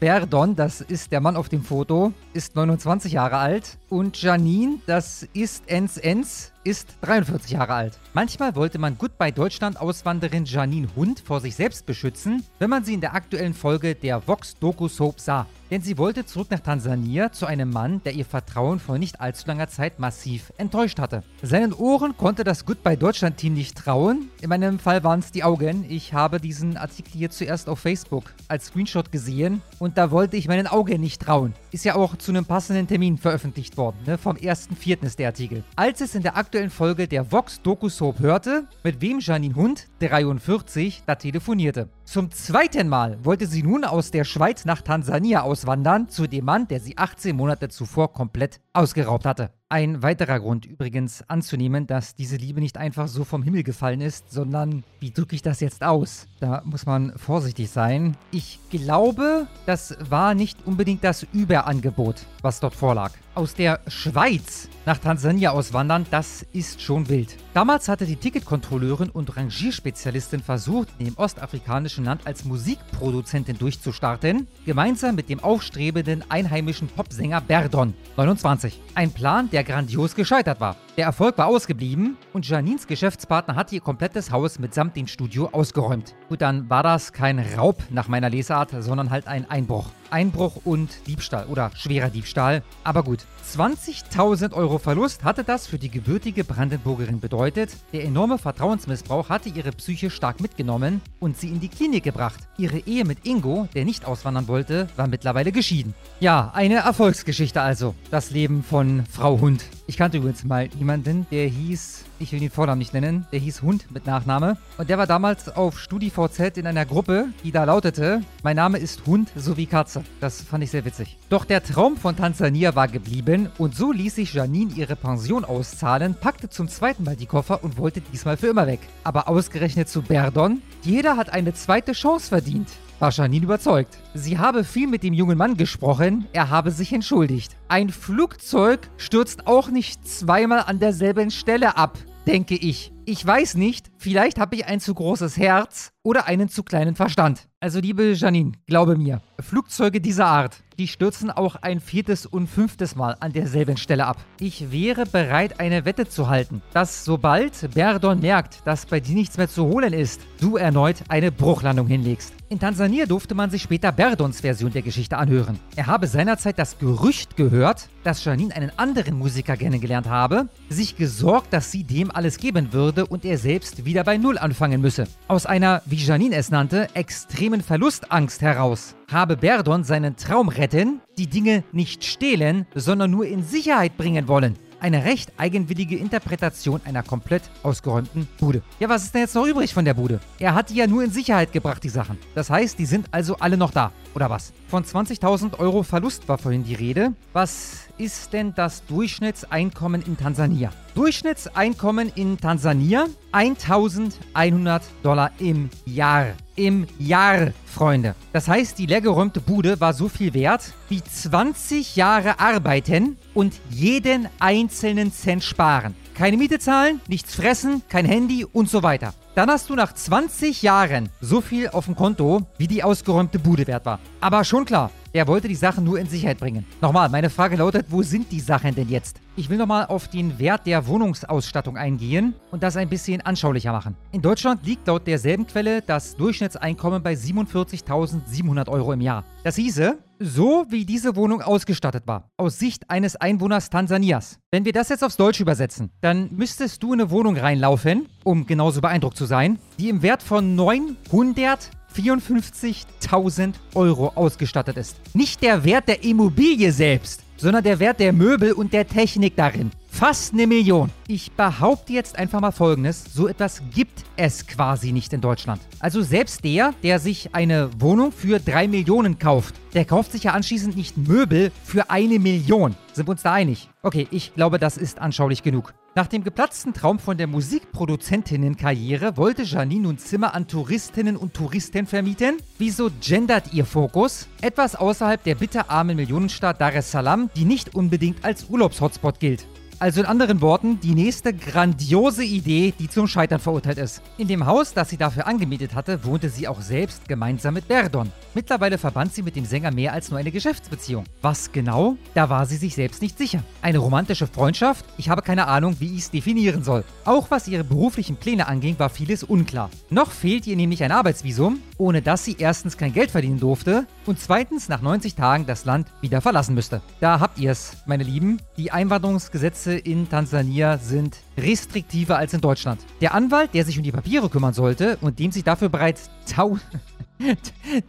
Berdon, das ist der Mann auf dem Foto, ist 29 Jahre alt. Und Janine, das ist Ens Ens, ist 43 Jahre alt. Manchmal wollte man Goodbye Deutschland-Auswanderin Janine Hund vor sich selbst beschützen, wenn man sie in der aktuellen Folge der Vox Doku Soap sah. Denn sie wollte zurück nach Tansania zu einem Mann, der ihr Vertrauen vor nicht allzu langer Zeit massiv enttäuscht hatte. Seinen Ohren konnte das Goodbye Deutschland-Team nicht trauen. In meinem Fall waren es die Augen. Ich habe diesen Artikel hier zuerst auf Facebook als Screenshot gesehen und da wollte ich meinen Augen nicht trauen. Ist ja auch zu einem passenden Termin veröffentlicht worden. Ne? Vom 1.4. ist der Artikel. Als es in der aktuellen Folge der Vox Doku Soap hörte, mit wem Janine Hund, 43, da telefonierte. Zum zweiten Mal wollte sie nun aus der Schweiz nach Tansania auswandern, zu dem Mann, der sie 18 Monate zuvor komplett ausgeraubt hatte. Ein weiterer Grund übrigens anzunehmen, dass diese Liebe nicht einfach so vom Himmel gefallen ist, sondern wie drücke ich das jetzt aus? Da muss man vorsichtig sein. Ich glaube, das war nicht unbedingt das Überangebot, was dort vorlag. Aus der Schweiz nach Tansania auswandern, das ist schon wild. Damals hatte die Ticketkontrolleurin und Rangierspezialistin versucht, dem ostafrikanischen Land als Musikproduzentin durchzustarten, gemeinsam mit dem aufstrebenden einheimischen Popsänger Berdon, 29. Ein Plan, der grandios gescheitert war. Der Erfolg war ausgeblieben und Janines Geschäftspartner hatte ihr komplettes Haus mitsamt dem Studio ausgeräumt. Gut, dann war das kein Raub nach meiner Lesart, sondern halt ein Einbruch. Einbruch und Diebstahl oder schwerer Diebstahl. Aber gut, 20.000 Euro Verlust hatte das für die gebürtige Brandenburgerin bedeutet. Der enorme Vertrauensmissbrauch hatte ihre Psyche stark mitgenommen und sie in die Klinik gebracht. Ihre Ehe mit Ingo, der nicht auswandern wollte, war mittlerweile geschieden. Ja, eine Erfolgsgeschichte also. Das Leben von Frau Hund. Ich kannte übrigens mal jemanden, der hieß, ich will den Vornamen nicht nennen, der hieß Hund mit Nachname. Und der war damals auf StudiVZ in einer Gruppe, die da lautete, mein Name ist Hund sowie Katze. Das fand ich sehr witzig. Doch der Traum von Tansania war geblieben und so ließ sich Janine ihre Pension auszahlen, packte zum zweiten Mal die Koffer und wollte diesmal für immer weg. Aber ausgerechnet zu Berdon, jeder hat eine zweite Chance verdient war Janine überzeugt. Sie habe viel mit dem jungen Mann gesprochen, er habe sich entschuldigt. Ein Flugzeug stürzt auch nicht zweimal an derselben Stelle ab, denke ich. Ich weiß nicht, vielleicht habe ich ein zu großes Herz oder einen zu kleinen Verstand. Also liebe Janine, glaube mir, Flugzeuge dieser Art, die stürzen auch ein viertes und fünftes Mal an derselben Stelle ab. Ich wäre bereit, eine Wette zu halten, dass sobald Berdon merkt, dass bei dir nichts mehr zu holen ist, du erneut eine Bruchlandung hinlegst. In Tansania durfte man sich später Berdons Version der Geschichte anhören. Er habe seinerzeit das Gerücht gehört, dass Janine einen anderen Musiker kennengelernt habe, sich gesorgt, dass sie dem alles geben würde und er selbst wieder bei Null anfangen müsse. Aus einer, wie Janine es nannte, extremen Verlustangst heraus habe Berdon seinen Traum retten, die Dinge nicht stehlen, sondern nur in Sicherheit bringen wollen. Eine recht eigenwillige Interpretation einer komplett ausgeräumten Bude. Ja, was ist denn jetzt noch übrig von der Bude? Er hat die ja nur in Sicherheit gebracht, die Sachen. Das heißt, die sind also alle noch da. Oder was? Von 20.000 Euro Verlust war vorhin die Rede. Was ist denn das Durchschnittseinkommen in Tansania? Durchschnittseinkommen in Tansania 1100 Dollar im Jahr. Im Jahr, Freunde. Das heißt, die leergeräumte Bude war so viel wert wie 20 Jahre arbeiten und jeden einzelnen Cent sparen. Keine Miete zahlen, nichts fressen, kein Handy und so weiter. Dann hast du nach 20 Jahren so viel auf dem Konto, wie die ausgeräumte Bude wert war. Aber schon klar, er wollte die Sachen nur in Sicherheit bringen. Nochmal, meine Frage lautet, wo sind die Sachen denn jetzt? Ich will nochmal auf den Wert der Wohnungsausstattung eingehen und das ein bisschen anschaulicher machen. In Deutschland liegt laut derselben Quelle das Durchschnittseinkommen bei 47.700 Euro im Jahr. Das hieße, so wie diese Wohnung ausgestattet war, aus Sicht eines Einwohners Tansanias. Wenn wir das jetzt aufs Deutsch übersetzen, dann müsstest du in eine Wohnung reinlaufen, um genauso beeindruckt zu sein, die im Wert von 900 54.000 Euro ausgestattet ist. Nicht der Wert der Immobilie selbst, sondern der Wert der Möbel und der Technik darin. Fast eine Million. Ich behaupte jetzt einfach mal Folgendes. So etwas gibt es quasi nicht in Deutschland. Also selbst der, der sich eine Wohnung für drei Millionen kauft, der kauft sich ja anschließend nicht Möbel für eine Million. Sind wir uns da einig? Okay, ich glaube, das ist anschaulich genug. Nach dem geplatzten Traum von der Musikproduzentinnenkarriere wollte Janine nun Zimmer an Touristinnen und Touristen vermieten. Wieso gendert ihr Fokus? Etwas außerhalb der bitterarmen Millionenstadt Dar es Salaam, die nicht unbedingt als Urlaubshotspot gilt. Also in anderen Worten, die nächste grandiose Idee, die zum Scheitern verurteilt ist. In dem Haus, das sie dafür angemietet hatte, wohnte sie auch selbst gemeinsam mit Berdon. Mittlerweile verband sie mit dem Sänger mehr als nur eine Geschäftsbeziehung. Was genau? Da war sie sich selbst nicht sicher. Eine romantische Freundschaft? Ich habe keine Ahnung, wie ich es definieren soll. Auch was ihre beruflichen Pläne anging, war vieles unklar. Noch fehlt ihr nämlich ein Arbeitsvisum, ohne dass sie erstens kein Geld verdienen durfte und zweitens nach 90 Tagen das Land wieder verlassen müsste. Da habt ihr es, meine Lieben. Die Einwanderungsgesetze in Tansania sind restriktiver als in Deutschland. Der Anwalt, der sich um die Papiere kümmern sollte und dem sich dafür bereits tau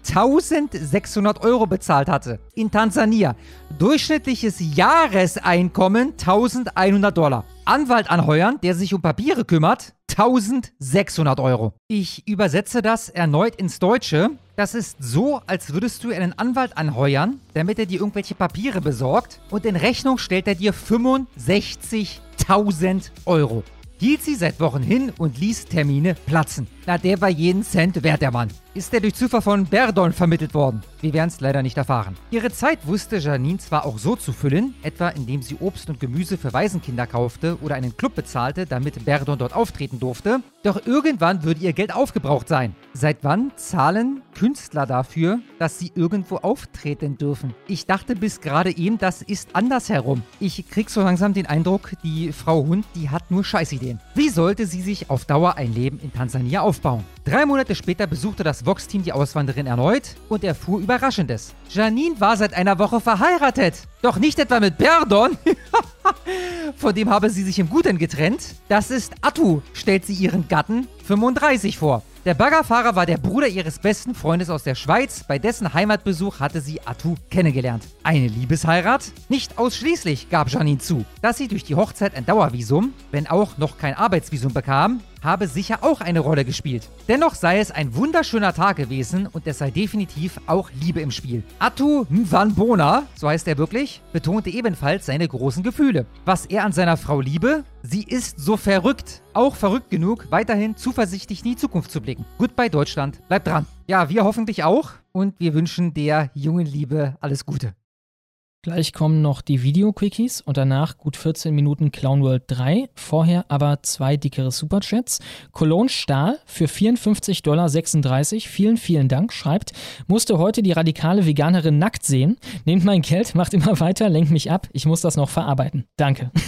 1600 Euro bezahlt hatte. In Tansania. Durchschnittliches Jahreseinkommen 1100 Dollar. Anwalt anheuern, der sich um Papiere kümmert, 1600 Euro. Ich übersetze das erneut ins Deutsche. Das ist so, als würdest du einen Anwalt anheuern, damit er dir irgendwelche Papiere besorgt und in Rechnung stellt er dir 65.000 Euro. Hielt sie seit Wochen hin und ließ Termine platzen. Na, der war jeden Cent wert, der Mann. Ist er durch Zufall von Berdon vermittelt worden? Wir werden es leider nicht erfahren. Ihre Zeit wusste Janine zwar auch so zu füllen, etwa indem sie Obst und Gemüse für Waisenkinder kaufte oder einen Club bezahlte, damit Berdon dort auftreten durfte, doch irgendwann würde ihr Geld aufgebraucht sein. Seit wann zahlen Künstler dafür, dass sie irgendwo auftreten dürfen? Ich dachte bis gerade eben, das ist andersherum. Ich krieg so langsam den Eindruck, die Frau Hund, die hat nur Scheißideen. Wie sollte sie sich auf Dauer ein Leben in Tansania aufbauen? Drei Monate später besuchte das Vox-Team die Auswanderin erneut und erfuhr Überraschendes. Janine war seit einer Woche verheiratet. Doch nicht etwa mit Berdon. Von dem habe sie sich im Guten getrennt. Das ist Atu, stellt sie ihren Gatten 35 vor. Der Baggerfahrer war der Bruder ihres besten Freundes aus der Schweiz. Bei dessen Heimatbesuch hatte sie Atu kennengelernt. Eine Liebesheirat? Nicht ausschließlich, gab Janine zu. Dass sie durch die Hochzeit ein Dauervisum, wenn auch noch kein Arbeitsvisum bekam, habe sicher auch eine Rolle gespielt. Dennoch sei es ein wunderschöner Tag gewesen und es sei definitiv auch Liebe im Spiel. Atu Mwanbona, so heißt er wirklich, betonte ebenfalls seine großen Gefühle. Was er an seiner Frau liebe, sie ist so verrückt. Auch verrückt genug, weiterhin zuversichtlich in die Zukunft zu blicken. Goodbye Deutschland, bleibt dran. Ja, wir hoffentlich auch und wir wünschen der jungen Liebe alles Gute. Gleich kommen noch die Video-Quickies und danach gut 14 Minuten Clown World 3. Vorher aber zwei dickere Superchats. Cologne Stahl für 54,36 Dollar. Vielen, vielen Dank. Schreibt, musste heute die radikale Veganerin nackt sehen. Nehmt mein Geld, macht immer weiter, lenkt mich ab. Ich muss das noch verarbeiten. Danke.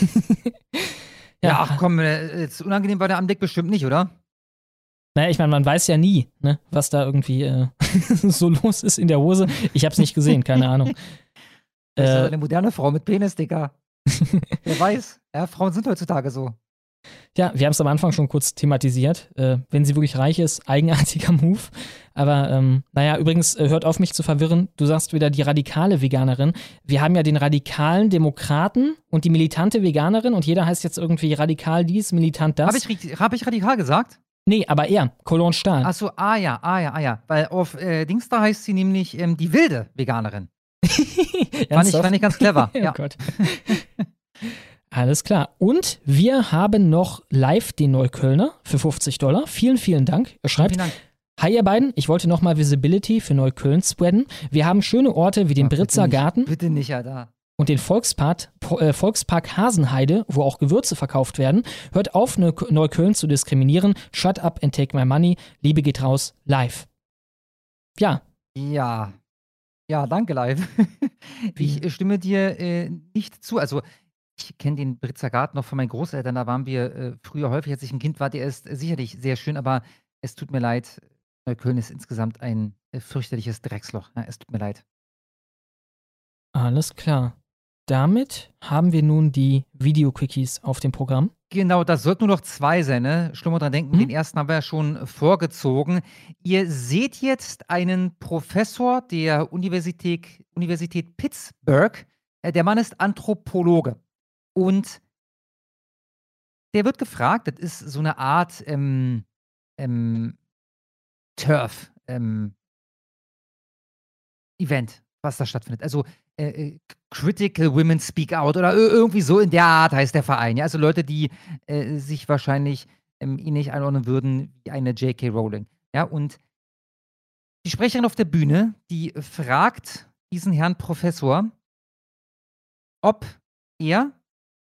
Ja, ach komm, äh, jetzt unangenehm war der Anblick bestimmt nicht, oder? Naja, ich meine, man weiß ja nie, ne, was da irgendwie äh, so los ist in der Hose. Ich habe es nicht gesehen, keine Ahnung. Das ist Äh, doch eine moderne Frau mit Penis, Digga. Wer weiß. Ja, Frauen sind heutzutage so. Ja, wir haben es am Anfang schon kurz thematisiert. Äh, wenn sie wirklich reich ist, eigenartiger Move. Aber ähm, naja, übrigens, äh, hört auf mich zu verwirren. Du sagst wieder die radikale Veganerin. Wir haben ja den radikalen Demokraten und die militante Veganerin und jeder heißt jetzt irgendwie radikal dies, militant das. Habe ich, hab ich radikal gesagt? Nee, aber er, Cologne Stahl. Achso, ah ja, ah ja, ah ja. Weil auf äh, Dings da heißt sie nämlich ähm, die wilde Veganerin. fand, ich, fand ich ganz clever. oh ja. Gott. Alles klar. Und wir haben noch live den Neuköllner für 50 Dollar. Vielen, vielen Dank. Er schreibt. Vielen Dank. Hi ihr beiden, ich wollte nochmal Visibility für Neukölln spreaden. Wir haben schöne Orte wie den Ach, bitte Britzer nicht, Garten Bitte nicht, Alter. und den Volkspark, äh, Volkspark Hasenheide, wo auch Gewürze verkauft werden. Hört auf, Neu Neukölln zu diskriminieren. Shut up and take my money. Liebe geht raus, live. Ja, Ja. Ja, danke, live. ich äh, stimme dir äh, nicht zu. Also, ich kenne den Britzer Garten noch von meinen Großeltern. Da waren wir äh, früher häufig, als ich ein Kind war. Der ist äh, sicherlich sehr schön, aber es tut mir leid. Neukölln ist insgesamt ein äh, fürchterliches Drecksloch. Ja, es tut mir leid. alles klar. Damit haben wir nun die Video-Quickies auf dem Programm. Genau, das sollten nur noch zwei sein, ne? Mal dran denken, Mhm. den ersten haben wir ja schon vorgezogen. Ihr seht jetzt einen Professor der Universität, Universität Pittsburgh. Äh, Der Mann ist Anthropologe. Und der wird gefragt, das ist so eine Art ähm, ähm, Turf, ähm, Event, was da stattfindet. Also äh, äh, Critical Women Speak Out oder irgendwie so in der Art heißt der Verein. Ja? Also Leute, die äh, sich wahrscheinlich ähm, ähnlich einordnen würden wie eine J.K. Rowling. Ja, und die Sprecherin auf der Bühne, die fragt diesen Herrn Professor, ob er,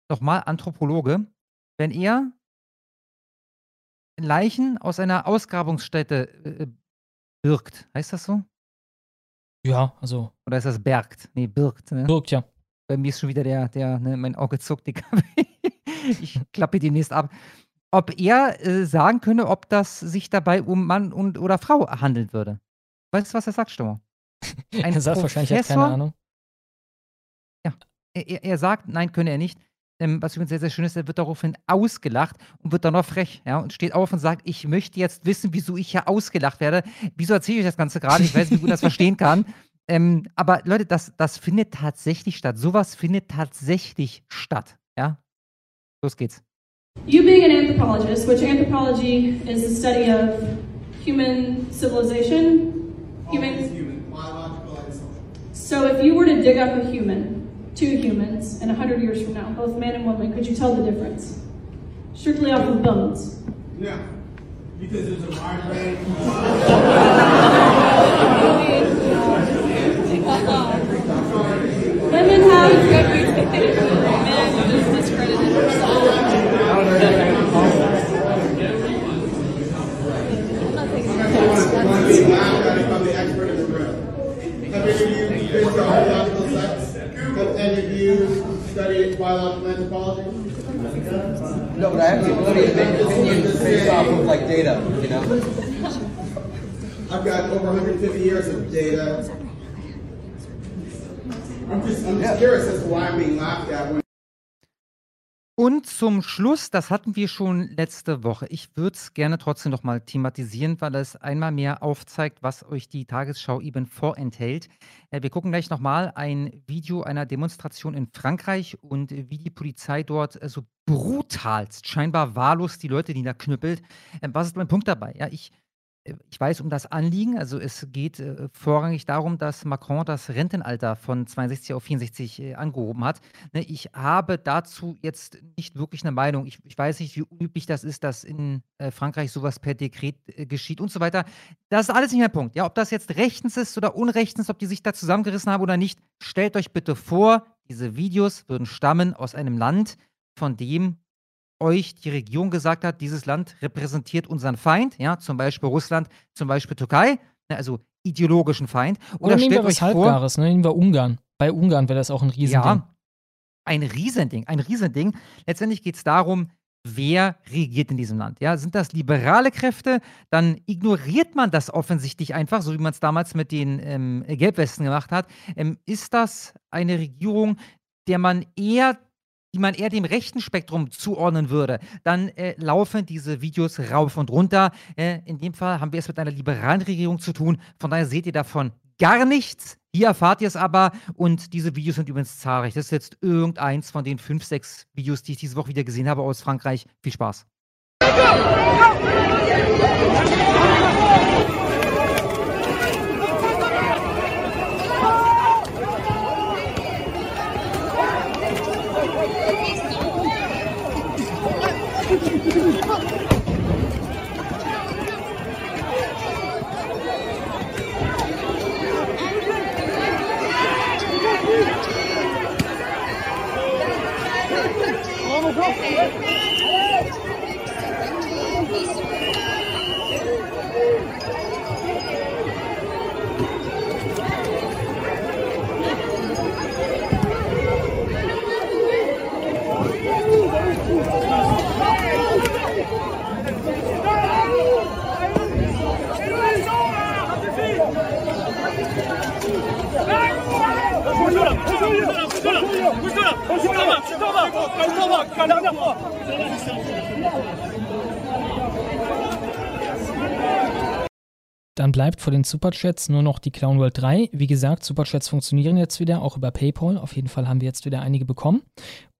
nochmal Anthropologe, wenn er Leichen aus einer Ausgrabungsstätte äh, birgt, heißt das so? Ja, also. Oder ist das bergt? Nee, birgt. Ne? Birgt, ja. Bei mir ist schon wieder der, der, ne, mein Auge zuckt, Digga. ich klappe demnächst ab. Ob er äh, sagen könne, ob das sich dabei um Mann und oder Frau handeln würde. Weißt du, was er sagt, Stummer? Er sagt wahrscheinlich, er hat keine Ahnung. Ja, er, er sagt, nein, könne er nicht. Ähm, was übrigens sehr, sehr schön ist, er wird daraufhin ausgelacht und wird dann noch frech, ja, und steht auf und sagt, ich möchte jetzt wissen, wieso ich hier ausgelacht werde. Wieso erzähle ich das Ganze gerade? Ich weiß nicht, wie gut das verstehen kann. Ähm, aber Leute, das, das findet tatsächlich statt. Sowas findet tatsächlich statt, ja. Los geht's. You being an anthropologist, which anthropology is the study of human civilization, humans. Human, biological and social. So if you were to dig up a human, two humans, and 100 years from now, both man and woman, could you tell the difference? Strictly off of bones. Yeah, because there's a wide range. Women have. Men just discredited I'm the expert in the room. Have any of you been to biological sex? Have any of studied biological anthropology? No, but I have to make opinions based off of like data, you know? I've got over 150 years of data. I'm just, I'm just curious as to why I'm being laughed at when Und zum Schluss, das hatten wir schon letzte Woche. Ich würde es gerne trotzdem noch mal thematisieren, weil es einmal mehr aufzeigt, was euch die Tagesschau eben vorenthält. Äh, wir gucken gleich noch mal ein Video einer Demonstration in Frankreich und wie die Polizei dort äh, so brutalst, scheinbar wahllos die Leute niederknüppelt. Äh, was ist mein Punkt dabei? Ja, ich ich weiß um das Anliegen. Also es geht äh, vorrangig darum, dass Macron das Rentenalter von 62 auf 64 äh, angehoben hat. Ne, ich habe dazu jetzt nicht wirklich eine Meinung. Ich, weiß nicht, wie üblich das ist, dass in äh, Frankreich sowas per Dekret äh, geschieht und so weiter. Das ist alles nicht mein Punkt. Ja, ob das jetzt rechtens ist oder unrechtens, ob die sich da zusammengerissen haben oder nicht, stellt euch bitte vor, diese Videos würden stammen aus einem Land, von dem euch die Regierung gesagt hat, dieses Land repräsentiert unseren Feind, ja, zum Beispiel Russland, zum Beispiel Türkei, ne, also ideologischen Feind. Oder, Oder nehmen stellt wir was euch vor, Halbgares, ne? nehmen wir Ungarn. Bei Ungarn wäre das auch ein Riesending. ja, ein Riesending, ein Riesending. Letztendlich geht es darum, wer regiert in diesem Land. Ja, sind das liberale Kräfte? Dann ignoriert man das offensichtlich einfach, so wie man es damals mit den ähm, Gelbwesten gemacht hat. Ähm, ist das eine Regierung, der man eher die man eher dem rechten Spektrum zuordnen würde, dann äh, laufen diese Videos rauf und runter. Äh, in dem Fall haben wir es mit einer liberalen Regierung zu tun. Von daher seht ihr davon gar nichts. Hier erfahrt ihr es aber. Und diese Videos sind übrigens zahlreich. Das ist jetzt irgendeins von den fünf, sechs Videos, die ich diese Woche wieder gesehen habe aus Frankreich. Viel Spaß. Dann bleibt vor den Superchats nur noch die Clown World 3. Wie gesagt, Superchats funktionieren jetzt wieder, auch über PayPal. Auf jeden Fall haben wir jetzt wieder einige bekommen.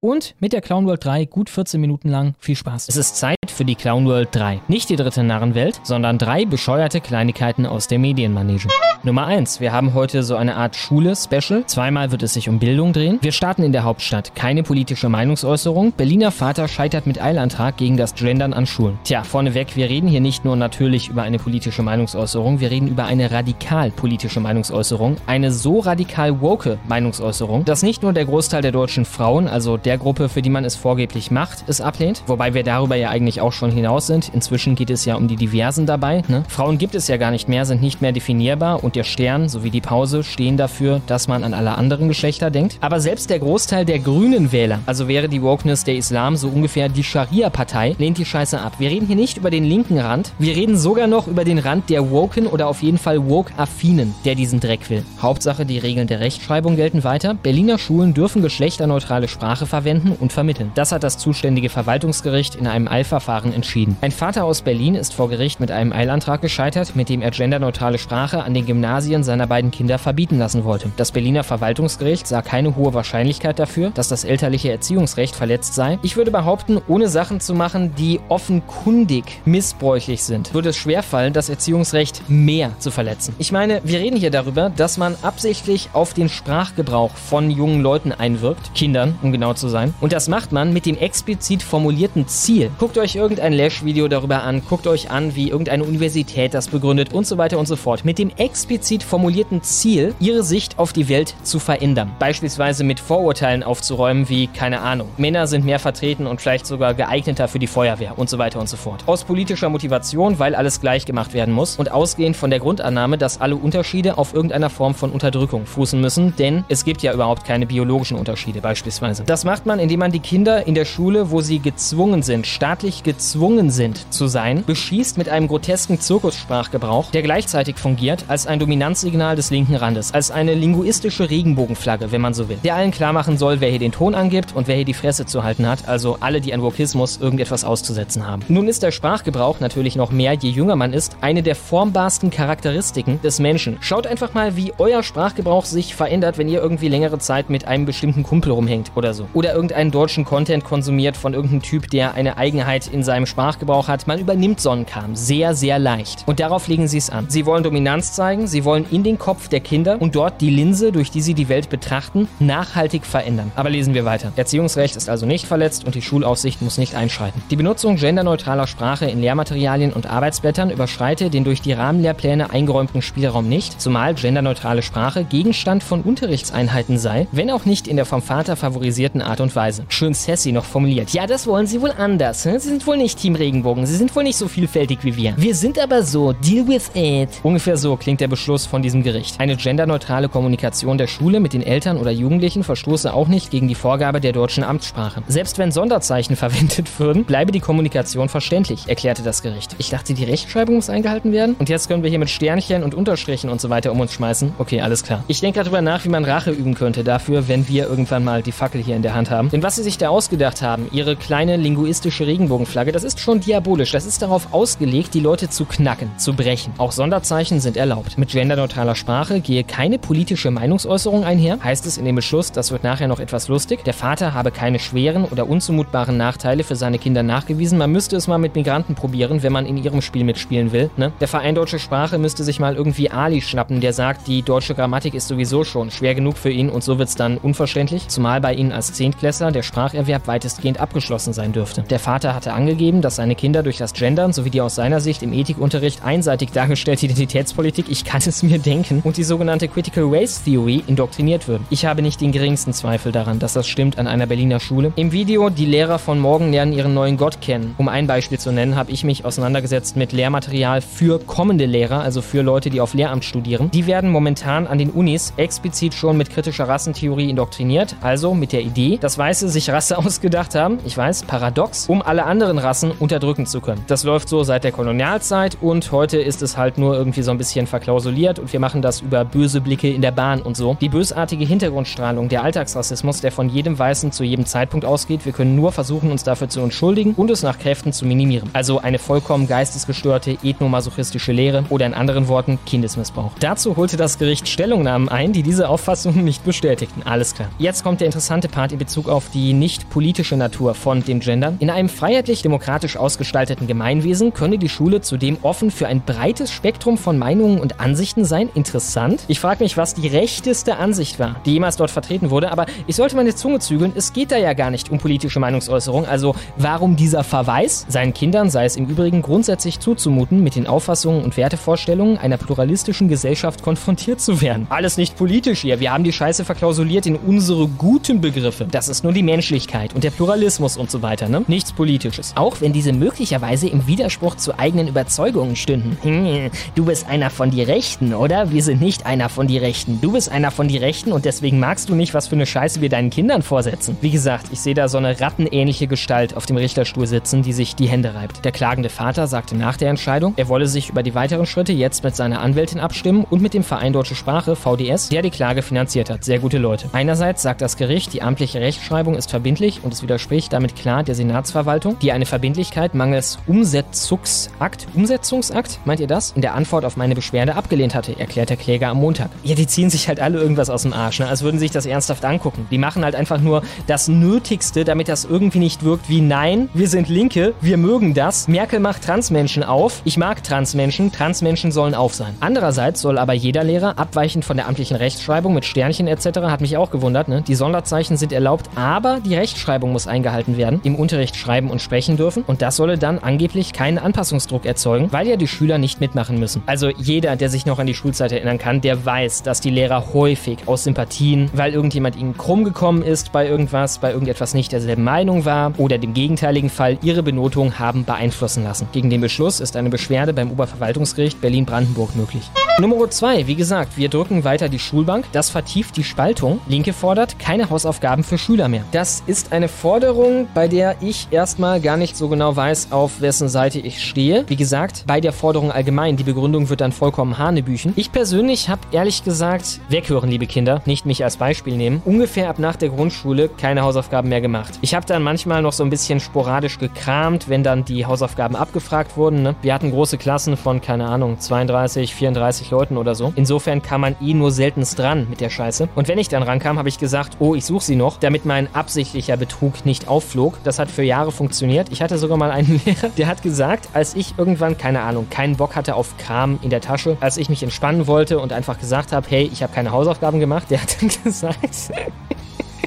Und mit der Clown World 3 gut 14 Minuten lang viel Spaß. Es ist Zeit für die Clown World 3. Nicht die dritte Narrenwelt, sondern drei bescheuerte Kleinigkeiten aus der Medienmanege. Nummer 1. Wir haben heute so eine Art Schule-Special. Zweimal wird es sich um Bildung drehen. Wir starten in der Hauptstadt. Keine politische Meinungsäußerung. Berliner Vater scheitert mit Eilantrag gegen das Gendern an Schulen. Tja, vorneweg, wir reden hier nicht nur natürlich über eine politische Meinungsäußerung, wir reden über eine radikal politische Meinungsäußerung. Eine so radikal woke Meinungsäußerung, dass nicht nur der Großteil der deutschen Frauen, also der Gruppe, für die man es vorgeblich macht, es ablehnt. Wobei wir darüber ja eigentlich auch schon hinaus sind. Inzwischen geht es ja um die Diversen dabei. Ne? Frauen gibt es ja gar nicht mehr, sind nicht mehr definierbar und der Stern sowie die Pause stehen dafür, dass man an alle anderen Geschlechter denkt. Aber selbst der Großteil der grünen Wähler, also wäre die Wokeness der Islam so ungefähr die Scharia-Partei, lehnt die Scheiße ab. Wir reden hier nicht über den linken Rand, wir reden sogar noch über den Rand der Woken oder auf jeden Fall Woke-Affinen, der diesen Dreck will. Hauptsache, die Regeln der Rechtschreibung gelten weiter. Berliner Schulen dürfen geschlechterneutrale Sprache verwenden und vermitteln. Das hat das zuständige Verwaltungsgericht in einem Eilverfahren entschieden. Ein Vater aus Berlin ist vor Gericht mit einem Eilantrag gescheitert, mit dem er genderneutrale Sprache an den Gymnasien seiner beiden Kinder verbieten lassen wollte. Das Berliner Verwaltungsgericht sah keine hohe Wahrscheinlichkeit dafür, dass das elterliche Erziehungsrecht verletzt sei. Ich würde behaupten, ohne Sachen zu machen, die offenkundig missbräuchlich sind, würde es schwerfallen, das Erziehungsrecht mehr zu verletzen. Ich meine, wir reden hier darüber, dass man absichtlich auf den Sprachgebrauch von jungen Leuten einwirkt, Kindern, um genau zu sein. Und das macht man mit dem explizit formulierten Ziel. Guckt euch irgendein Lash-Video darüber an, guckt euch an, wie irgendeine Universität das begründet und so weiter und so fort. Mit dem explizit formulierten Ziel, ihre Sicht auf die Welt zu verändern. Beispielsweise mit Vorurteilen aufzuräumen, wie, keine Ahnung, Männer sind mehr vertreten und vielleicht sogar geeigneter für die Feuerwehr und so weiter und so fort. Aus politischer Motivation, weil alles gleich gemacht werden muss und ausgehend von der Grundannahme, dass alle Unterschiede auf irgendeiner Form von Unterdrückung fußen müssen, denn es gibt ja überhaupt keine biologischen Unterschiede beispielsweise. Das macht man, indem man die Kinder in der Schule, wo sie gezwungen sind, staatlich gezwungen sind zu sein, beschießt mit einem grotesken Zirkussprachgebrauch, der gleichzeitig fungiert als ein Dominanzsignal des linken Randes, als eine linguistische Regenbogenflagge, wenn man so will, der allen klar machen soll, wer hier den Ton angibt und wer hier die Fresse zu halten hat, also alle, die an Wokismus irgendetwas auszusetzen haben. Nun ist der Sprachgebrauch natürlich noch mehr, je jünger man ist, eine der formbarsten Charakteristiken des Menschen. Schaut einfach mal, wie euer Sprachgebrauch sich verändert, wenn ihr irgendwie längere Zeit mit einem bestimmten Kumpel rumhängt oder so. Oder irgendeinen deutschen Content konsumiert von irgendeinem Typ, der eine Eigenheit in seinem Sprachgebrauch hat. Man übernimmt Sonnenkam sehr, sehr leicht. Und darauf legen sie es an. Sie wollen Dominanz zeigen, sie wollen in den Kopf der Kinder und dort die Linse, durch die sie die Welt betrachten, nachhaltig verändern. Aber lesen wir weiter. Erziehungsrecht ist also nicht verletzt und die Schulaufsicht muss nicht einschreiten. Die Benutzung genderneutraler Sprache in Lehrmaterialien und Arbeitsblättern überschreite den durch die Rahmenlehrpläne eingeräumten Spielraum nicht, zumal genderneutrale Sprache Gegenstand von Unterrichtseinheiten sei, wenn auch nicht in der vom Vater favorisierten Art und Weise. Schön sassy noch formuliert. Ja, das wollen sie wohl anders. Hm? Sie sind wohl nicht Team Regenbogen. Sie sind wohl nicht so vielfältig wie wir. Wir sind aber so. Deal with it. Ungefähr so klingt der Beschluss von diesem Gericht. Eine genderneutrale Kommunikation der Schule mit den Eltern oder Jugendlichen verstoße auch nicht gegen die Vorgabe der deutschen Amtssprache. Selbst wenn Sonderzeichen verwendet würden, bleibe die Kommunikation verständlich, erklärte das Gericht. Ich dachte, die Rechtschreibung muss eingehalten werden. Und jetzt können wir hier mit Sternchen und Unterstrichen und so weiter um uns schmeißen. Okay, alles klar. Ich denke darüber nach, wie man Rache üben könnte dafür, wenn wir irgendwann mal die Fackel hier in der Hand haben. Denn was sie sich da ausgedacht haben, ihre kleine linguistische Regenbogenflagge, das ist schon diabolisch. Das ist darauf ausgelegt, die Leute zu knacken, zu brechen. Auch Sonderzeichen sind erlaubt. Mit genderneutraler Sprache gehe keine politische Meinungsäußerung einher, heißt es in dem Beschluss, das wird nachher noch etwas lustig. Der Vater habe keine schweren oder unzumutbaren Nachteile für seine Kinder nachgewiesen. Man müsste es mal mit Migranten probieren, wenn man in ihrem Spiel mitspielen will. Ne? Der Verein Deutsche Sprache müsste sich mal irgendwie Ali schnappen, der sagt, die deutsche Grammatik ist sowieso schon schwer genug für ihn und so wird es dann unverständlich, zumal bei ihnen als Zehntklässler der Spracherwerb weitestgehend abgeschlossen sein dürfte. Der Vater hatte angegeben, dass seine Kinder durch das Gendern sowie die aus seiner Sicht im Ethikunterricht einseitig dargestellte Identitätspolitik, ich kann es mir denken, und die sogenannte Critical Race Theory indoktriniert würden. Ich habe nicht den geringsten Zweifel daran, dass das stimmt an einer Berliner Schule. Im Video Die Lehrer von morgen lernen ihren neuen Gott kennen. Um ein Beispiel zu nennen, habe ich mich auseinandergesetzt mit Lehrmaterial für kommende Lehrer, also für Leute, die auf Lehramt studieren. Die werden momentan an den Unis explizit schon mit kritischer Rassentheorie indoktriniert, also mit der Idee, dass Weiße sich Rasse ausgedacht haben, ich weiß, paradox, um alle anderen Rassen unterdrücken zu können. Das läuft so seit der Kolonialzeit und heute ist es halt nur irgendwie so ein bisschen verklausuliert und wir machen das über böse Blicke in der Bahn und so. Die bösartige Hintergrundstrahlung, der Alltagsrassismus, der von jedem Weißen zu jedem Zeitpunkt ausgeht, wir können nur versuchen, uns dafür zu entschuldigen und es nach Kräften zu minimieren. Also eine vollkommen geistesgestörte, ethnomasochistische Lehre oder in anderen Worten Kindesmissbrauch. Dazu holte das Gericht Stellungnahmen ein, die diese Auffassung nicht bestätigten. Alles klar. Jetzt kommt der interessante Part im Bezug auf die nicht politische Natur von dem Gendern. In einem freiheitlich-demokratisch ausgestalteten Gemeinwesen könne die Schule zudem offen für ein breites Spektrum von Meinungen und Ansichten sein. Interessant. Ich frage mich, was die rechteste Ansicht war, die jemals dort vertreten wurde, aber ich sollte meine Zunge zügeln. Es geht da ja gar nicht um politische Meinungsäußerung. Also warum dieser Verweis? Seinen Kindern sei es im Übrigen grundsätzlich zuzumuten, mit den Auffassungen und Wertevorstellungen einer pluralistischen Gesellschaft konfrontiert zu werden. Alles nicht politisch hier. Wir haben die Scheiße verklausuliert in unsere guten Begriffe. Das ist nur die Menschlichkeit und der Pluralismus und so weiter, ne? Nichts Politisches. Auch wenn diese möglicherweise im Widerspruch zu eigenen Überzeugungen stünden. Hm, du bist einer von die Rechten, oder? Wir sind nicht einer von die Rechten. Du bist einer von die Rechten und deswegen magst du nicht, was für eine Scheiße wir deinen Kindern vorsetzen. Wie gesagt, ich sehe da so eine rattenähnliche Gestalt auf dem Richterstuhl sitzen, die sich die Hände reibt. Der klagende Vater sagte nach der Entscheidung, er wolle sich über die weiteren Schritte jetzt mit seiner Anwältin abstimmen und mit dem Verein Deutsche Sprache, VDS, der die Klage finanziert hat. Sehr gute Leute. Einerseits sagt das Gericht, die amtliche Rechtschreibung ist verbindlich und es widerspricht damit klar der Senatsverwaltung, die eine Verbindlichkeit mangels Umsetzungsakt, Umsetzungsakt, meint ihr das? In der Antwort auf meine Beschwerde abgelehnt hatte, erklärt der Kläger am Montag. Ja, die ziehen sich halt alle irgendwas aus dem Arsch, ne? als würden sie sich das ernsthaft angucken. Die machen halt einfach nur das Nötigste, damit das irgendwie nicht wirkt wie Nein, wir sind Linke, wir mögen das, Merkel macht Transmenschen auf, ich mag Transmenschen, Transmenschen sollen auf sein. Andererseits soll aber jeder Lehrer, abweichend von der amtlichen Rechtschreibung mit Sternchen etc., hat mich auch gewundert, ne? die Sonderzeichen sind erlaubt, aber die Rechtschreibung muss eingehalten werden, im Unterricht schreiben und sprechen dürfen und das solle dann angeblich keinen Anpassungsdruck erzeugen, weil ja die Schüler nicht mitmachen müssen. Also jeder, der sich noch an die Schulzeit erinnern kann, der weiß, dass die Lehrer häufig aus Sympathien, weil irgendjemand ihnen krumm gekommen ist bei irgendwas, bei irgendetwas nicht derselben Meinung war oder dem gegenteiligen Fall ihre Benotung haben beeinflussen lassen. Gegen den Beschluss ist eine Beschwerde beim Oberverwaltungsgericht Berlin-Brandenburg möglich. Nummer 2, wie gesagt, wir drücken weiter die Schulbank. Das vertieft die Spaltung. Linke fordert keine Hausaufgaben für Schüler mehr. Das ist eine Forderung, bei der ich erstmal gar nicht so genau weiß, auf wessen Seite ich stehe. Wie gesagt, bei der Forderung allgemein, die Begründung wird dann vollkommen Hanebüchen. Ich persönlich habe ehrlich gesagt, weghören, liebe Kinder, nicht mich als Beispiel nehmen, ungefähr ab nach der Grundschule keine Hausaufgaben mehr gemacht. Ich habe dann manchmal noch so ein bisschen sporadisch gekramt, wenn dann die Hausaufgaben abgefragt wurden. Ne? Wir hatten große Klassen von, keine Ahnung, 32, 34 Leuten oder so. Insofern kam man eh nur seltenst dran mit der Scheiße. Und wenn ich dann rankam, habe ich gesagt, oh, ich suche sie noch, damit mein absichtlicher Betrug nicht aufflog. Das hat für Jahre funktioniert. Ich hatte sogar mal einen Lehrer, der hat gesagt, als ich irgendwann, keine Ahnung, keinen Bock hatte auf Kram in der Tasche, als ich mich entspannen wollte und einfach gesagt habe, hey, ich habe keine Hausaufgaben gemacht, der hat dann gesagt,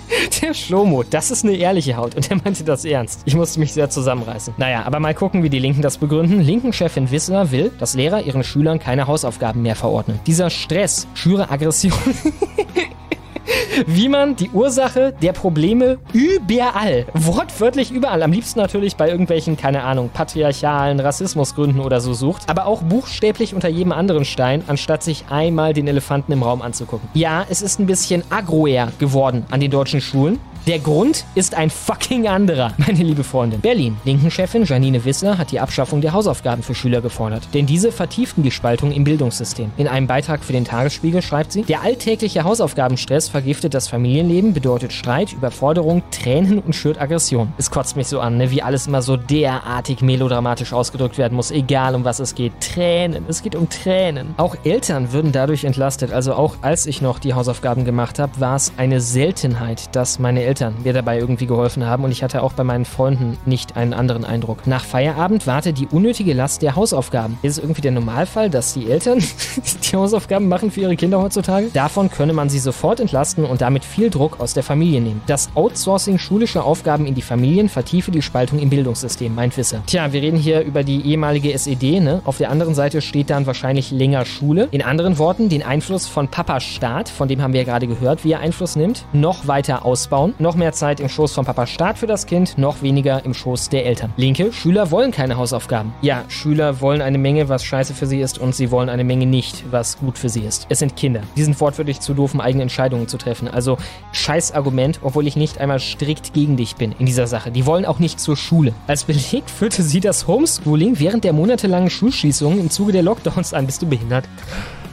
der Schlomo, das ist eine ehrliche Haut. Und er meinte das ernst. Ich musste mich sehr zusammenreißen. Naja, aber mal gucken, wie die Linken das begründen. Linken-Chefin Wissler will, dass Lehrer ihren Schülern keine Hausaufgaben mehr verordnen. Dieser Stress schüre Aggression. wie man die Ursache der Probleme überall, wortwörtlich überall, am liebsten natürlich bei irgendwelchen, keine Ahnung, patriarchalen Rassismusgründen oder so sucht, aber auch buchstäblich unter jedem anderen Stein, anstatt sich einmal den Elefanten im Raum anzugucken. Ja, es ist ein bisschen agroer geworden an den deutschen Schulen. Der Grund ist ein fucking anderer, meine liebe Freundin. Berlin. Linken-Chefin Janine Wissler hat die Abschaffung der Hausaufgaben für Schüler gefordert. Denn diese vertieften die Spaltung im Bildungssystem. In einem Beitrag für den Tagesspiegel schreibt sie, der alltägliche Hausaufgabenstress vergiftet das Familienleben, bedeutet Streit, Überforderung, Tränen und schürt Aggression. Es kotzt mich so an, ne, wie alles immer so derartig melodramatisch ausgedrückt werden muss, egal um was es geht. Tränen, es geht um Tränen. Auch Eltern würden dadurch entlastet. Also auch als ich noch die Hausaufgaben gemacht habe, war es eine Seltenheit, dass meine Eltern mir dabei irgendwie geholfen haben und ich hatte auch bei meinen Freunden nicht einen anderen Eindruck. Nach Feierabend warte die unnötige Last der Hausaufgaben. Ist es irgendwie der Normalfall, dass die Eltern die Hausaufgaben machen für ihre Kinder heutzutage? Davon könne man sie sofort entlasten und damit viel Druck aus der Familie nehmen. Das Outsourcing schulischer Aufgaben in die Familien vertiefe die Spaltung im Bildungssystem, meint Wisser. Tja, wir reden hier über die ehemalige SED, ne? Auf der anderen Seite steht dann wahrscheinlich länger Schule. In anderen Worten, den Einfluss von Papa Staat, von dem haben wir ja gerade gehört, wie er Einfluss nimmt, noch weiter ausbauen noch mehr Zeit im Schoß von Papa Staat für das Kind, noch weniger im Schoß der Eltern. Linke, Schüler wollen keine Hausaufgaben. Ja, Schüler wollen eine Menge, was scheiße für sie ist und sie wollen eine Menge nicht, was gut für sie ist. Es sind Kinder. Die sind wortwörtlich zu doof, um eigene Entscheidungen zu treffen. Also scheiß Argument, obwohl ich nicht einmal strikt gegen dich bin in dieser Sache. Die wollen auch nicht zur Schule. Als Beleg führte sie das Homeschooling während der monatelangen Schulschließungen im Zuge der Lockdowns an. Bist du behindert?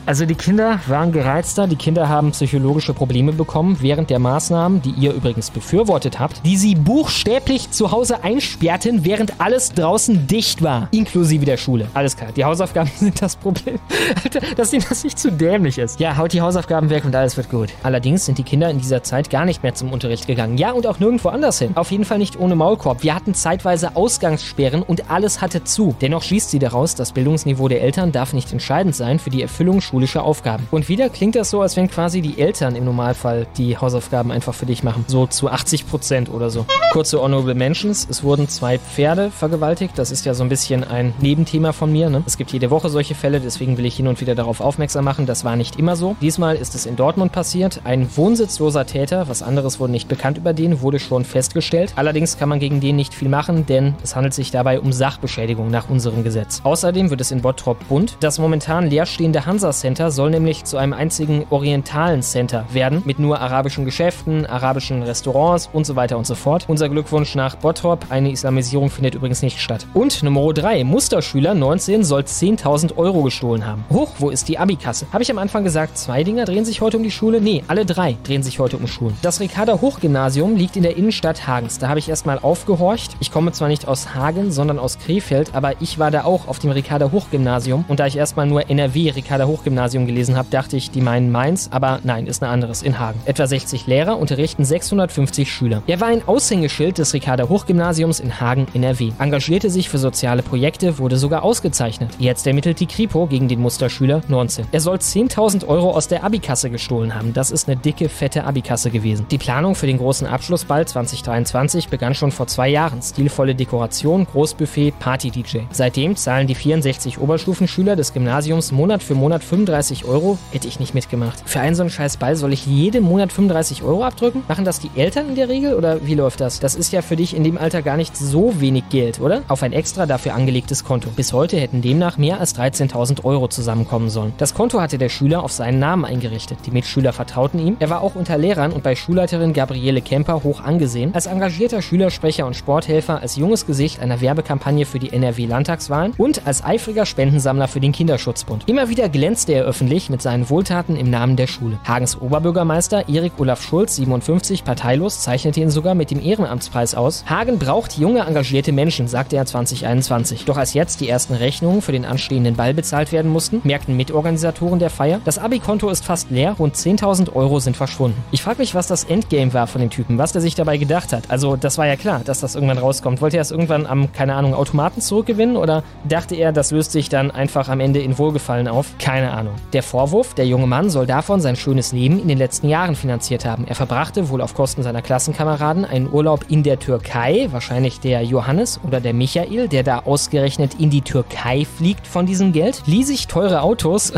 Also die Kinder waren gereizter, die Kinder haben psychologische Probleme bekommen während der Maßnahmen, die ihr übrigens befürwortet habt, die sie buchstäblich zu Hause einsperrten, während alles draußen dicht war, inklusive der Schule. Alles klar, die Hausaufgaben sind das Problem. Alter, dass ihnen das nicht zu dämlich ist. Ja, haut die Hausaufgaben weg und alles wird gut. Allerdings sind die Kinder in dieser Zeit gar nicht mehr zum Unterricht gegangen. Ja, und auch nirgendwo anders hin. Auf jeden Fall nicht ohne Maulkorb. Wir hatten zeitweise Ausgangssperren und alles hatte zu. Dennoch schließt sie daraus, das Bildungsniveau der Eltern darf nicht entscheidend sein für die Erfüllung schulischer Aufgaben. Und wieder klingt das so, als wenn quasi die Eltern im Normalfall die Hausaufgaben einfach für dich machen. So zu 80 Prozent oder so. Kurze Honorable Mentions. Es wurden zwei Pferde vergewaltigt. Das ist ja so ein bisschen ein Nebenthema von mir. Ne? Es gibt jede Woche solche Fälle, deswegen will ich hin und wieder darauf aufmerksam machen. Das war nicht immer so. Diesmal ist es in Dortmund passiert. Ein wohnsitzloser Täter, was anderes wurde nicht bekannt über den, wurde schon festgestellt. Allerdings kann man gegen den nicht viel machen, denn es handelt sich dabei um Sachbeschädigung nach unserem Gesetz. Außerdem wird es in Bottrop bunt. Das momentan leerstehende Hansa Center soll nämlich zu einem einzigen orientalen Center werden, mit nur arabischen Geschäften, arabischen Restaurants und so weiter und so fort. Unser Glückwunsch nach Bottrop. Eine Islamisierung findet übrigens nicht statt. Und Nummer 3. Musterschüler 19 soll 10.000 Euro gestohlen haben. Hoch, wo ist die Abikasse? Habe ich am Anfang gesagt, zwei Dinger drehen sich heute um die Schule? Nee, alle drei drehen sich heute um Schulen. Das Ricarda Hochgymnasium liegt in der Innenstadt Hagens. Da habe ich erstmal aufgehorcht. Ich komme zwar nicht aus Hagen, sondern aus Krefeld, aber ich war da auch auf dem Ricarda Hochgymnasium und da ich erstmal nur NRW Ricarda Hochgymnasium gelesen habe, dachte ich, die meinen Mainz, aber nein, ist ein anderes in Hagen. Etwa 60 Lehrer unterrichten 650 Schüler. Er war ein Aushängeschild des Ricarda Hochgymnasiums in Hagen NRW. Engagierte sich für soziale Projekte, wurde sogar ausgezeichnet. Jetzt ermittelt die Kripo gegen den Musterschüler 19. Er soll 10.000 Euro aus der Abikasse gestohlen haben. Das ist eine dicke, fette Abikasse gewesen. Die Planung für den großen Abschlussball 2023 begann schon vor zwei Jahren. Stilvolle Dekoration, Großbuffet, Party-DJ. Seitdem zahlen die 64 Oberstufenschüler des Gymnasiums Monat für Monat 35 Euro. Hätte ich nicht mitgemacht. Für einen so einen scheiß Ball soll ich jeden Monat 35 Euro abdrücken? Machen das die Eltern in der Regel oder wie läuft das? Das ist ja für dich in dem Alter gar nicht so wenig Geld, oder? Auf ein extra dafür angelegtes Konto. Bis heute hätten demnach mehr als 13.000 Euro zusammenkommen sollen. Das Konto hatte der Schüler auf seinen Namen eingerichtet. Die Mitschüler vertrauten ihm. Er war auch unter Lehrern und bei Schulleiterin Gabriele Kemper hoch angesehen. Als engagierter Schülersprecher und Sporthelfer, als junges Gesicht einer Werbekampagne für die NRW-Landtagswahlen und als eifriger Spendensammler für den Kinderschutzbund. Immer wieder glänzte er öffentlich mit seinen Wohltaten im Namen der Schule. Hagens Oberbürgermeister Erik Olaf Schulz, 57, parteilos, zeichnete ihn sogar mit dem Ehrenamtspreis aus. Hagen braucht junge, engagierte Menschen, sagte er 2021. Doch als jetzt die ersten Rechnungen für den anstehenden Ball bezahlt werden mussten, merkten Mitorganisatoren der Feier, das Abi-Konto ist fast leer, rund 10.000 Euro sind verschwunden. Ich frage mich, was das Endgame war von dem Typen, was der sich dabei gedacht hat. Also, das war ja klar, dass das irgendwann rauskommt. Wollte er es irgendwann am, keine Ahnung, Automaten zurückgewinnen oder dachte er, das löst sich dann einfach am Ende in Wohlgefallen auf? Keine Ahnung. Der Vorwurf, der junge Mann soll davon sein schönes Leben in den letzten Jahren finanziert haben. Er verbrachte wohl auf Kosten seiner Klassenkameraden einen Urlaub in der Türkei, wahrscheinlich der Johannes oder der Michael, der da ausgerechnet in die Türkei fliegt von diesem Geld, lieh sich teure Autos.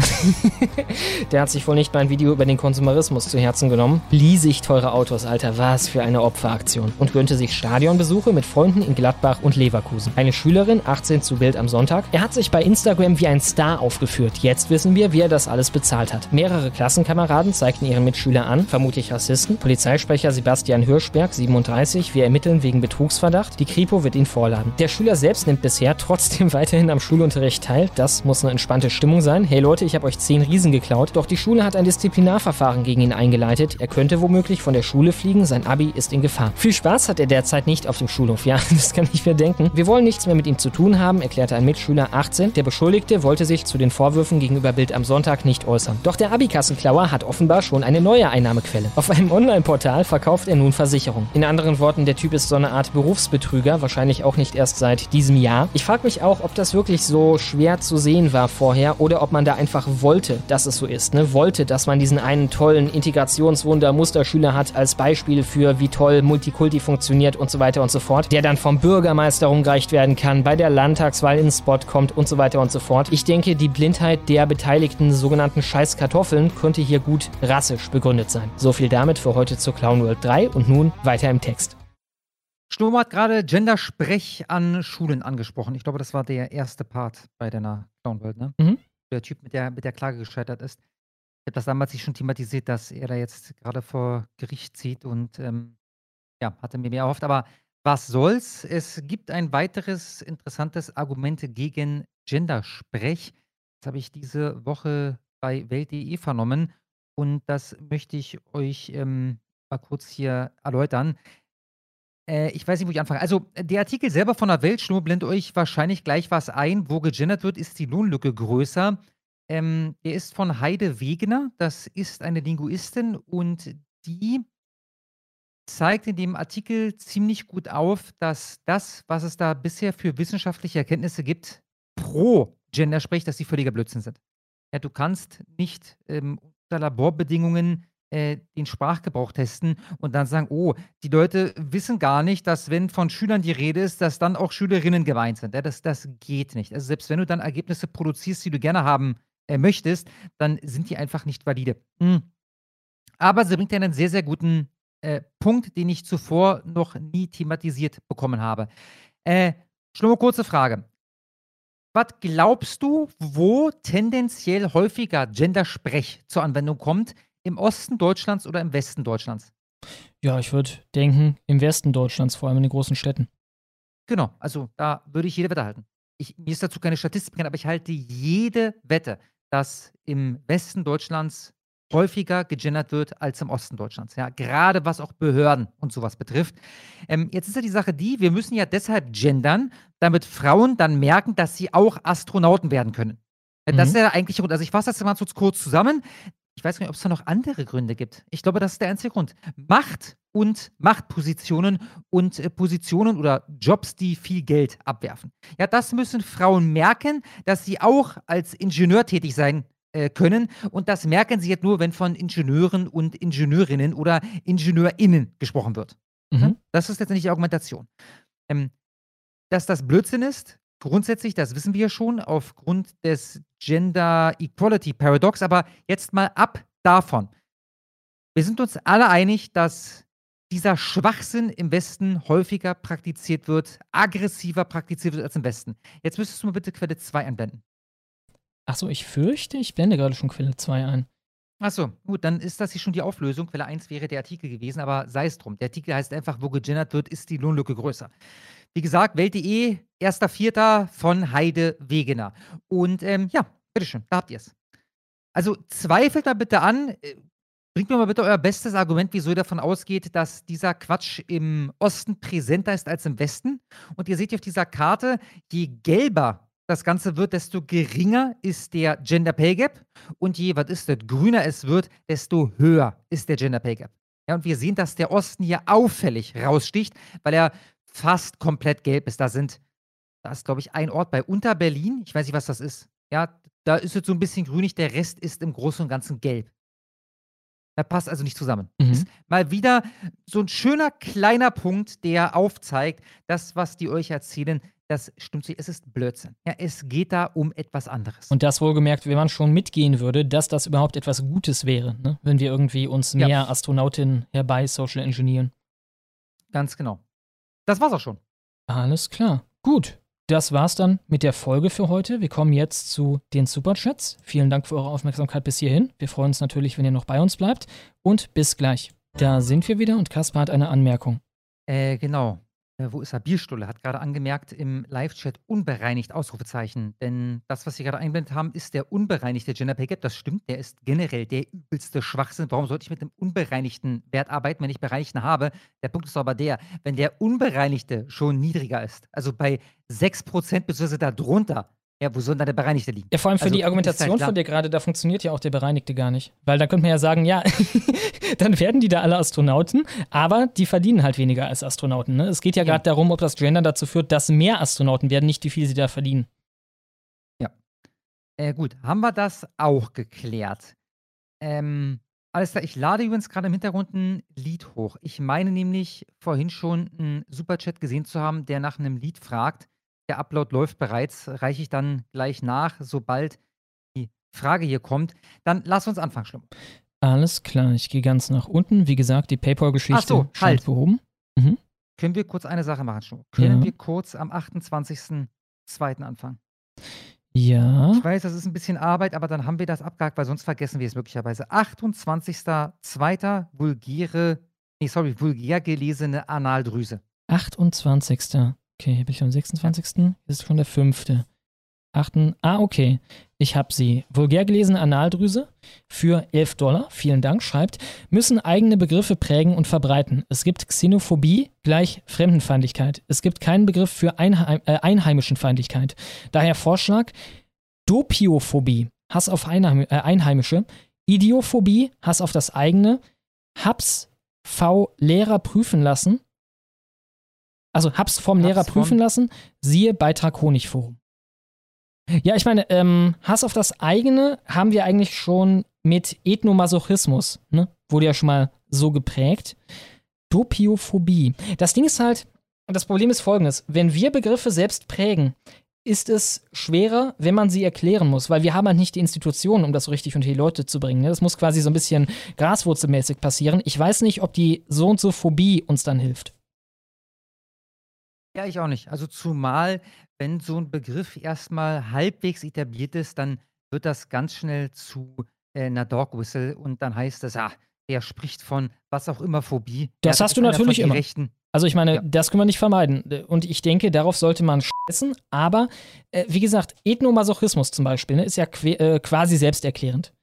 der hat sich wohl nicht mein Video über den Konsumerismus zu Herzen genommen. Lieh sich teure Autos, Alter, was für eine Opferaktion. Und gönnte sich Stadionbesuche mit Freunden in Gladbach und Leverkusen. Eine Schülerin, 18 zu Bild am Sonntag. Er hat sich bei Instagram wie ein Star aufgeführt. Jetzt wissen wir, wie er das alles bezahlt hat. Mehrere Klassenkameraden zeigten ihren Mitschüler an, vermutlich Rassisten. Polizeisprecher Sebastian Hirschberg, 37, wir ermitteln wegen Betrugsverdacht. Die Kripo wird ihn vorladen. Der Schüler selbst nimmt bisher trotzdem weiterhin am Schulunterricht teil. Das muss eine entspannte Stimmung sein. Hey Leute, ich habe euch 10 Riesen geklaut. Doch die Schule hat ein Disziplinarverfahren gegen ihn eingeleitet. Er könnte womöglich von der Schule fliegen. Sein Abi ist in Gefahr. Viel Spaß hat er derzeit nicht auf dem Schulhof. Ja, das kann ich mir denken. Wir wollen nichts mehr mit ihm zu tun haben, erklärte ein Mitschüler 18. Der Beschuldigte wollte sich zu den Vorwürfen gegenüber Bild am Sonntag nicht äußern. Doch der Abikassenklauer hat offenbar schon eine neue Einnahmequelle. Auf einem Online-Portal verkauft er nun Versicherung. In anderen Worten, der Typ ist so eine Art Berufsbetrüger, wahrscheinlich auch nicht erst seit diesem Jahr. Ich frage mich auch, ob das wirklich so schwer zu sehen war vorher oder ob man da einfach wollte, dass es so ist. Ne? Wollte, dass man diesen einen tollen Integrationswunder Musterschüler hat als Beispiel für wie toll Multikulti funktioniert und so weiter und so fort, der dann vom Bürgermeister rumgereicht werden kann, bei der Landtagswahl ins Spot kommt und so weiter und so fort. Ich denke, die Blindheit der beteiligten sogenannten Scheißkartoffeln könnte hier gut rassisch begründet sein. So viel damit für heute zur Clown World 3 und nun weiter im Text. Sturm hat gerade Gendersprech an Schulen angesprochen. Ich glaube, das war der erste Part bei deiner Clown World, ne? Mhm. Der Typ mit der, mit der Klage gescheitert ist. Ich habe das damals sich schon thematisiert, dass er da jetzt gerade vor Gericht zieht und ähm, ja, hatte mir mehr erhofft. Aber was soll's? Es gibt ein weiteres interessantes Argument gegen Gendersprech. Das habe ich diese Woche bei Welt.de vernommen und das möchte ich euch ähm, mal kurz hier erläutern. Äh, ich weiß nicht, wo ich anfange. Also, der Artikel selber von der Weltschnur blendet euch wahrscheinlich gleich was ein. Wo gegendert wird, ist die Lohnlücke größer. Ähm, der ist von Heide Wegener. Das ist eine Linguistin und die zeigt in dem Artikel ziemlich gut auf, dass das, was es da bisher für wissenschaftliche Erkenntnisse gibt, pro Gender spricht, dass die völliger Blödsinn sind. Ja, du kannst nicht ähm, unter Laborbedingungen äh, den Sprachgebrauch testen und dann sagen, oh, die Leute wissen gar nicht, dass wenn von Schülern die Rede ist, dass dann auch Schülerinnen gemeint sind. Ja, das, das geht nicht. Also selbst wenn du dann Ergebnisse produzierst, die du gerne haben äh, möchtest, dann sind die einfach nicht valide. Mhm. Aber sie bringt dir einen sehr, sehr guten äh, Punkt, den ich zuvor noch nie thematisiert bekommen habe. Äh, Schlummer, kurze Frage. Was glaubst du, wo tendenziell häufiger Gendersprech zur Anwendung kommt? Im Osten Deutschlands oder im Westen Deutschlands? Ja, ich würde denken, im Westen Deutschlands, vor allem in den großen Städten. Genau, also da würde ich jede Wette halten. Ich, mir ist dazu keine Statistik bekannt, aber ich halte jede Wette, dass im Westen Deutschlands häufiger gegendert wird als im Osten Deutschlands. Ja, gerade was auch Behörden und sowas betrifft. Ähm, jetzt ist ja die Sache die, wir müssen ja deshalb gendern, damit Frauen dann merken, dass sie auch Astronauten werden können. Mhm. Das ist ja der eigentliche Grund. Also ich fasse das mal kurz zusammen. Ich weiß nicht, ob es da noch andere Gründe gibt. Ich glaube, das ist der einzige Grund. Macht und Machtpositionen und äh, Positionen oder Jobs, die viel Geld abwerfen. Ja, das müssen Frauen merken, dass sie auch als Ingenieur tätig sein äh, können. Und das merken sie jetzt nur, wenn von Ingenieuren und Ingenieurinnen oder IngenieurInnen gesprochen wird. Mhm. Das ist letztendlich die Argumentation. Ähm, dass das Blödsinn ist, grundsätzlich, das wissen wir ja schon, aufgrund des Gender Equality Paradox, aber jetzt mal ab davon. Wir sind uns alle einig, dass dieser Schwachsinn im Westen häufiger praktiziert wird, aggressiver praktiziert wird als im Westen. Jetzt müsstest du mal bitte Quelle 2 anwenden. Achso, ich fürchte, ich blende gerade schon Quelle 2 ein. Achso, gut, dann ist das hier schon die Auflösung. Quelle 1 wäre der Artikel gewesen, aber sei es drum. Der Artikel heißt einfach, wo gegendert wird, ist die Lohnlücke größer. Wie gesagt, Welt.de, 1.4. von Heide Wegener. Und ähm, ja, bitteschön, da habt ihr es. Also zweifelt mal bitte an, äh, bringt mir mal bitte euer bestes Argument, wieso ihr davon ausgeht, dass dieser Quatsch im Osten präsenter ist als im Westen. Und ihr seht hier auf dieser Karte, je gelber das Ganze wird, desto geringer ist der Gender Pay Gap. Und je, was ist das, grüner es wird, desto höher ist der Gender Pay Gap. Ja, und wir sehen, dass der Osten hier auffällig raussticht, weil er fast komplett gelb ist. Da sind, da ist, glaube ich, ein Ort bei Unterberlin. Ich weiß nicht, was das ist. Ja, da ist es so ein bisschen grünig, der Rest ist im Großen und Ganzen gelb. Das passt also nicht zusammen. Mhm. Ist mal wieder so ein schöner kleiner Punkt, der aufzeigt, das, was die euch erzählen, das stimmt nicht, es ist Blödsinn. Ja, es geht da um etwas anderes. Und das wohlgemerkt, wenn man schon mitgehen würde, dass das überhaupt etwas Gutes wäre, ne? wenn wir irgendwie uns mehr ja. Astronautinnen herbei social engineeren. Ganz genau. Das war's auch schon. Alles klar. Gut. Das war's dann mit der Folge für heute. Wir kommen jetzt zu den Superchats. Vielen Dank für eure Aufmerksamkeit bis hierhin. Wir freuen uns natürlich, wenn ihr noch bei uns bleibt. Und bis gleich. Da sind wir wieder und Kaspar hat eine Anmerkung. Äh, genau. Äh, wo ist er? Bierstulle hat gerade angemerkt im Live-Chat unbereinigt Ausrufezeichen. Denn das, was Sie gerade eingeblendet haben, ist der unbereinigte Gender Pay Gap. Das stimmt, der ist generell der übelste Schwachsinn. Warum sollte ich mit einem unbereinigten Wert arbeiten, wenn ich bereinigten habe? Der Punkt ist aber der, wenn der unbereinigte schon niedriger ist, also bei 6% bzw. darunter, ja, wo soll denn der Bereinigte liegen? Ja, vor allem für also, die Argumentation halt von dir gerade, da funktioniert ja auch der Bereinigte gar nicht. Weil dann könnte man ja sagen, ja, dann werden die da alle Astronauten, aber die verdienen halt weniger als Astronauten. Ne? Es geht ja, ja. gerade darum, ob das Gender dazu führt, dass mehr Astronauten werden, nicht wie viel sie da verdienen. Ja. Äh, gut, haben wir das auch geklärt. Ähm, alles klar, ich lade übrigens gerade im Hintergrund ein Lied hoch. Ich meine nämlich vorhin schon einen Superchat gesehen zu haben, der nach einem Lied fragt. Der Upload läuft bereits, reiche ich dann gleich nach, sobald die Frage hier kommt. Dann lass uns anfangen, Schlimm. Alles klar, ich gehe ganz nach unten. Wie gesagt, die PayPal-Geschichte so, halt. behoben. Mhm. Können wir kurz eine Sache machen, Schlimm? Können ja. wir kurz am 28.02. anfangen? Ja. Ich weiß, das ist ein bisschen Arbeit, aber dann haben wir das abgehakt, weil sonst vergessen wir es möglicherweise. 28.02. vulgäre, nee, sorry, vulgär gelesene Analdrüse. 28. Okay, hier bin ich am 26. Das ist schon der 5. 8. Ah, okay. Ich habe sie. Vulgär gelesene Analdrüse für 11 Dollar, vielen Dank, schreibt, müssen eigene Begriffe prägen und verbreiten. Es gibt Xenophobie gleich Fremdenfeindlichkeit. Es gibt keinen Begriff für Einheim äh, Einheimische Daher Vorschlag, Dopiophobie, Hass auf Einheim äh, Einheimische, Idiophobie, Hass auf das eigene, Habs V Lehrer prüfen lassen. Also Habs vom Habs Lehrer vom- prüfen lassen, siehe Beitrag Honigforum. Ja, ich meine, ähm, Hass auf das eigene haben wir eigentlich schon mit Ethnomasochismus, ne? Wurde ja schon mal so geprägt. Dopiophobie. Das Ding ist halt, das Problem ist folgendes: Wenn wir Begriffe selbst prägen, ist es schwerer, wenn man sie erklären muss, weil wir haben halt nicht die Institutionen, um das so richtig unter die Leute zu bringen. Ne? Das muss quasi so ein bisschen graswurzelmäßig passieren. Ich weiß nicht, ob die so und so Phobie uns dann hilft. Ja, ich auch nicht. Also zumal, wenn so ein Begriff erstmal halbwegs etabliert ist, dann wird das ganz schnell zu äh, einer Dog Whistle und dann heißt es, ah, der spricht von was auch immer Phobie. Das Ja, hast ist du einer natürlich von die immer. Rechten. Also ich meine, das können wir nicht vermeiden. Und ich denke, darauf sollte man schätzen. Aber äh, wie gesagt, Ethnomasochismus zum Beispiel ne, ist ja que äh, quasi selbsterklärend.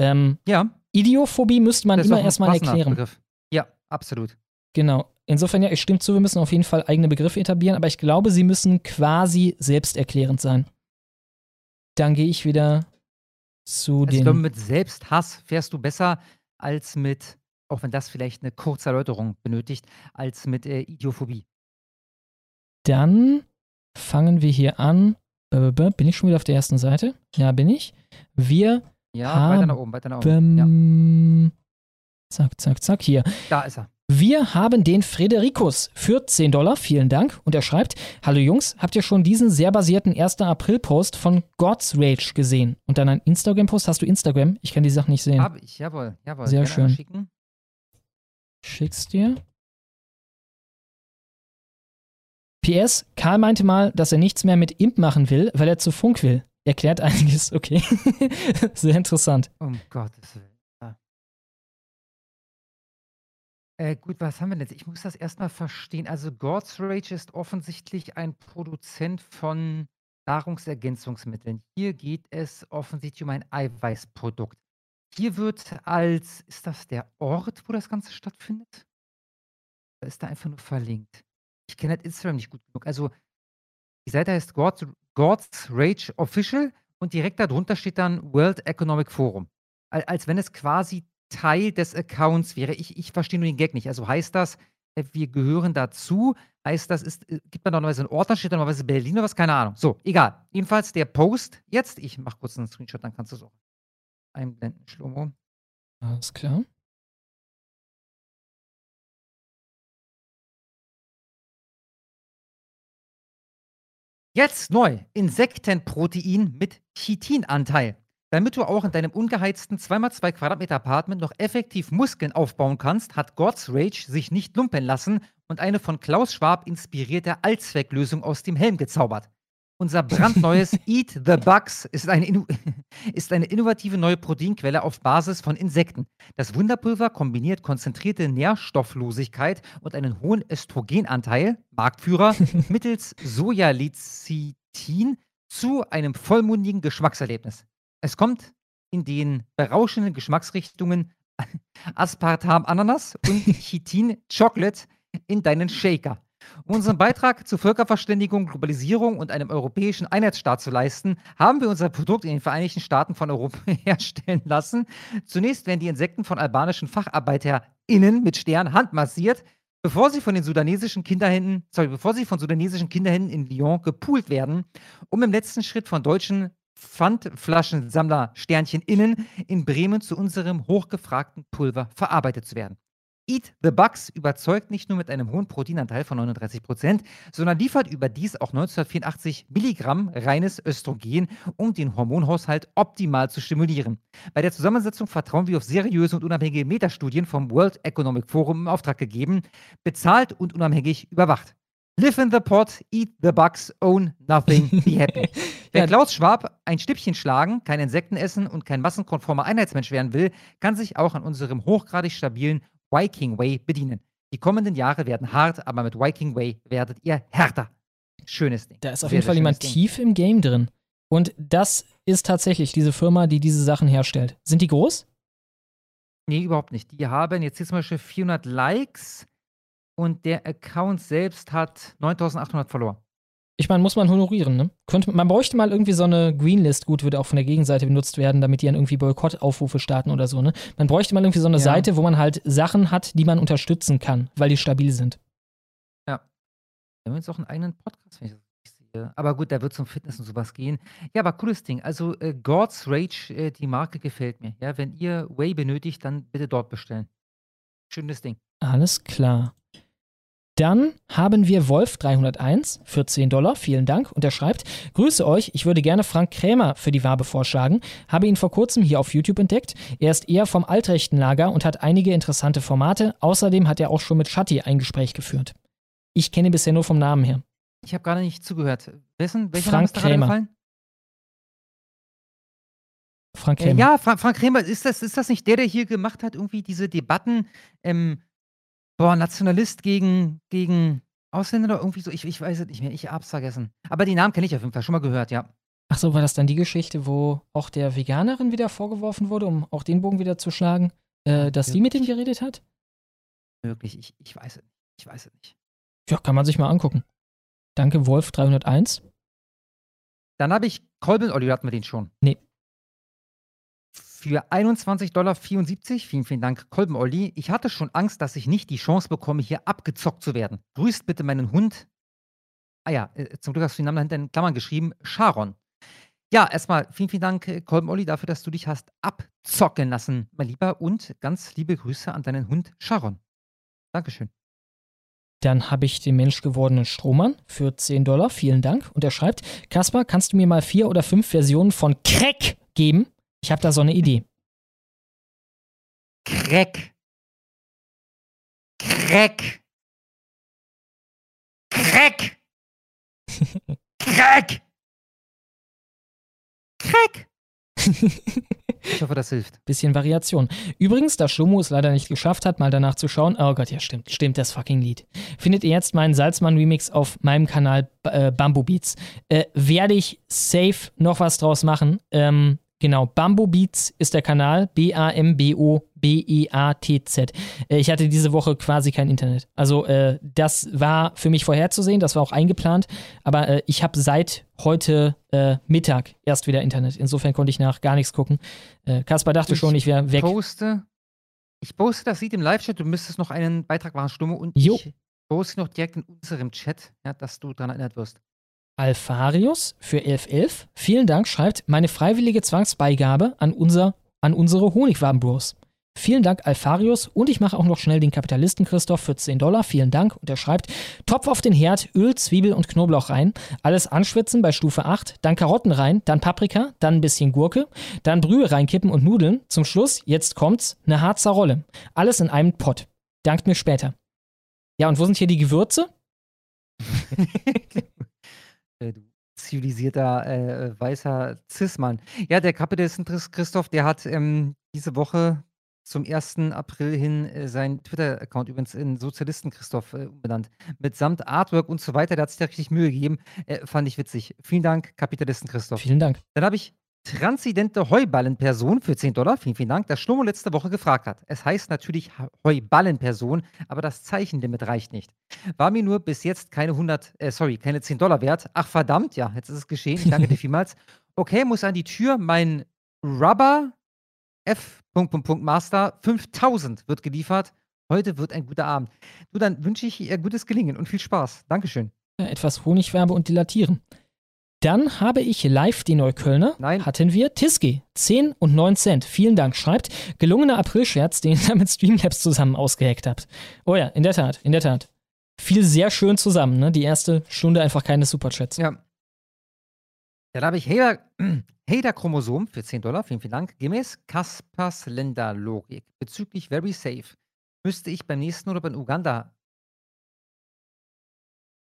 Ähm, ja. Idiophobie müsste man Das ist immer auch ein erstmal passender erklären. Begriff. Ja, absolut. Genau. Insofern, ja, ich stimme zu, wir müssen auf jeden Fall eigene Begriffe etablieren, aber ich glaube, sie müssen quasi selbsterklärend sein. Dann gehe ich wieder zu Also ich den. glaube, mit Selbsthass fährst du besser als mit, auch wenn das vielleicht eine kurze Erläuterung benötigt, als mit äh, Idiophobie. Dann fangen wir hier an. Bin ich schon wieder auf der ersten Seite? Ja, bin ich. Wir Ja, haben, weiter nach oben, weiter nach oben. Zack, zack, zack, hier. Da ist er. Wir haben den Frederikus für 10 Dollar, vielen Dank. Und er schreibt, Hallo Jungs, habt ihr schon diesen sehr basierten 1. April-Post von God's Rage gesehen? Und dann ein Instagram-Post. Hast du Instagram? Ich kann die Sachen nicht sehen. Habe ich, jawohl, jawohl. Sehr schön. Schicken. Schick's dir. PS, Karl meinte mal, dass er nichts mehr mit Imp machen will, weil er zu Funk will. Erklärt einiges, okay. Sehr interessant. Um Gottes Willen. Äh, gut, was haben wir denn jetzt? Ich muss das erstmal verstehen. Also, God's Rage ist offensichtlich ein Produzent von Nahrungsergänzungsmitteln. Hier geht es offensichtlich um ein Eiweißprodukt. Hier wird als, ist das der Ort, wo das Ganze stattfindet? Da ist da einfach nur verlinkt. Ich kenne halt Instagram nicht gut genug. Also, die Seite heißt God's, God's Rage Official und direkt darunter steht dann World Economic Forum. Al- Als wenn es quasi Teil des Accounts wäre. Ich, ich verstehe nur den Gag nicht. Also heißt das, äh, wir gehören dazu? Heißt das, ist, äh, gibt man normalerweise einen da steht da normalerweise Berlin oder was? Keine Ahnung. So, egal. Jedenfalls der Post jetzt. Ich mache kurz einen Screenshot, dann kannst du es auch einblenden, Schlomo. Alles klar. Jetzt neu. Insektenprotein mit Chitinanteil. Damit du auch in deinem ungeheizten 2x2 Quadratmeter Apartment noch effektiv Muskeln aufbauen kannst, hat God's Rage sich nicht lumpen lassen und eine von Klaus Schwab inspirierte Allzwecklösung aus dem Helm gezaubert. Unser brandneues Eat the Bugs ist eine, ist eine innovative neue Proteinquelle auf Basis von Insekten. Das Wunderpulver kombiniert konzentrierte Nährstofflosigkeit und einen hohen Östrogenanteil, Marktführer, mittels Sojalecithin zu einem vollmundigen Geschmackserlebnis. Es kommt in den berauschenden Geschmacksrichtungen Aspartam Ananas und Chitin Chocolate in deinen Shaker. Um unseren Beitrag zur Völkerverständigung, Globalisierung und einem europäischen Einheitsstaat zu leisten, haben wir unser Produkt in den Vereinigten Staaten von Europa herstellen lassen. Zunächst werden die Insekten von albanischen FacharbeiterInnen mit Stern handmassiert, bevor sie von den sudanesischen Kinderhänden, sorry, bevor sie von sudanesischen Kinderhänden in Lyon gepoolt werden, um im letzten Schritt von deutschen Pfandflaschensammler Sternchen innen in Bremen zu unserem hochgefragten Pulver verarbeitet zu werden. Eat the Bugs überzeugt nicht nur mit einem hohen Proteinanteil von 39%, sondern liefert überdies auch 1984 Milligramm reines Östrogen, um den Hormonhaushalt optimal zu stimulieren. Bei der Zusammensetzung vertrauen wir auf seriöse und unabhängige Metastudien vom World Economic Forum im Auftrag gegeben, bezahlt und unabhängig überwacht. Live in the pot, eat the bugs, own nothing, be happy. Wer Klaus Schwab ein Stückchen schlagen, kein Insekten essen und kein massenkonformer Einheitsmensch werden will, kann sich auch an unserem hochgradig stabilen Viking Way bedienen. Die kommenden Jahre werden hart, aber mit Viking Way werdet ihr härter. Schönes Ding. Da ist auf jeden Fall jemand Ding. tief im Game drin. Und das ist tatsächlich diese Firma, die diese Sachen herstellt. Sind die groß? Nee, überhaupt nicht. Die haben jetzt hier zum Beispiel 400 Likes und der Account selbst hat 9800 Follower. Ich meine, muss man honorieren, ne? Könnte, man bräuchte mal irgendwie so eine Greenlist, gut, würde auch von der Gegenseite benutzt werden, damit die dann irgendwie Boykottaufrufe starten oder so, ne? Man bräuchte mal irgendwie so eine Ja. Seite, wo man halt Sachen hat, die man unterstützen kann, weil die stabil sind. Ja. Wir haben jetzt auch einen eigenen Podcast, wenn ich das. Aber gut, der wird zum Fitness und sowas gehen. Ja, aber cooles Ding. Also, äh, God's Rage, äh, die Marke gefällt mir. Ja, wenn ihr Whey benötigt, dann bitte dort bestellen. Schönes Ding. Alles klar. Dann haben wir Wolf301 für 10 Dollar. Vielen Dank. Und er schreibt: Grüße euch. Ich würde gerne Frank Krämer für die Wabe vorschlagen. Habe ihn vor kurzem hier auf YouTube entdeckt. Er ist eher vom altrechten Lager und hat einige interessante Formate. Außerdem hat er auch schon mit Shatti ein Gespräch geführt. Ich kenne ihn bisher nur vom Namen her. Ich habe gerade nicht zugehört. Wessen? Welcher Frank Name ist Krämer. gefallen? Frank Äh, Krämer. ja, Fra Frank Krämer, ist das, ist das nicht der, der hier gemacht hat, irgendwie diese Debatten, ähm, boah, Nationalist gegen, gegen Ausländer oder irgendwie so? Ich, ich weiß es nicht mehr, ich hab's vergessen. Aber die Namen kenne ich auf jeden Fall, schon mal gehört, ja. Ach so, war das dann die Geschichte, wo auch der Veganerin wieder vorgeworfen wurde, um auch den Bogen wieder zu schlagen, äh, dass die mit ihm geredet hat? Möglich, ich, ich weiß es nicht. Ich weiß es nicht. Ja, kann man sich mal angucken. Danke, Wolf301. Dann habe ich Kolben Olli, hatten wir den schon. Nee. Für 21,74 Dollar, vielen, vielen Dank, Kolben Olli. Ich hatte schon Angst, dass ich nicht die Chance bekomme, hier abgezockt zu werden. Grüßt bitte meinen Hund. Ah ja, äh, zum Glück hast du den Namen dahinter in Klammern geschrieben. Sharon. Ja, erstmal vielen, vielen Dank, äh, Kolben Olli, dafür, dass du dich hast abzocken lassen, mein Lieber. Und ganz liebe Grüße an deinen Hund Sharon. Dankeschön. Dann habe ich den menschgewordenen Strohmann für 10 Dollar. Vielen Dank. Und er schreibt: Kaspar, kannst du mir mal vier oder fünf Versionen von Crack geben? Ich habe da so eine Idee. Crack. Crack. Crack. Crack. Crack. Ich hoffe, das hilft. Bisschen Variation. Übrigens, da Schlomo es leider nicht geschafft hat, mal danach zu schauen. Oh Gott, ja, stimmt. Stimmt, das fucking Lied. Findet ihr jetzt meinen Salzmann-Remix auf meinem Kanal äh, Bamboo Beats. Äh, werde ich safe noch was draus machen. Ähm, genau, Bamboo Beats ist der Kanal. B-A-M-B-O-B-E-A-T-Z. Äh, ich hatte diese Woche quasi kein Internet. Also, äh, das war für mich vorherzusehen. Das war auch eingeplant. Aber äh, ich habe seit heute äh, Mittag erst wieder Internet. Insofern konnte ich nach gar nichts gucken. Äh, Kaspar dachte schon, ich wäre weg. Poste, ich poste das Lied im Live-Chat. Du müsstest noch einen Beitrag machen, Stumme. Und Jo. ich poste noch direkt in unserem Chat, ja, dass du daran erinnert wirst. Alfarius für 1111, vielen Dank, schreibt meine freiwillige Zwangsbeigabe an, unser, an unsere Honigwaben-Bros. Vielen Dank, Alfarius. Und ich mache auch noch schnell den Kapitalisten Christoph für 10 Dollar. Vielen Dank. Und er schreibt: Topf auf den Herd, Öl, Zwiebel und Knoblauch rein. Alles anschwitzen bei Stufe 8. Dann Karotten rein, dann Paprika, dann ein bisschen Gurke, dann Brühe reinkippen und Nudeln. Zum Schluss, jetzt kommt's, eine Harzer Rolle. Alles in einem Pott. Dankt mir später. Ja, und wo sind hier die Gewürze? Äh, du zivilisierter äh, weißer Cis-Mann. Ja, der Kapitalisten Christoph, der hat ähm, diese Woche zum 1. April hin äh, seinen Twitter-Account übrigens in Sozialisten Christoph äh, umbenannt. Mitsamt Artwork und so weiter. Der hat sich da richtig Mühe gegeben. Äh, fand ich witzig. Vielen Dank, Kapitalisten Christoph. Vielen Dank. Dann habe ich transidente Heuballenperson für 10 Dollar. Vielen, vielen Dank, das Schlomo letzte Woche gefragt hat. Es heißt natürlich Heuballenperson, aber das Zeichenlimit reicht nicht. War mir nur bis jetzt keine 100, äh, sorry, keine 10 Dollar wert. Ach verdammt, ja, jetzt ist es geschehen. Ich danke dir vielmals. Okay, muss an die Tür. Mein Rubber F. Master 5000 wird geliefert. Heute wird ein guter Abend. Du, dann wünsche ich ihr gutes Gelingen und viel Spaß. Dankeschön. Ja, etwas Honigwerbe und Dilatieren. Dann habe ich live die Neuköllner. Nein. Hatten wir Tiski, 10 und 9 Cent. Vielen Dank. Schreibt, gelungener Aprilscherz, den ihr mit Streamlabs zusammen ausgeheckt habt. Oh ja, in der Tat, in der Tat. Fiel sehr schön zusammen, ne? Die erste Stunde einfach keine Superchats. Ja. Dann habe ich Hader, Hader-Chromosom für 10 Dollar, vielen, vielen Dank. Gemäß Kaspers Länderlogik bezüglich Very Safe müsste ich beim nächsten oder beim Uganda.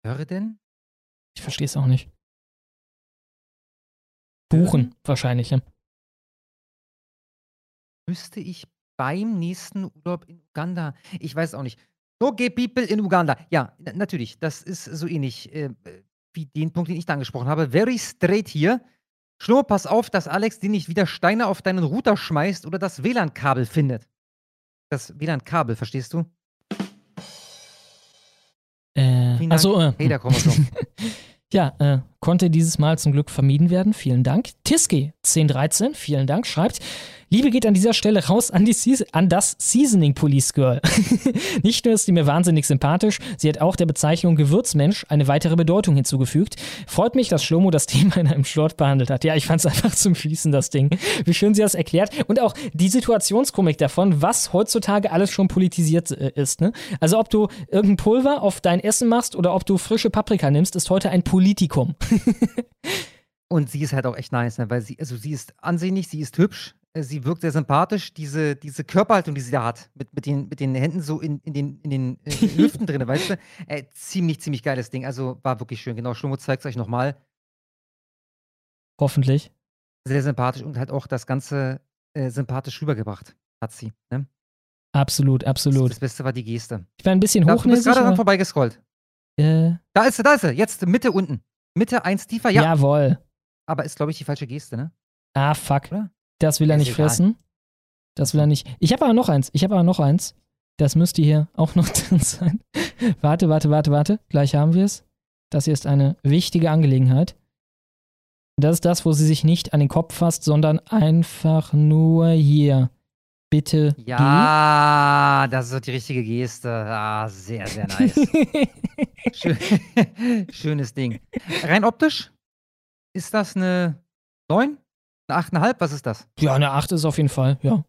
Höre denn? Ich verstehe es auch nicht. Buchen, wahrscheinlich, ne? Müsste ich beim nächsten Urlaub in Uganda. Ich weiß auch nicht. No gay people in Uganda. Ja, na- natürlich. Das ist so ähnlich äh, wie den Punkt, den ich da angesprochen habe. Very straight hier. Schlo, pass auf, dass Alex dir nicht wieder Steine auf deinen Router schmeißt oder das WLAN-Kabel findet. Das WLAN-Kabel, verstehst du? Äh, also, äh, Hey, da kommen wir schon. Ja, äh, konnte dieses Mal zum Glück vermieden werden. Vielen Dank. Tiski 1013, vielen Dank, schreibt. Liebe geht an dieser Stelle raus an, die Seas an das Seasoning Police Girl. Nicht nur ist sie mir wahnsinnig sympathisch, sie hat auch der Bezeichnung Gewürzmensch eine weitere Bedeutung hinzugefügt. Freut mich, dass Schlomo das Thema in einem Short behandelt hat. Ja, ich fand es einfach zum Schließen, das Ding. Wie schön sie das erklärt. Und auch die Situationskomik davon, was heutzutage alles schon politisiert äh, ist. Ne? Also ob du irgendein Pulver auf dein Essen machst oder ob du frische Paprika nimmst, ist heute ein Politikum. Und sie ist halt auch echt nice, ne? weil sie, also sie ist ansehnlich, sie ist hübsch, sie wirkt sehr sympathisch. Diese, diese Körperhaltung, die sie da hat, mit, mit, den, mit den Händen so in, in den, in den äh, Hüften drin, weißt du? Äh, ziemlich, ziemlich geiles Ding. Also war wirklich schön. Genau, Schlomo zeigt es euch nochmal. Hoffentlich. Sehr sympathisch und halt auch das Ganze äh, sympathisch rübergebracht, hat sie. Ne? Absolut, absolut. Das Beste war die Geste. Ich war ein bisschen Da, du bist hochnäsig. gerade dran vorbeigescrollt. Äh, Da ist sie, da ist sie. Jetzt Mitte unten. Mitte eins tiefer, ja. Jawohl. Aber ist, glaube ich, die falsche Geste, ne? Ah, fuck. Das will er nicht fressen. Das will er nicht. Ich habe aber noch eins. Ich habe aber noch eins. Das müsste hier auch noch drin sein. warte, warte, warte, warte. Gleich haben wir es. Das hier ist eine wichtige Angelegenheit. Das ist das, wo sie sich nicht an den Kopf fasst, sondern einfach nur hier. Bitte Ja, das ist die richtige Geste. Ah, sehr, sehr nice. Schön, schönes Ding. Rein optisch ist das eine 9? Eine 8,5? Was ist das? Ja, eine 8 ist auf jeden Fall, ja.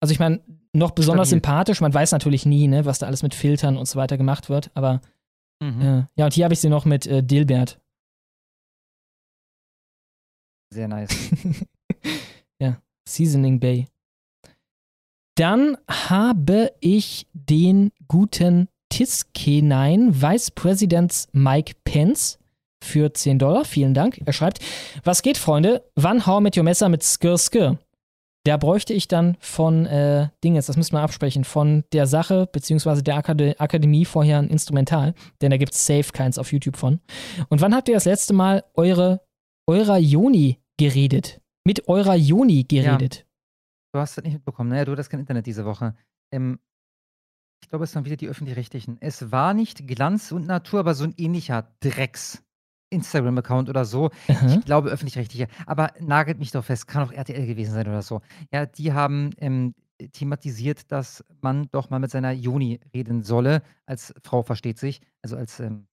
Also ich meine, noch besonders Stabil. sympathisch. Man weiß natürlich nie, ne, was da alles mit Filtern und so weiter gemacht wird. Aber Mhm. äh, ja, und hier habe ich sie noch mit äh, Dilbert. Sehr nice. ja, Seasoning Bay. Dann habe ich den guten Tiskenein, Vice President Mike Pence für 10 Dollar. Vielen Dank. Er schreibt, was geht, Freunde? Wann hau mit your Messer mit Skir Skir? Da bräuchte ich dann von äh, Dinges, das müssen wir absprechen, von der Sache beziehungsweise der Akade Akademie vorher ein Instrumental, denn da gibt es safe keins auf YouTube von. Und wann habt ihr das letzte Mal eure, eurer Joni geredet? Mit eurer Joni geredet? Du hast das nicht mitbekommen. Naja, du hattest kein Internet diese Woche. Ähm, ich glaube, es waren wieder die Öffentlich-Rechtlichen. Es war nicht Glanz und Natur, aber so ein ähnlicher Drecks. Instagram-Account oder so. Aha. Ich glaube öffentlich-rechtliche. Aber nagelt mich doch fest, kann auch RTL gewesen sein oder so. Ja, die haben ähm, thematisiert, dass man doch mal mit seiner Joni reden solle. Als Frau versteht sich. Also als ähm,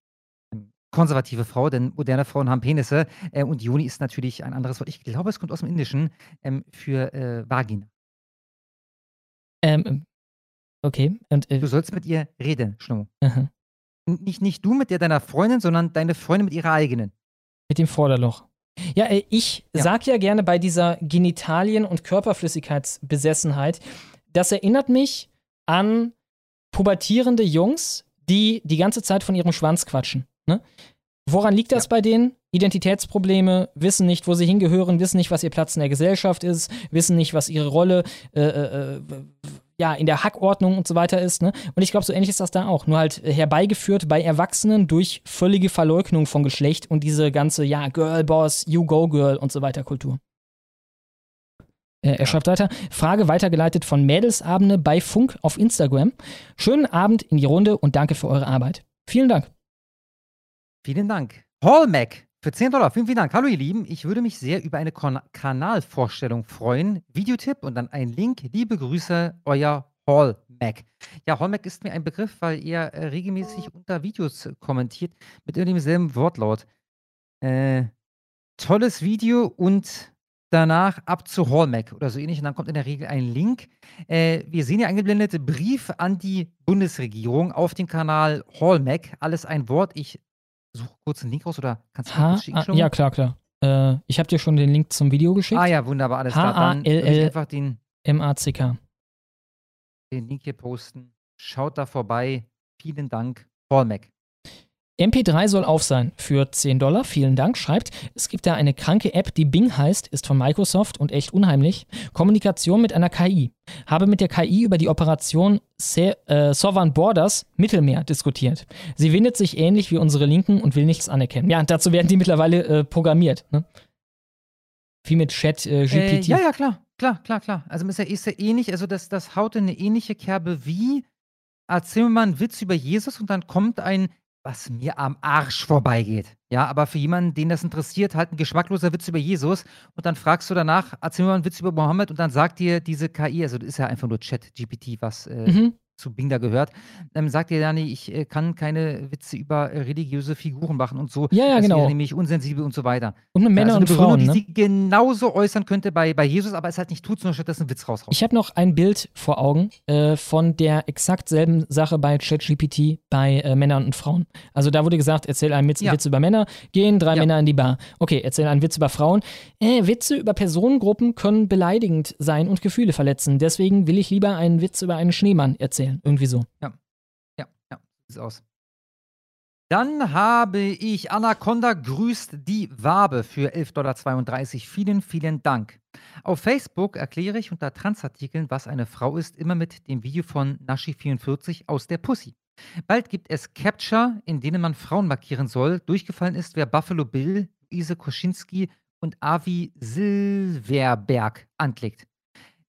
ähm, konservative Frau, denn moderne Frauen haben Penisse. Äh, und Joni ist natürlich ein anderes Wort. Ich glaube, es kommt aus dem Indischen ähm, für äh, Vagina. Ähm, okay. Und, äh, Du sollst mit ihr reden, Schnurr. aha. Nicht, nicht du mit der deiner Freundin, sondern deine Freundin mit ihrer eigenen. Mit dem Vorderloch. Ja, äh, ich sag ja gerne bei dieser Genitalien- und Körperflüssigkeitsbesessenheit, das erinnert mich an pubertierende Jungs, die die ganze Zeit von ihrem Schwanz quatschen. Ne? Woran liegt das bei denen? Identitätsprobleme, wissen nicht, wo sie hingehören, wissen nicht, was ihr Platz in der Gesellschaft ist, wissen nicht, was ihre Rolle äh, äh, äh, ja, in der Hackordnung und so weiter ist. Ne? Und ich glaube, so ähnlich ist das da auch. Nur halt äh, herbeigeführt bei Erwachsenen durch völlige Verleugnung von Geschlecht und diese ganze, ja, Girlboss, You Go Girl und so weiter Kultur. Äh, er schreibt weiter, Frage weitergeleitet von Mädelsabende bei Funk auf Instagram. Schönen Abend in die Runde und danke für eure Arbeit. Vielen Dank. Vielen Dank. Hallmac für 10 Dollar. Vielen, vielen Dank. Hallo, ihr Lieben. Ich würde mich sehr über eine Kon Kanalvorstellung freuen. Videotipp und dann ein Link. Liebe Grüße, euer Hallmac. Ja, Hallmac ist mir ein Begriff, weil ihr äh, regelmäßig unter Videos kommentiert mit demselben Wortlaut. Äh, tolles Video und danach ab zu Hallmac oder so ähnlich. Und dann kommt in der Regel ein Link. Äh, wir sehen hier eingeblendete Brief an die Bundesregierung auf dem Kanal Hallmac. Alles ein Wort. Ich suche kurz einen Link raus oder kannst du mir kurz schicken? ah, Schlummer? ja, klar, klar. Äh, ich habe dir schon den Link zum Video geschickt. Ah ja, wunderbar, alles klar. Dann würde ich einfach den, H-A-L-L-M-A-C-K. den Link hier posten. Schaut da vorbei. Vielen Dank, Hallmac. MP3 soll auf sein für 10 Dollar. Vielen Dank. Schreibt, es gibt da eine kranke App, die Bing heißt, ist von Microsoft und echt unheimlich. Kommunikation mit einer KI. Habe mit der KI über die Operation Se äh, Southern Borders Mittelmeer diskutiert. Sie windet sich ähnlich wie unsere Linken und will nichts anerkennen. Ja, dazu werden die mittlerweile äh, programmiert. Ne? Wie mit Chat äh, Äh, GPT. ja, ja, klar, klar, klar, klar. Also ist ja, ist ja ähnlich, also das, das haut in eine ähnliche Kerbe wie, erzähl mal einen Witz über Jesus und dann kommt ein, was mir am Arsch vorbeigeht. Ja, aber für jemanden, den das interessiert, halt ein geschmackloser Witz über Jesus und dann fragst du danach, erzähl mir mal einen Witz über Mohammed und dann sagt dir diese KI, also das ist ja einfach nur Chat-GPT, was äh, Mhm. Zu Bing da gehört, ähm, sagt ja, nee, ich äh, kann keine Witze über äh, religiöse Figuren machen und so. Ja, ja, das genau. wäre nämlich unsensibel und so weiter. Und mit Ja, Männern also und Frauen, ne? die sie genauso äußern könnte bei, bei Jesus, aber es halt nicht tut, sondern stattdessen einen Witz raushaut. Ich habe noch ein Bild vor Augen äh, von der exakt selben Sache bei ChatGPT bei äh, Männern und Frauen. Also da wurde gesagt, erzähl einen Witz, Ja. Witz über Männer, gehen drei Ja. Männer in die Bar. Okay, erzähl einen Witz über Frauen. Äh, Witze über Personengruppen können beleidigend sein und Gefühle verletzen. Deswegen will ich lieber einen Witz über einen Schneemann erzählen. Irgendwie so. Ja, ja, ja, sieht aus. Dann habe ich Anaconda grüßt die Wabe für 11,32 Dollar. Vielen, vielen Dank. Auf Facebook erkläre ich unter Transartikeln, was eine Frau ist, immer mit dem Video von Nashi44 aus der Pussy. Bald gibt es Capture, in denen man Frauen markieren soll. Durchgefallen ist, wer Buffalo Bill, Luise Koschinski und Avi Silverberg anklickt.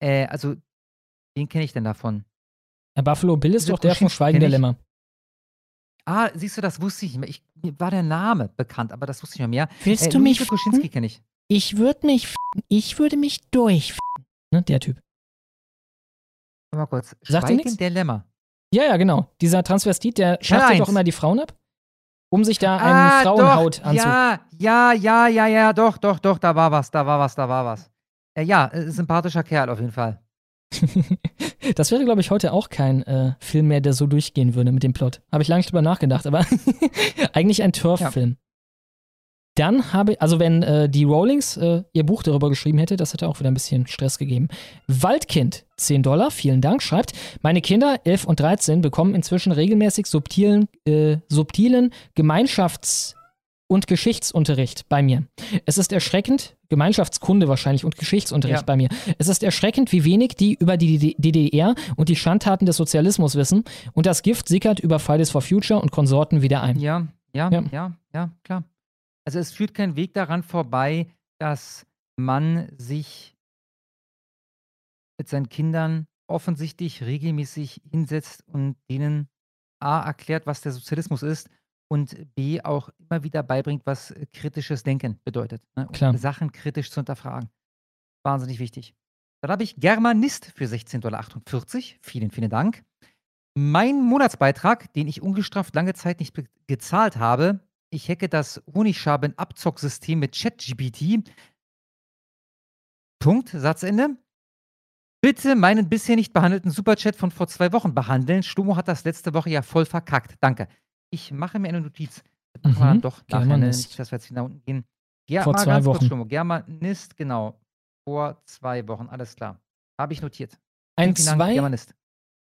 Äh, also, wen kenne ich denn davon? Herr Buffalo Bill ist Diese doch der von Kuschinski Schweigen der. Lämmer. Ah, siehst du, das wusste ich nicht mehr. Ich, mir war der Name bekannt, aber das wusste ich nicht mehr. Willst Äh, du mich Luise Koschinski kenne ich. Ich würde mich, f- ich würde mich durch, ne, der Typ. Warte Mal kurz. Sagt? Schweigen der Lämmer. Ja, ja, genau. Dieser Transvestit, der eins. doch immer die Frauen ab, um sich da einen Frauenhaut doch, anzu. Ja, ja, ja, ja, ja, doch, doch, doch, da war was, da war was, da war was. Äh, ja, äh, sympathischer Kerl auf jeden Fall. Das wäre, glaube ich, heute auch kein äh, Film mehr, der so durchgehen würde mit dem Plot. Habe ich lange drüber nachgedacht, aber eigentlich ein Turf-Film. Dann habe also wenn äh, die Rowlings äh, ihr Buch darüber geschrieben hätte, das hätte auch wieder ein bisschen Stress gegeben. Waldkind, 10 Dollar, vielen Dank, schreibt, meine Kinder, 11 und 13, bekommen inzwischen regelmäßig subtilen, äh, subtilen Gemeinschafts- und Geschichtsunterricht bei mir. Es ist erschreckend, Gemeinschaftskunde wahrscheinlich und Geschichtsunterricht Ja. bei mir. Es ist erschreckend, wie wenig die über die DDR und die Schandtaten des Sozialismus wissen und das Gift sickert über Fridays for Future und Konsorten wieder ein. Ja, ja, Ja. ja, ja, klar. Also es führt kein Weg daran vorbei, dass man sich mit seinen Kindern offensichtlich regelmäßig hinsetzt und denen A erklärt, was der Sozialismus ist und B auch immer wieder beibringt, was äh, kritisches Denken bedeutet. Ne? Sachen kritisch zu hinterfragen. Wahnsinnig wichtig. Dann habe ich Germanist für 16,48 Dollar. Vielen, vielen Dank. Mein Monatsbeitrag, den ich ungestraft lange Zeit nicht gezahlt habe, ich hacke das Honigschaben-Abzocksystem mit ChatGPT. Punkt, Satzende. Bitte meinen bisher nicht behandelten Superchat von vor zwei Wochen behandeln. Stumo hat das letzte Woche ja voll verkackt. Danke. Ich mache mir eine Notiz. Das machen Mhm, dann doch nachher, ne? Germanist. nicht, dass wir jetzt wieder unten gehen. Ja, Vor mal zwei ganz kurz, Wochen. Stumo. Germanist, genau. Vor zwei Wochen, alles klar. Habe ich notiert. Ein Vielen Dank, zwei, Germanist.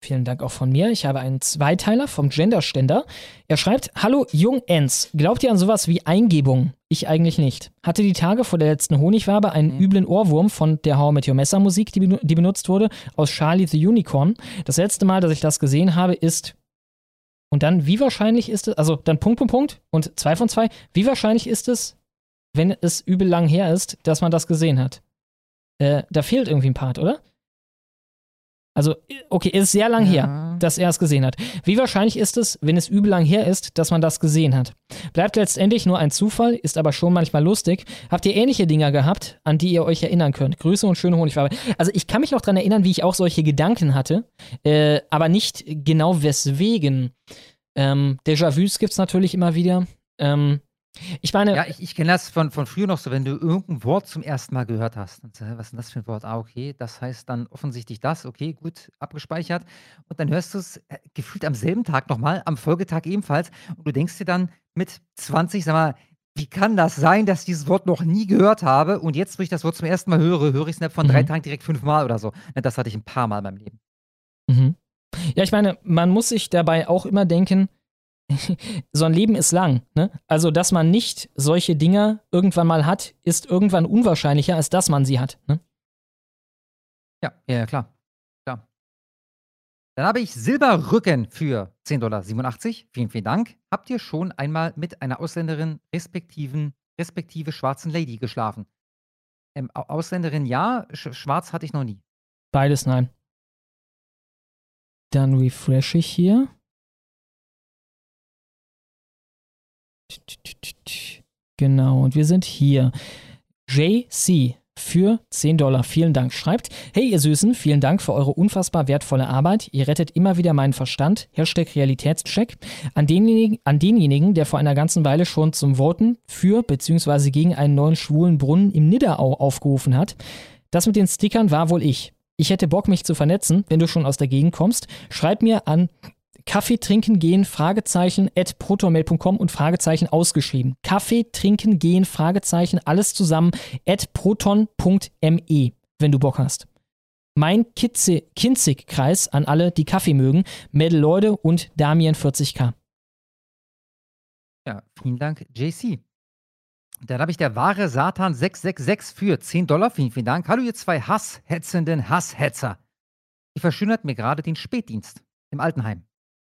Vielen Dank auch von mir. Ich habe einen Zweiteiler vom Genderständer. Er schreibt: Hallo Jung Ens, glaubt ihr an sowas wie Eingebung? Ich eigentlich nicht. Hatte die Tage vor der letzten Honigwabe einen üblen Ohrwurm von der How mit Your Messer Musik, die, die benutzt wurde, aus Charlie the Unicorn. Das letzte Mal, dass ich das gesehen habe, ist. Und dann, wie wahrscheinlich ist es, also dann Punkt, Punkt, Punkt und zwei von zwei, wie wahrscheinlich ist es, wenn es übel lang her ist, dass man das gesehen hat? Äh, da fehlt irgendwie ein Part, oder? Also, okay, ist sehr lang her, dass er es gesehen hat. Wie wahrscheinlich ist es, wenn es übel lang her ist, dass man das gesehen hat? Bleibt letztendlich nur ein Zufall, ist aber schon manchmal lustig. Habt ihr ähnliche Dinger gehabt, an die ihr euch erinnern könnt? Grüße und schöne Honigfarbe. Also, ich kann mich noch daran erinnern, wie ich auch solche Gedanken hatte, äh, aber nicht genau weswegen. Ähm, Déjà-vus gibt es natürlich immer wieder. Ähm, ich meine, Ja, ich, ich kenne das von, von früher noch so, wenn du irgendein Wort zum ersten Mal gehört hast. Und so, hä, was ist denn das für ein Wort? Ah, okay, das heißt dann offensichtlich das, okay, gut, abgespeichert. Und dann hörst du es äh, gefühlt am selben Tag nochmal, am Folgetag ebenfalls. Und du denkst dir dann mit 20, sag mal, wie kann das sein, dass ich dieses Wort noch nie gehört habe? Und jetzt, wo ich das Wort zum ersten Mal höre, höre ich es von drei Mhm. Tagen direkt fünfmal oder so. Ne, Das hatte ich ein paar Mal in meinem Leben. Mhm. Ja, ich meine, man muss sich dabei auch immer denken, so ein Leben ist lang. Ne? Also, dass man nicht solche Dinger irgendwann mal hat, ist irgendwann unwahrscheinlicher, als dass man sie hat. Ne? Ja, ja, klar. klar. Dann habe ich Silberrücken für 10,87 Dollar. Vielen, vielen Dank. Habt ihr schon einmal mit einer Ausländerin respektiven, respektive schwarzen Lady geschlafen? Ähm, Au- Ausländerin ja, Sch schwarz hatte ich noch nie. Beides nein. Dann refresh ich hier. Genau, und wir sind hier. JC für 10 Dollar. Vielen Dank. Schreibt, hey ihr Süßen, vielen Dank für eure unfassbar wertvolle Arbeit. Ihr rettet immer wieder meinen Verstand. Hashtag Realitätscheck. An denjenigen, an denjenigen, der vor einer ganzen Weile schon zum Voten für bzw. gegen einen neuen schwulen Brunnen im Nidderau aufgerufen hat. Das mit den Stickern war wohl ich. Ich hätte Bock, mich zu vernetzen, wenn du schon aus der Gegend kommst. Schreib mir an Kaffee trinken gehen, Fragezeichen, at protonmail.com und Fragezeichen ausgeschrieben. Kaffee trinken gehen, Fragezeichen, alles zusammen, at proton.me, wenn du Bock hast. Mein Kinzig-Kreis an alle, die Kaffee mögen, Mädel-Leute und Damien 40k. Ja, vielen Dank, JC. Dann habe ich der wahre Satan 666 für 10 Dollar. Vielen, vielen Dank. Hallo, ihr zwei hasshetzenden Hasshetzer. Ihr verschönert mir gerade den Spätdienst im Altenheim.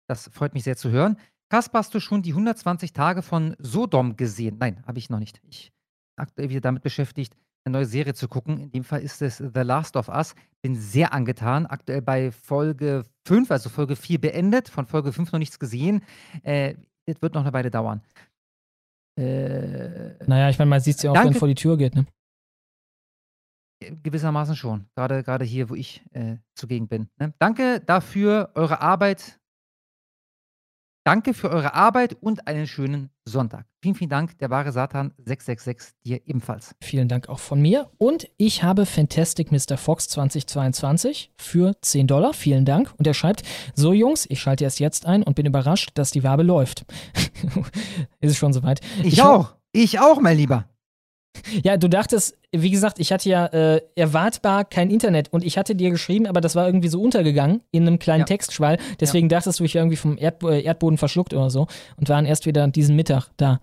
Das freut mich sehr zu hören. Kaspar, hast du schon die 120 Tage von Sodom gesehen? Nein, habe ich noch nicht. Ich bin aktuell wieder damit beschäftigt, eine neue Serie zu gucken. In dem Fall ist es The Last of Us. Bin sehr angetan. Aktuell bei Folge 5, also Folge 4 beendet. Von Folge 5 noch nichts gesehen. Äh, das wird noch eine Weile dauern. Äh, Naja, ich meine, man sieht es ja auch, wenn Danke. vor die Tür geht, ne? Gewissermaßen schon. Gerade, gerade hier, wo ich äh, zugegen bin. Ne? Danke dafür, eure Arbeit. Danke für eure Arbeit und einen schönen Sonntag. Vielen, vielen Dank, der wahre Satan 666, dir ebenfalls. Vielen Dank auch von mir. Und ich habe Fantastic Mr. Fox 2022 für 10 Dollar. Vielen Dank. Und er schreibt, so Jungs, ich schalte erst jetzt ein und bin überrascht, dass die Wabe läuft. Ist es schon soweit? Ich, ho- auch. Ich auch, mein Lieber. Ja, du dachtest, wie gesagt, ich hatte ja äh, erwartbar kein Internet und ich hatte dir geschrieben, aber das war irgendwie so untergegangen in einem kleinen Ja. Textschwall. Deswegen dachtest du, ich wäre irgendwie vom Erd äh, Erdboden verschluckt oder so und waren erst wieder diesen Mittag da.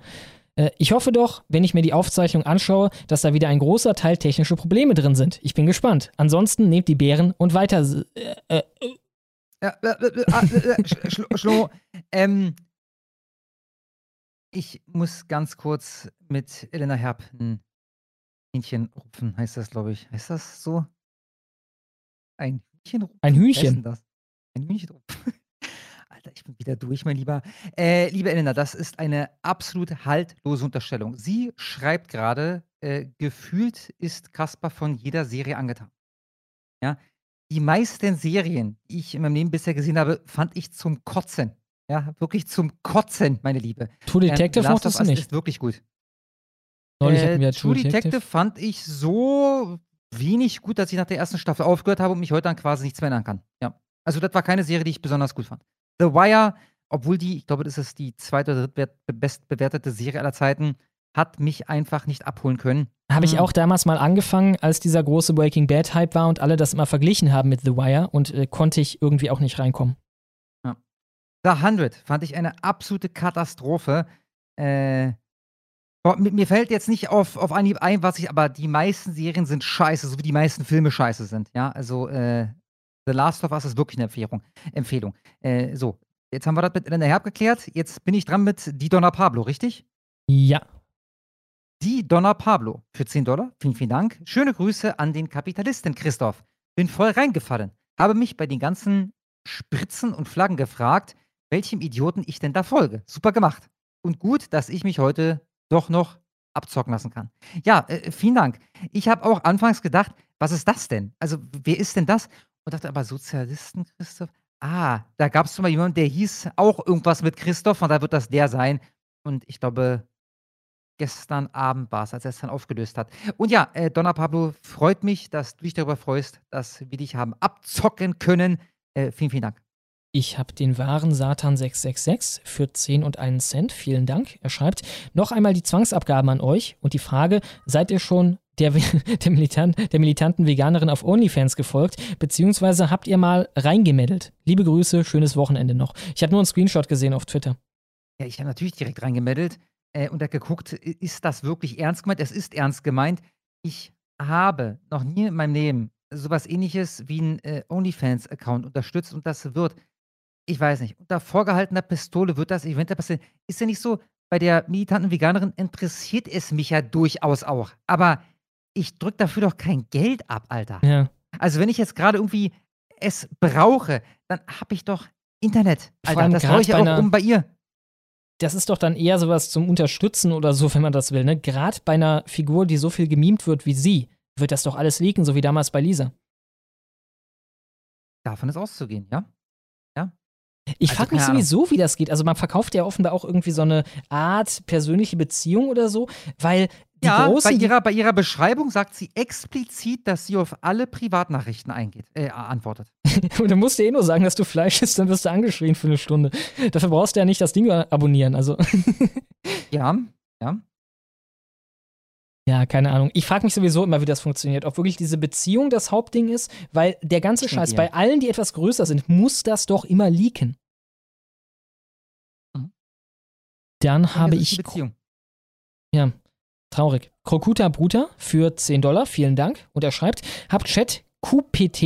Äh, ich hoffe doch, wenn ich mir die Aufzeichnung anschaue, dass da wieder ein großer Teil technische Probleme drin sind. Ich bin gespannt. Ansonsten nehmt die Beeren und weiter. Ja, Sch- Schlo- Schlo, ähm, ich muss ganz kurz mit Elena Herb ein Hähnchen rupfen, heißt das, glaube ich. Heißt das so? Ein Hühnchen rupfen? Ein Hühnchen? das? Ein Hühnchen rupfen. Alter, ich bin wieder durch, mein Lieber. Äh, liebe Elena, das ist eine absolut haltlose Unterstellung. Sie schreibt gerade, äh, gefühlt ist Kasper von jeder Serie angetan. Ja, die meisten Serien, die ich in meinem Leben bisher gesehen habe, fand ich zum Kotzen. Ja, wirklich zum Kotzen, meine Liebe. True Detective The Last mochtest du nicht? ist wirklich gut. Neulich Äh, hatten wir True Detective. fand ich so wenig gut, dass ich nach der ersten Staffel aufgehört habe und mich heute an quasi nichts mehr erinnern kann. Ja. Also, das war keine Serie, die ich besonders gut fand. The Wire, obwohl die, ich glaube, das ist die zweite oder drittbest bestbewertete Serie aller Zeiten, hat mich einfach nicht abholen können. Habe ich Hm. auch damals mal angefangen, als dieser große Breaking Bad Hype war und alle das immer verglichen haben mit The Wire und äh, konnte ich irgendwie auch nicht reinkommen. The 100 fand ich eine absolute Katastrophe. Äh, mir fällt jetzt nicht auf, auf Anhieb ein, was ich, aber die meisten Serien sind scheiße, so wie die meisten Filme scheiße sind. Ja, also äh, The Last of Us ist wirklich eine Empfehlung. Empfehlung. Äh, so, jetzt haben wir das mit Elena Herb geklärt. Jetzt bin ich dran mit Die Donna Pablo, richtig? Ja. Die Donna Pablo für 10 Dollar. Vielen, vielen Dank. Schöne Grüße an den Kapitalisten Christoph. Bin voll reingefallen. Habe mich bei den ganzen Spritzen und Flaggen gefragt, welchem Idioten ich denn da folge. Super gemacht. Und gut, dass ich mich heute doch noch abzocken lassen kann. Ja, äh, vielen Dank. Ich habe auch anfangs gedacht, was ist das denn? Also, wer ist denn das? Und dachte aber, Sozialisten, Christoph? Ah, da gab es mal jemanden, der hieß auch irgendwas mit Christoph und da wird das der sein. Und ich glaube, gestern Abend war es, als er es dann aufgelöst hat. Und ja, äh, Donna Pablo, freut mich, dass du dich darüber freust, dass wir dich haben abzocken können. Äh, vielen, vielen Dank. Ich habe den wahren Satan 666 für 10 und 1 Cent. Vielen Dank. Er schreibt, noch einmal die Zwangsabgaben an euch und die Frage, seid ihr schon der, der, Militant, der militanten Veganerin auf OnlyFans gefolgt, beziehungsweise habt ihr mal reingemeddelt? Liebe Grüße, schönes Wochenende noch. Ich habe nur einen Screenshot gesehen auf Twitter. Ja, ich habe natürlich direkt reingemeldet äh, und habe geguckt, ist das wirklich ernst gemeint? Es ist ernst gemeint. Ich habe noch nie in meinem Leben sowas ähnliches wie ein äh, OnlyFans-Account unterstützt und das wird, ich weiß nicht, unter vorgehaltener Pistole wird das eventuell passieren. Ist ja nicht so, bei der militanten Veganerin interessiert es mich ja durchaus auch. Aber ich drück dafür doch kein Geld ab, Alter. Ja. Also wenn ich jetzt gerade irgendwie es brauche, dann habe ich doch Internet. Alter, das brauche ich bei auch um bei ihr. Das ist doch dann eher sowas zum Unterstützen oder so, wenn man das will. Ne? Gerade bei einer Figur, die so viel gemimt wird wie sie, wird das doch alles leaken, so wie damals bei Lisa. Davon ist auszugehen, ja? Ja. Ich Also, frage mich sowieso, wie das geht. Also man verkauft ja offenbar auch irgendwie so eine Art persönliche Beziehung oder so, weil die Ja, großen, bei ihrer, bei ihrer Beschreibung sagt sie explizit, dass sie auf alle Privatnachrichten eingeht, äh, antwortet. Und du musst dir eh nur sagen, dass du Fleisch isst, dann wirst du angeschrien für eine Stunde. Dafür brauchst du ja nicht das Ding abonnieren. Also, Ja, ja. Ja, keine Ahnung. Ich frage mich sowieso immer, wie das funktioniert. Ob wirklich diese Beziehung das Hauptding ist, weil der ganze Scheiß, ja. bei allen, die etwas größer sind, muss das doch immer leaken. Mhm. Dann habe ich. Beziehung. Ja, traurig. Krokuta Bruta für 10 Dollar, vielen Dank. Und er schreibt: Hab Chat QPT,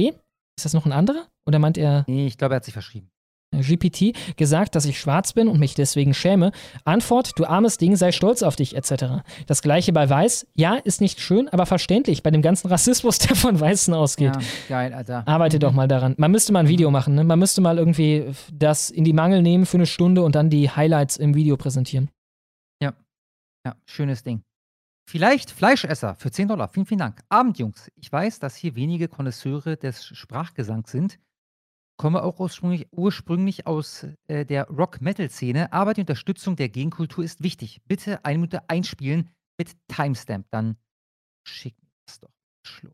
ist das noch ein anderer? Oder meint er Nee, ich glaube, er hat sich verschrieben. GPT gesagt, dass ich schwarz bin und mich deswegen schäme. Antwort, du armes Ding, sei stolz auf dich, etc. Das gleiche bei Weiß. Ja, ist nicht schön, aber verständlich bei dem ganzen Rassismus, der von Weißen ausgeht. Ja, geil, Alter. Arbeite doch mal daran. Man müsste mal ein Video machen, ne? Man müsste mal irgendwie das in die Mangel nehmen für eine Stunde und dann die Highlights im Video präsentieren. Ja. Ja, schönes Ding. Vielleicht Fleischesser für 10 Dollar. Vielen, vielen Dank. Abend, Jungs. Ich weiß, dass hier wenige Konnoisseure des Sprachgesangs sind. Komme auch ursprünglich, ursprünglich aus äh, der Rock-Metal-Szene, aber die Unterstützung der Gegenkultur ist wichtig. Bitte eine Minute einspielen mit Timestamp. Dann schick mir das doch. Schlo.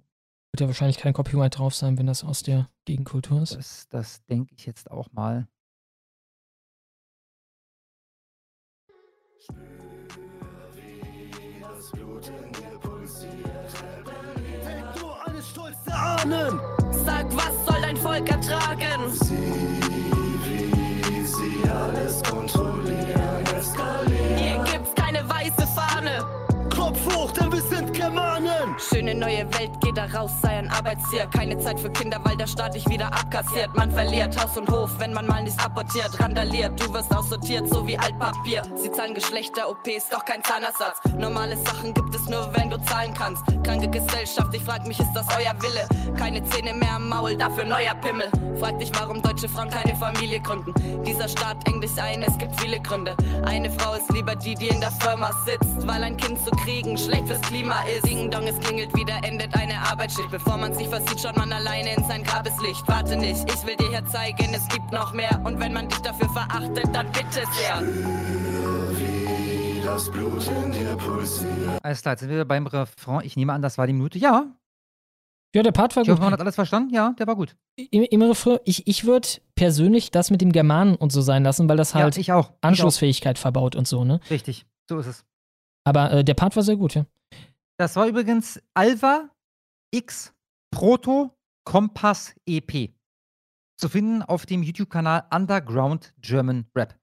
Wird ja wahrscheinlich kein Copyright drauf sein, wenn das aus der Gegenkultur ist. Das, das denke ich jetzt auch mal. Nur eine stolze Ahnen. Sag, was Volk ertragen? Sie, wie sie alles kontrollieren, eskalieren. Hier gibt's keine weiße Fahne. Kopf hoch, denn wir sind Germanen. Schöne neue Welt, geh da raus, sei ein Arbeitstier. Keine Zeit für Kinder, weil der Staat dich wieder abkassiert. Man verliert Haus und Hof, wenn man mal nicht apportiert. Randaliert, du wirst aussortiert, so wie Altpapier. Sie zahlen Geschlechter-OPs, doch kein Zahnersatz. Normale Sachen gibt es nur, wenn du zahlen kannst. Kranke Gesellschaft, ich frag mich, ist das euer Wille? Keine Zähne mehr am Maul, dafür neuer Pimmel. Frag dich, warum deutsche Frauen keine Familie gründen. Dieser Staat engt dich ein, es gibt viele Gründe. Eine Frau ist lieber die, die in der Firma sitzt, weil ein Kind zu kriegen schlecht fürs Klima ist. Ding Dong, es klingelt wieder, endet eine Arbeitsschicht. Bevor man sich versieht, schaut man alleine in sein Grabeslicht. Warte nicht, ich will dir hier zeigen, es gibt noch mehr. Und wenn man dich dafür verachtet, dann bitte sehr. Das Blut in dir pulsiert. Alles klar, jetzt sind wir beim Refrain. Ich nehme an, das war die Minute. Ja. Ja, der Part war Ich hoffe, gut. man hat alles verstanden. Ja, der war gut. Im, im Refrain, ich, ich würde persönlich das mit dem Germanen und so sein lassen, weil das Ja, halt ich auch. Ich Anschlussfähigkeit verbaut und so, ne? Richtig, so ist es. Aber äh, der Part war sehr gut, ja. Das war übrigens Alva X Proto Kompass EP. Zu finden auf dem YouTube-Kanal Underground German Rap.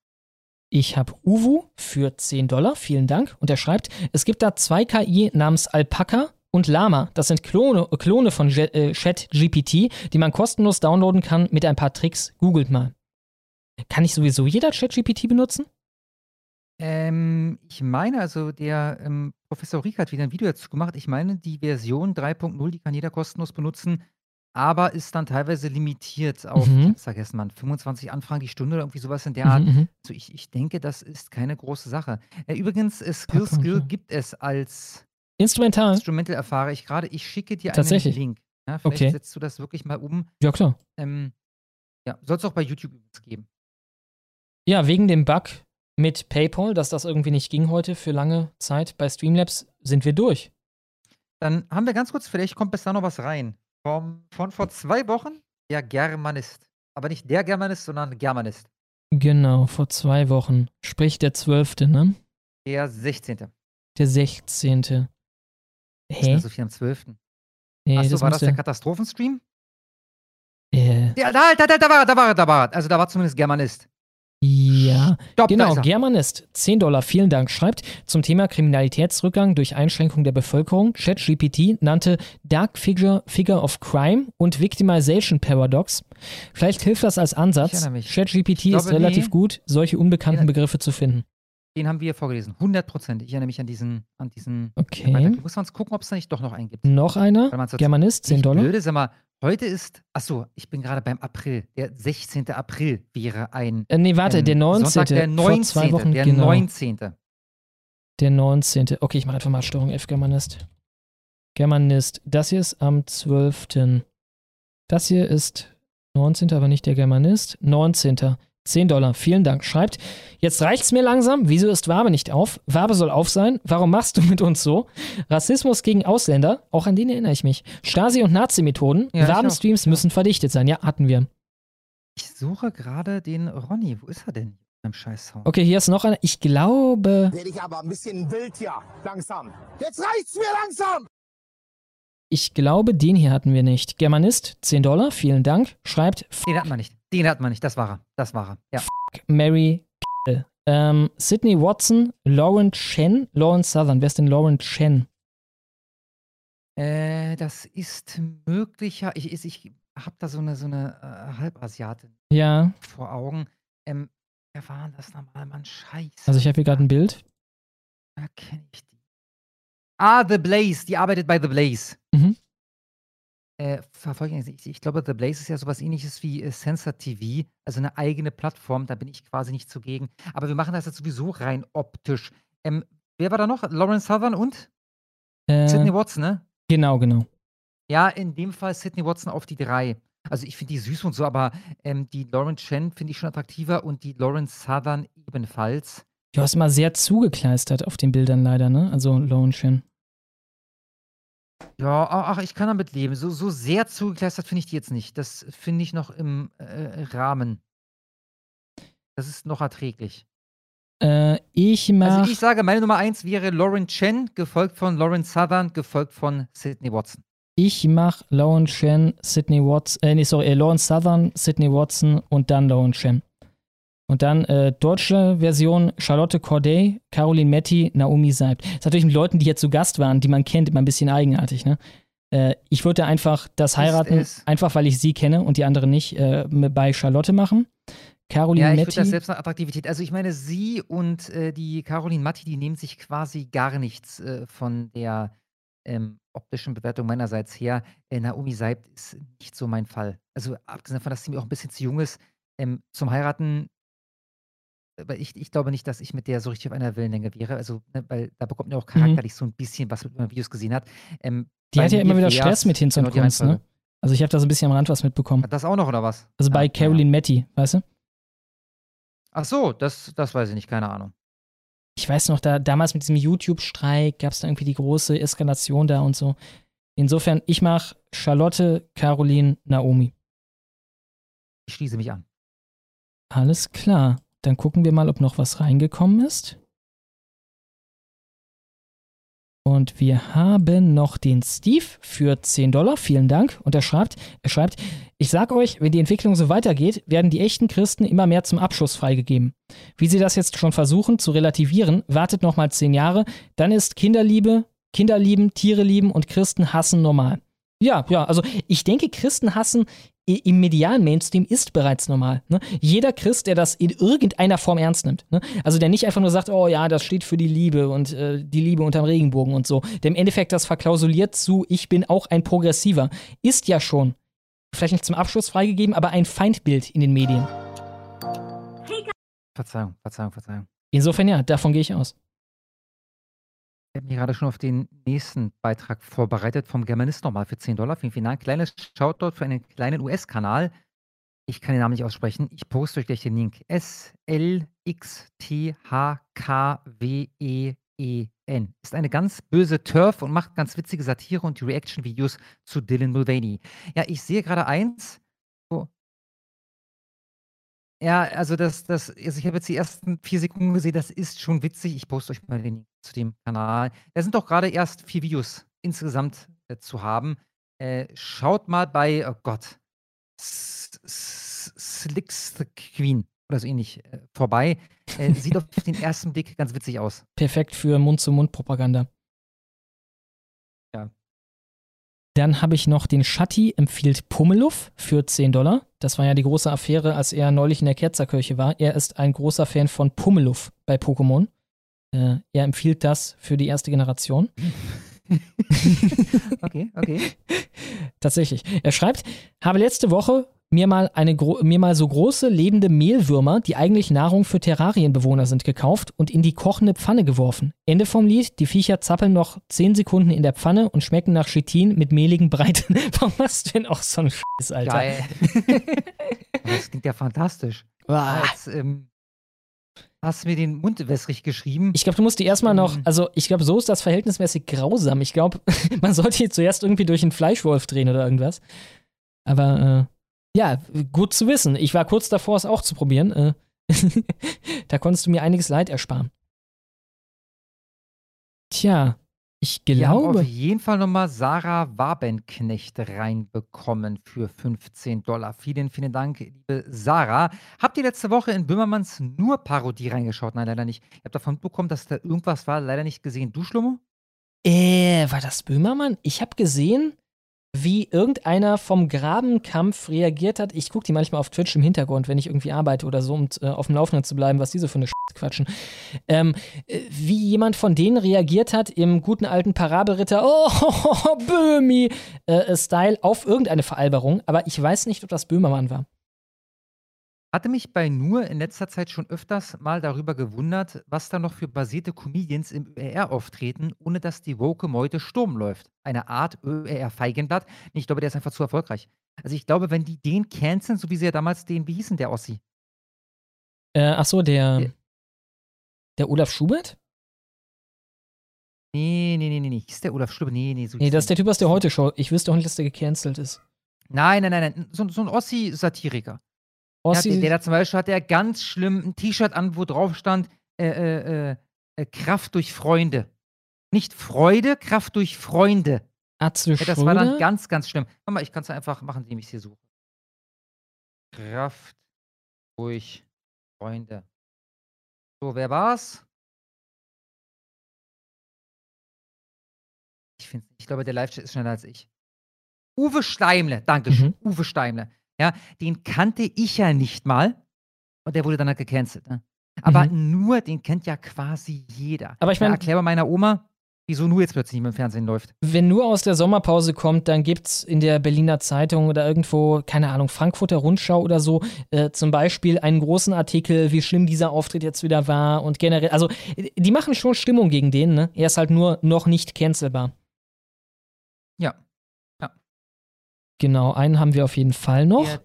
Ich habe Uwu für 10 Dollar, vielen Dank. Und er schreibt, es gibt da zwei KI namens Alpaca und Lama. Das sind Klone, Klone von äh, ChatGPT, die man kostenlos downloaden kann mit ein paar Tricks. Googelt mal. Kann ich sowieso jeder ChatGPT benutzen? Ähm, ich meine, also der ähm, Professor Rieck hat wieder ein Video dazu gemacht. Ich meine, die Version 3.0, die kann jeder kostenlos benutzen, aber ist dann teilweise limitiert auf, Mhm. ich hab's vergessen, Mann, 25 Anfragen die Stunde oder irgendwie sowas in der Mhm, Art. mhm. Also ich, ich denke, das ist keine große Sache. Äh, übrigens, äh, Skill ja. gibt es als Instrumental? Instrumental, erfahre ich gerade. Ich schicke dir Tatsächlich? einen Link. Ja, vielleicht Okay. setzt du das wirklich mal um. Ja, klar. Ähm, ja, soll es auch bei YouTube übrigens geben. Ja, wegen dem Bug mit PayPal, dass das irgendwie nicht ging heute für lange Zeit bei Streamlabs, sind wir durch. Dann haben wir ganz kurz, vielleicht kommt bis da noch was rein. Vom, von vor zwei Wochen, der Germanist. Aber nicht der Germanist, sondern Germanist. Genau, vor zwei Wochen. Sprich der 12., ne? Der 16. Der 16. Was ist Hä? so viel am 12. Nee, Achso, das war das der Katastrophenstream? Äh, Ja, da, da, da, da war er, da war er, da war er. Also da war zumindest Germanist. Ja, da genau. ist er. Germanist, 10 Dollar, vielen Dank, schreibt zum Thema Kriminalitätsrückgang durch Einschränkung der Bevölkerung. ChatGPT nannte Dark Figure, Figure of Crime und Victimization Paradox. Vielleicht hilft das als Ansatz. ChatGPT ist glaube, relativ nee. gut, solche unbekannten. Begriffe zu finden. Den haben wir vorgelesen. 100%. Ich erinnere mich an diesen, an diesen Okay. Muss man gucken, ob es da nicht doch noch einen gibt. Noch einer? Germanist, 10 Nicht Dollar. Blöde, sag mal, heute ist, achso, ich bin gerade beim April. Der 16. April wäre ein. Äh, nee, warte, der 19. Sonntag, der Vor 19. zwei Wochen, der genau. 19. Der 19. Okay, ich mache einfach mal Steuerung F Germanist. Germanist. Das hier ist am 12. Das hier ist 19. aber nicht der Germanist. 19. 10 Dollar. Vielen Dank. Schreibt, jetzt reicht's mir langsam. Wieso ist Wabe nicht auf? Wabe soll auf sein. Warum machst du mit uns so? Rassismus gegen Ausländer. Auch an den erinnere ich mich. Stasi- und Nazi-Methoden. Ja, Wabenstreams müssen verdichtet sein. Ja, hatten wir. Ich suche gerade den Ronny. Wo ist er denn? Beim Scheiß-Sound. Okay, hier ist noch einer. Ich glaube, Werde ich aber ein bisschen wild hier. Langsam. Jetzt reicht's mir langsam. Ich glaube, den hier hatten wir nicht. Germanist, 10 Dollar. Vielen Dank. Schreibt, Den hat man nicht. Den hat man nicht. Das war er. Das war er. Ja. Mary K. ähm, Sydney Watson, Lauren Chen, Lauren Southern. Wer ist denn Lauren Chen? Äh, das ist möglicher. Ich, ich, ich habe da so eine, so eine äh, Halbasiatin Ja, vor Augen. Ähm, wer war denn das nochmal, Mann? Scheiße. also ich habe hier gerade ein Bild. Da kenne ich die. Ah, The Blaze. Die arbeitet bei The Blaze. Mhm. Äh, verfolgen. Ich, ich glaube, The Blaze ist ja sowas ähnliches wie äh, Sensor TV, also eine eigene Plattform. Da bin ich quasi nicht zugegen. Aber wir machen das jetzt sowieso rein optisch. Ähm, wer war da noch? Lauren Southern und Äh, Sydney Watson, ne? Genau, genau. Ja, in dem Fall Sydney Watson auf die drei. Also ich finde die süß und so, aber ähm, die Lauren Chen finde ich schon attraktiver und die Lauren Southern ebenfalls. Du hast mal sehr zugekleistert auf den Bildern leider, ne? Also Lauren Chen. Ja, ach, ich kann damit leben. So, so sehr zugekleistert finde ich die jetzt nicht. Das finde ich noch im äh, Rahmen. Das ist noch erträglich. Äh, ich mach. Also ich sage, meine Nummer eins wäre Lauren Chen, gefolgt von Lauren Southern, gefolgt von Sydney Watson. Ich mach Lauren Chen, Sydney Watson, äh, nee, sorry, äh, Lauren Southern, Sydney Watson und dann Lauren Chen. Und dann äh, deutsche Version Charlotte Corday, Caroline Metti, Naomi Seibt. Das ist natürlich mit Leuten, die jetzt zu Gast waren, die man kennt, immer ein bisschen eigenartig, ne? Äh, ich würde einfach das heiraten, es. einfach weil ich sie kenne und die anderen nicht, äh, bei Charlotte machen. Caroline Ja, ich Metti. das selbst nach Attraktivität. Also ich meine, sie und äh, die Caroline Matti, die nehmen sich quasi gar nichts äh, von der ähm, optischen Bewertung meinerseits her. Äh, Naomi Seibt ist nicht so mein Fall. Also abgesehen davon, dass sie mir auch ein bisschen zu jung ist, ähm, zum Heiraten, aber ich, ich glaube nicht, dass ich mit der so richtig auf einer Wellenlänge wäre. Also, ne, weil da bekommt man auch charakterlich so ein bisschen was, man Videos gesehen hat. Ähm, Mhm. Die hat ja immer wieder Stress mit Hinz und Kunst, ne? Also ich habe da so ein bisschen am Rand was mitbekommen. Das auch noch, oder was? Also bei Caroline Metti, weißt du? Ach so, das, das weiß ich nicht, keine Ahnung. ich weiß noch, da damals mit diesem YouTube-Streik gab es da irgendwie die große Eskalation da und so. Insofern, ich mach Charlotte, Caroline, Naomi. Ich schließe mich an. Alles klar. Dann gucken wir mal, ob noch was reingekommen ist. Und wir haben noch den Steve für 10 Dollar. Vielen Dank. Und er schreibt, er schreibt, ich sag euch, wenn die Entwicklung so weitergeht, werden die echten Christen immer mehr zum Abschuss freigegeben. Wie sie das jetzt schon versuchen zu relativieren, wartet noch mal 10 Jahre, dann ist Kinderliebe, Kinder lieben, Tiere lieben und Christen hassen normal. Ja, ja, also ich denke, Christen hassen im medialen Mainstream ist bereits normal. Ne? Jeder Christ, der das in irgendeiner Form ernst nimmt, ne? also der nicht einfach nur sagt, oh ja, das steht für die Liebe und äh, die Liebe unterm Regenbogen und so, der im Endeffekt das verklausuliert zu, ich bin auch ein Progressiver, ist ja schon, vielleicht nicht zum Abschluss freigegeben, aber ein Feindbild in den Medien. Verzeihung, Verzeihung, Verzeihung. Insofern ja, davon gehe ich aus. Ich habe mich gerade schon auf den nächsten Beitrag vorbereitet vom Germanist nochmal für 10 Dollar. Vielen, vielen Dank. Kleines Shoutout für einen kleinen US-Kanal. Ich kann den Namen nicht aussprechen. Ich poste euch gleich den Link. S-L-X-T-H-K-W-E-E-N. Ist eine ganz böse Turf und macht ganz witzige Satire und die Reaction-Videos zu Dylan Mulvaney. Ja, ich sehe gerade eins. Oh. Ja, also das, das, also ich habe jetzt die ersten vier Sekunden gesehen, das ist schon witzig. Ich poste euch mal den Link zu dem Kanal. Da sind doch gerade erst vier Videos insgesamt äh, zu haben. Äh, schaut mal bei, oh Gott, Slicks the Queen oder so ähnlich äh, vorbei. Äh, sieht auf den ersten Blick ganz witzig aus. Perfekt für Mund-zu-Mund-Propaganda. Ja. Dann habe ich noch den Shatti empfiehlt Pummeluff für 10 Dollar. Das war ja die große Affäre, als er neulich in der Kerzerkirche war. Er ist ein großer Fan von Pummeluff bei Pokémon. Äh, er empfiehlt das für die erste Generation. okay, okay. Tatsächlich. Er schreibt, habe letzte Woche mir mal, eine mir mal so große lebende Mehlwürmer, die eigentlich Nahrung für Terrarienbewohner sind, gekauft und in die kochende Pfanne geworfen. Ende vom Lied, die Viecher zappeln noch 10 Sekunden in der Pfanne und schmecken nach Chitin mit mehligen Breiten. Warum hast du denn auch so einen Scheiß, Alter? Geil. das klingt ja fantastisch. Jetzt, ähm, hast du mir den Mund wässrig geschrieben. Ich glaube, du musst die erstmal noch, also ich glaube, so ist das verhältnismäßig grausam. Ich glaube, man sollte hier zuerst irgendwie durch einen Fleischwolf drehen oder irgendwas. Aber äh, ja, gut zu wissen. Ich war kurz davor, es auch zu probieren. Äh, da konntest du mir einiges Leid ersparen. Tja, ich Wir haben glaube. auf jeden Fall nochmal Sarah Wabenknecht reinbekommen für 15 Dollar. Vielen, vielen Dank, liebe Sarah. Habt ihr letzte Woche in Böhmermanns nur Parodie reingeschaut? Nein, leider nicht. Ihr habt davon mitbekommen, dass da irgendwas war, leider nicht gesehen. Du, Schlummo? Äh, war das Böhmermann? Ich habe gesehen, wie irgendeiner vom Grabenkampf reagiert hat. Ich gucke die manchmal auf Twitch im Hintergrund, wenn ich irgendwie arbeite oder so, um äh, auf dem Laufenden zu bleiben, was diese für eine Scheiße quatschen. Ähm, äh, wie jemand von denen reagiert hat im guten alten Parabelritter, oh, Böhmi, äh, Style auf irgendeine Veralberung. Aber ich weiß nicht, ob das Böhmermann war. Hatte mich bei Nur in letzter Zeit schon öfters mal darüber gewundert, was da noch für basierte Comedians im ÖR auftreten, ohne dass die woke Meute Sturm läuft. Eine Art ÖR-Feigenblatt. Nee, Ich glaube, der ist einfach zu erfolgreich. Also ich glaube, wenn die den canceln, so wie sie ja damals den, wie hieß denn der Ossi? Äh, ach so, der, der Olaf Schubert? Nee, nee, nee, nee, nee. Hieß der Olaf Schubert? Nee, nee, so Nee, hieß das ist der der Typ aus der Heute-Show. Ich wüsste auch nicht, dass der gecancelt ist. Nein, nein, nein, nein. So, so ein Ossi-Satiriker. Ossi- Ja, der, da zum Beispiel hat der ganz schlimm ein T-Shirt an, wo drauf stand, äh, äh, äh, äh, Kraft durch Freunde. Nicht Freude, Kraft durch Freunde. Atze Ja, das war dann ganz, ganz schlimm. Warte mal, ich kann es einfach machen, indem ich es hier suche. Kraft durch Freunde. So, wer war's? Ich, ich glaube, der Live-Chat ist schneller als ich. Uwe Steimle, Dankeschön. Mhm. Uwe Steimle. Ja, den kannte ich ja nicht mal. Und der wurde dann halt gecancelt. Ne? Aber nur, den kennt ja quasi jeder. Mhm. Aber ich Ja, mein- erklär mal meiner Oma, wieso nur jetzt plötzlich im Fernsehen läuft. Wenn nur aus der Sommerpause kommt, dann gibt's in der Berliner Zeitung oder irgendwo, keine Ahnung, Frankfurter Rundschau oder so, äh, zum Beispiel einen großen Artikel, wie schlimm dieser Auftritt jetzt wieder war und generell, also äh, die machen schon Stimmung gegen den, ne? Er ist halt nur noch nicht cancelbar. Genau, einen haben wir auf jeden Fall noch. Der-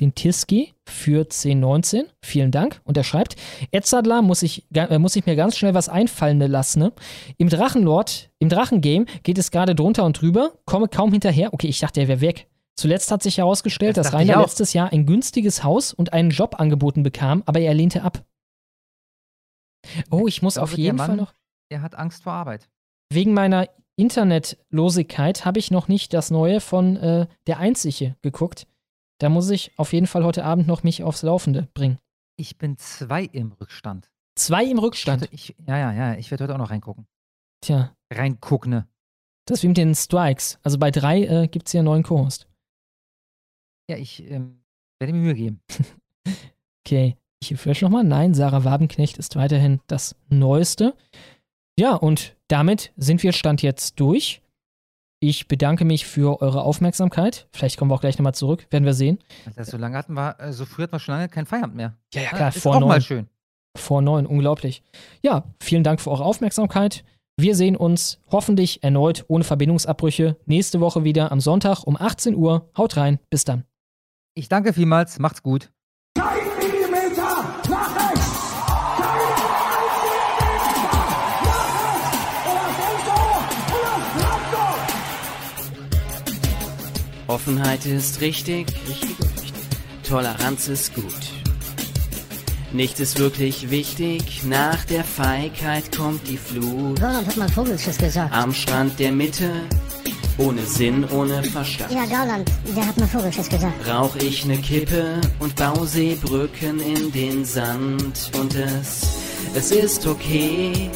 Den Tiski für 1019. Vielen Dank. Und er schreibt: Edzardler muss ich, äh, muss ich mir ganz schnell was einfallen lassen. Ne? Im Drachenlord, im Drachengame geht es gerade drunter und drüber, komme kaum hinterher. Okay, ich dachte, er wäre weg. Zuletzt hat sich herausgestellt, Das dass ich Rainer letztes Jahr ein günstiges Haus und einen Job angeboten bekam, aber er lehnte ab. Oh, ich muss glaube, auf jeden Mann, Fall noch. Der hat Angst vor Arbeit. Wegen meiner Internetlosigkeit habe ich noch nicht das Neue von äh, Der Einzige geguckt. Da muss ich auf jeden Fall heute Abend noch mich aufs Laufende bringen. Ich bin zwei im Rückstand. Zwei im Rückstand. Ich, ja, ja, ja. Ich werde heute auch noch reingucken. Tja, Reingucken, ne? das ist wie mit den Strikes. Also bei drei äh, gibt es hier einen neuen Co-Host. Ja, ich ähm, werde mir Mühe geben. Okay, ich refresh nochmal. Nein, Sarah Wabenknecht ist weiterhin das Neueste. Ja, und damit sind wir Stand jetzt durch. Ich bedanke mich für eure Aufmerksamkeit. Vielleicht kommen wir auch gleich nochmal zurück, werden wir sehen. Alter, so lange hatten wir, äh, so früh hatten wir schon lange keinen Feierabend mehr. Ja, ja, klar, ist vor auch neun. mal schön. Vor neun, unglaublich. Ja, vielen Dank für eure Aufmerksamkeit. Wir sehen uns hoffentlich erneut ohne Verbindungsabbrüche nächste Woche wieder am Sonntag um 18 Uhr. Haut rein, bis dann. Ich danke vielmals, macht's gut. Offenheit ist richtig, Toleranz ist gut. Nichts ist wirklich wichtig, nach der Feigheit kommt die Flut. Roland hat mal Vogelschiss gesagt. Am Strand der Mitte, ohne Sinn, ohne Verstand. Ja, Gauland, der hat mal Vogelschiss gesagt. Rauch ich ne Kippe und bau Seebrücken in den Sand und es, es ist okay.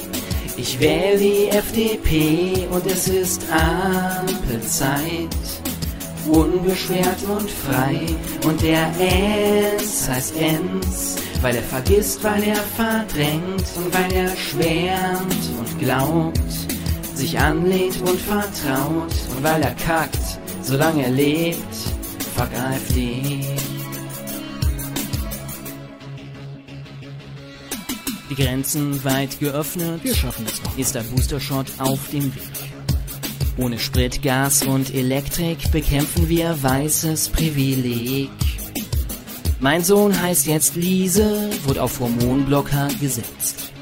Ich wähle die FDP und es ist Ampelzeit. Unbeschwert und frei und der S heißt Enz weil er vergisst, weil er verdrängt und weil er schwärmt und glaubt, sich anlehnt und vertraut und weil er kackt, solange er lebt, fuck AfD. Die Grenzen weit geöffnet, wir schaffen es noch. Ist der Booster-Shot auf dem Weg. Ohne Sprit, Gas und Elektrik bekämpfen wir weißes Privileg. Mein Sohn heißt jetzt Liese, wurde auf Hormonblocker gesetzt.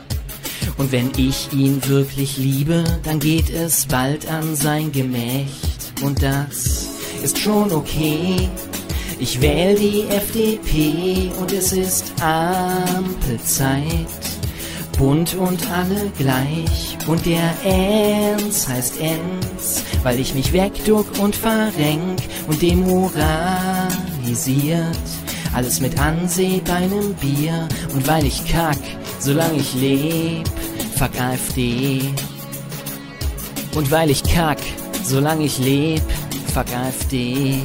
Und wenn ich ihn wirklich liebe, dann geht es bald an sein Gemächt. Und das ist schon okay. Ich wähle die FDP und es ist Ampelzeit. Bunt und alle gleich. Und der Ernst heißt Enz, weil ich mich wegduck und verrenk und demoralisiert. Alles mit Anseh bei nem Bier. Und weil ich kack, solange ich leb, fuck AfD. Und weil ich kack, solange ich leb, fuck AfD.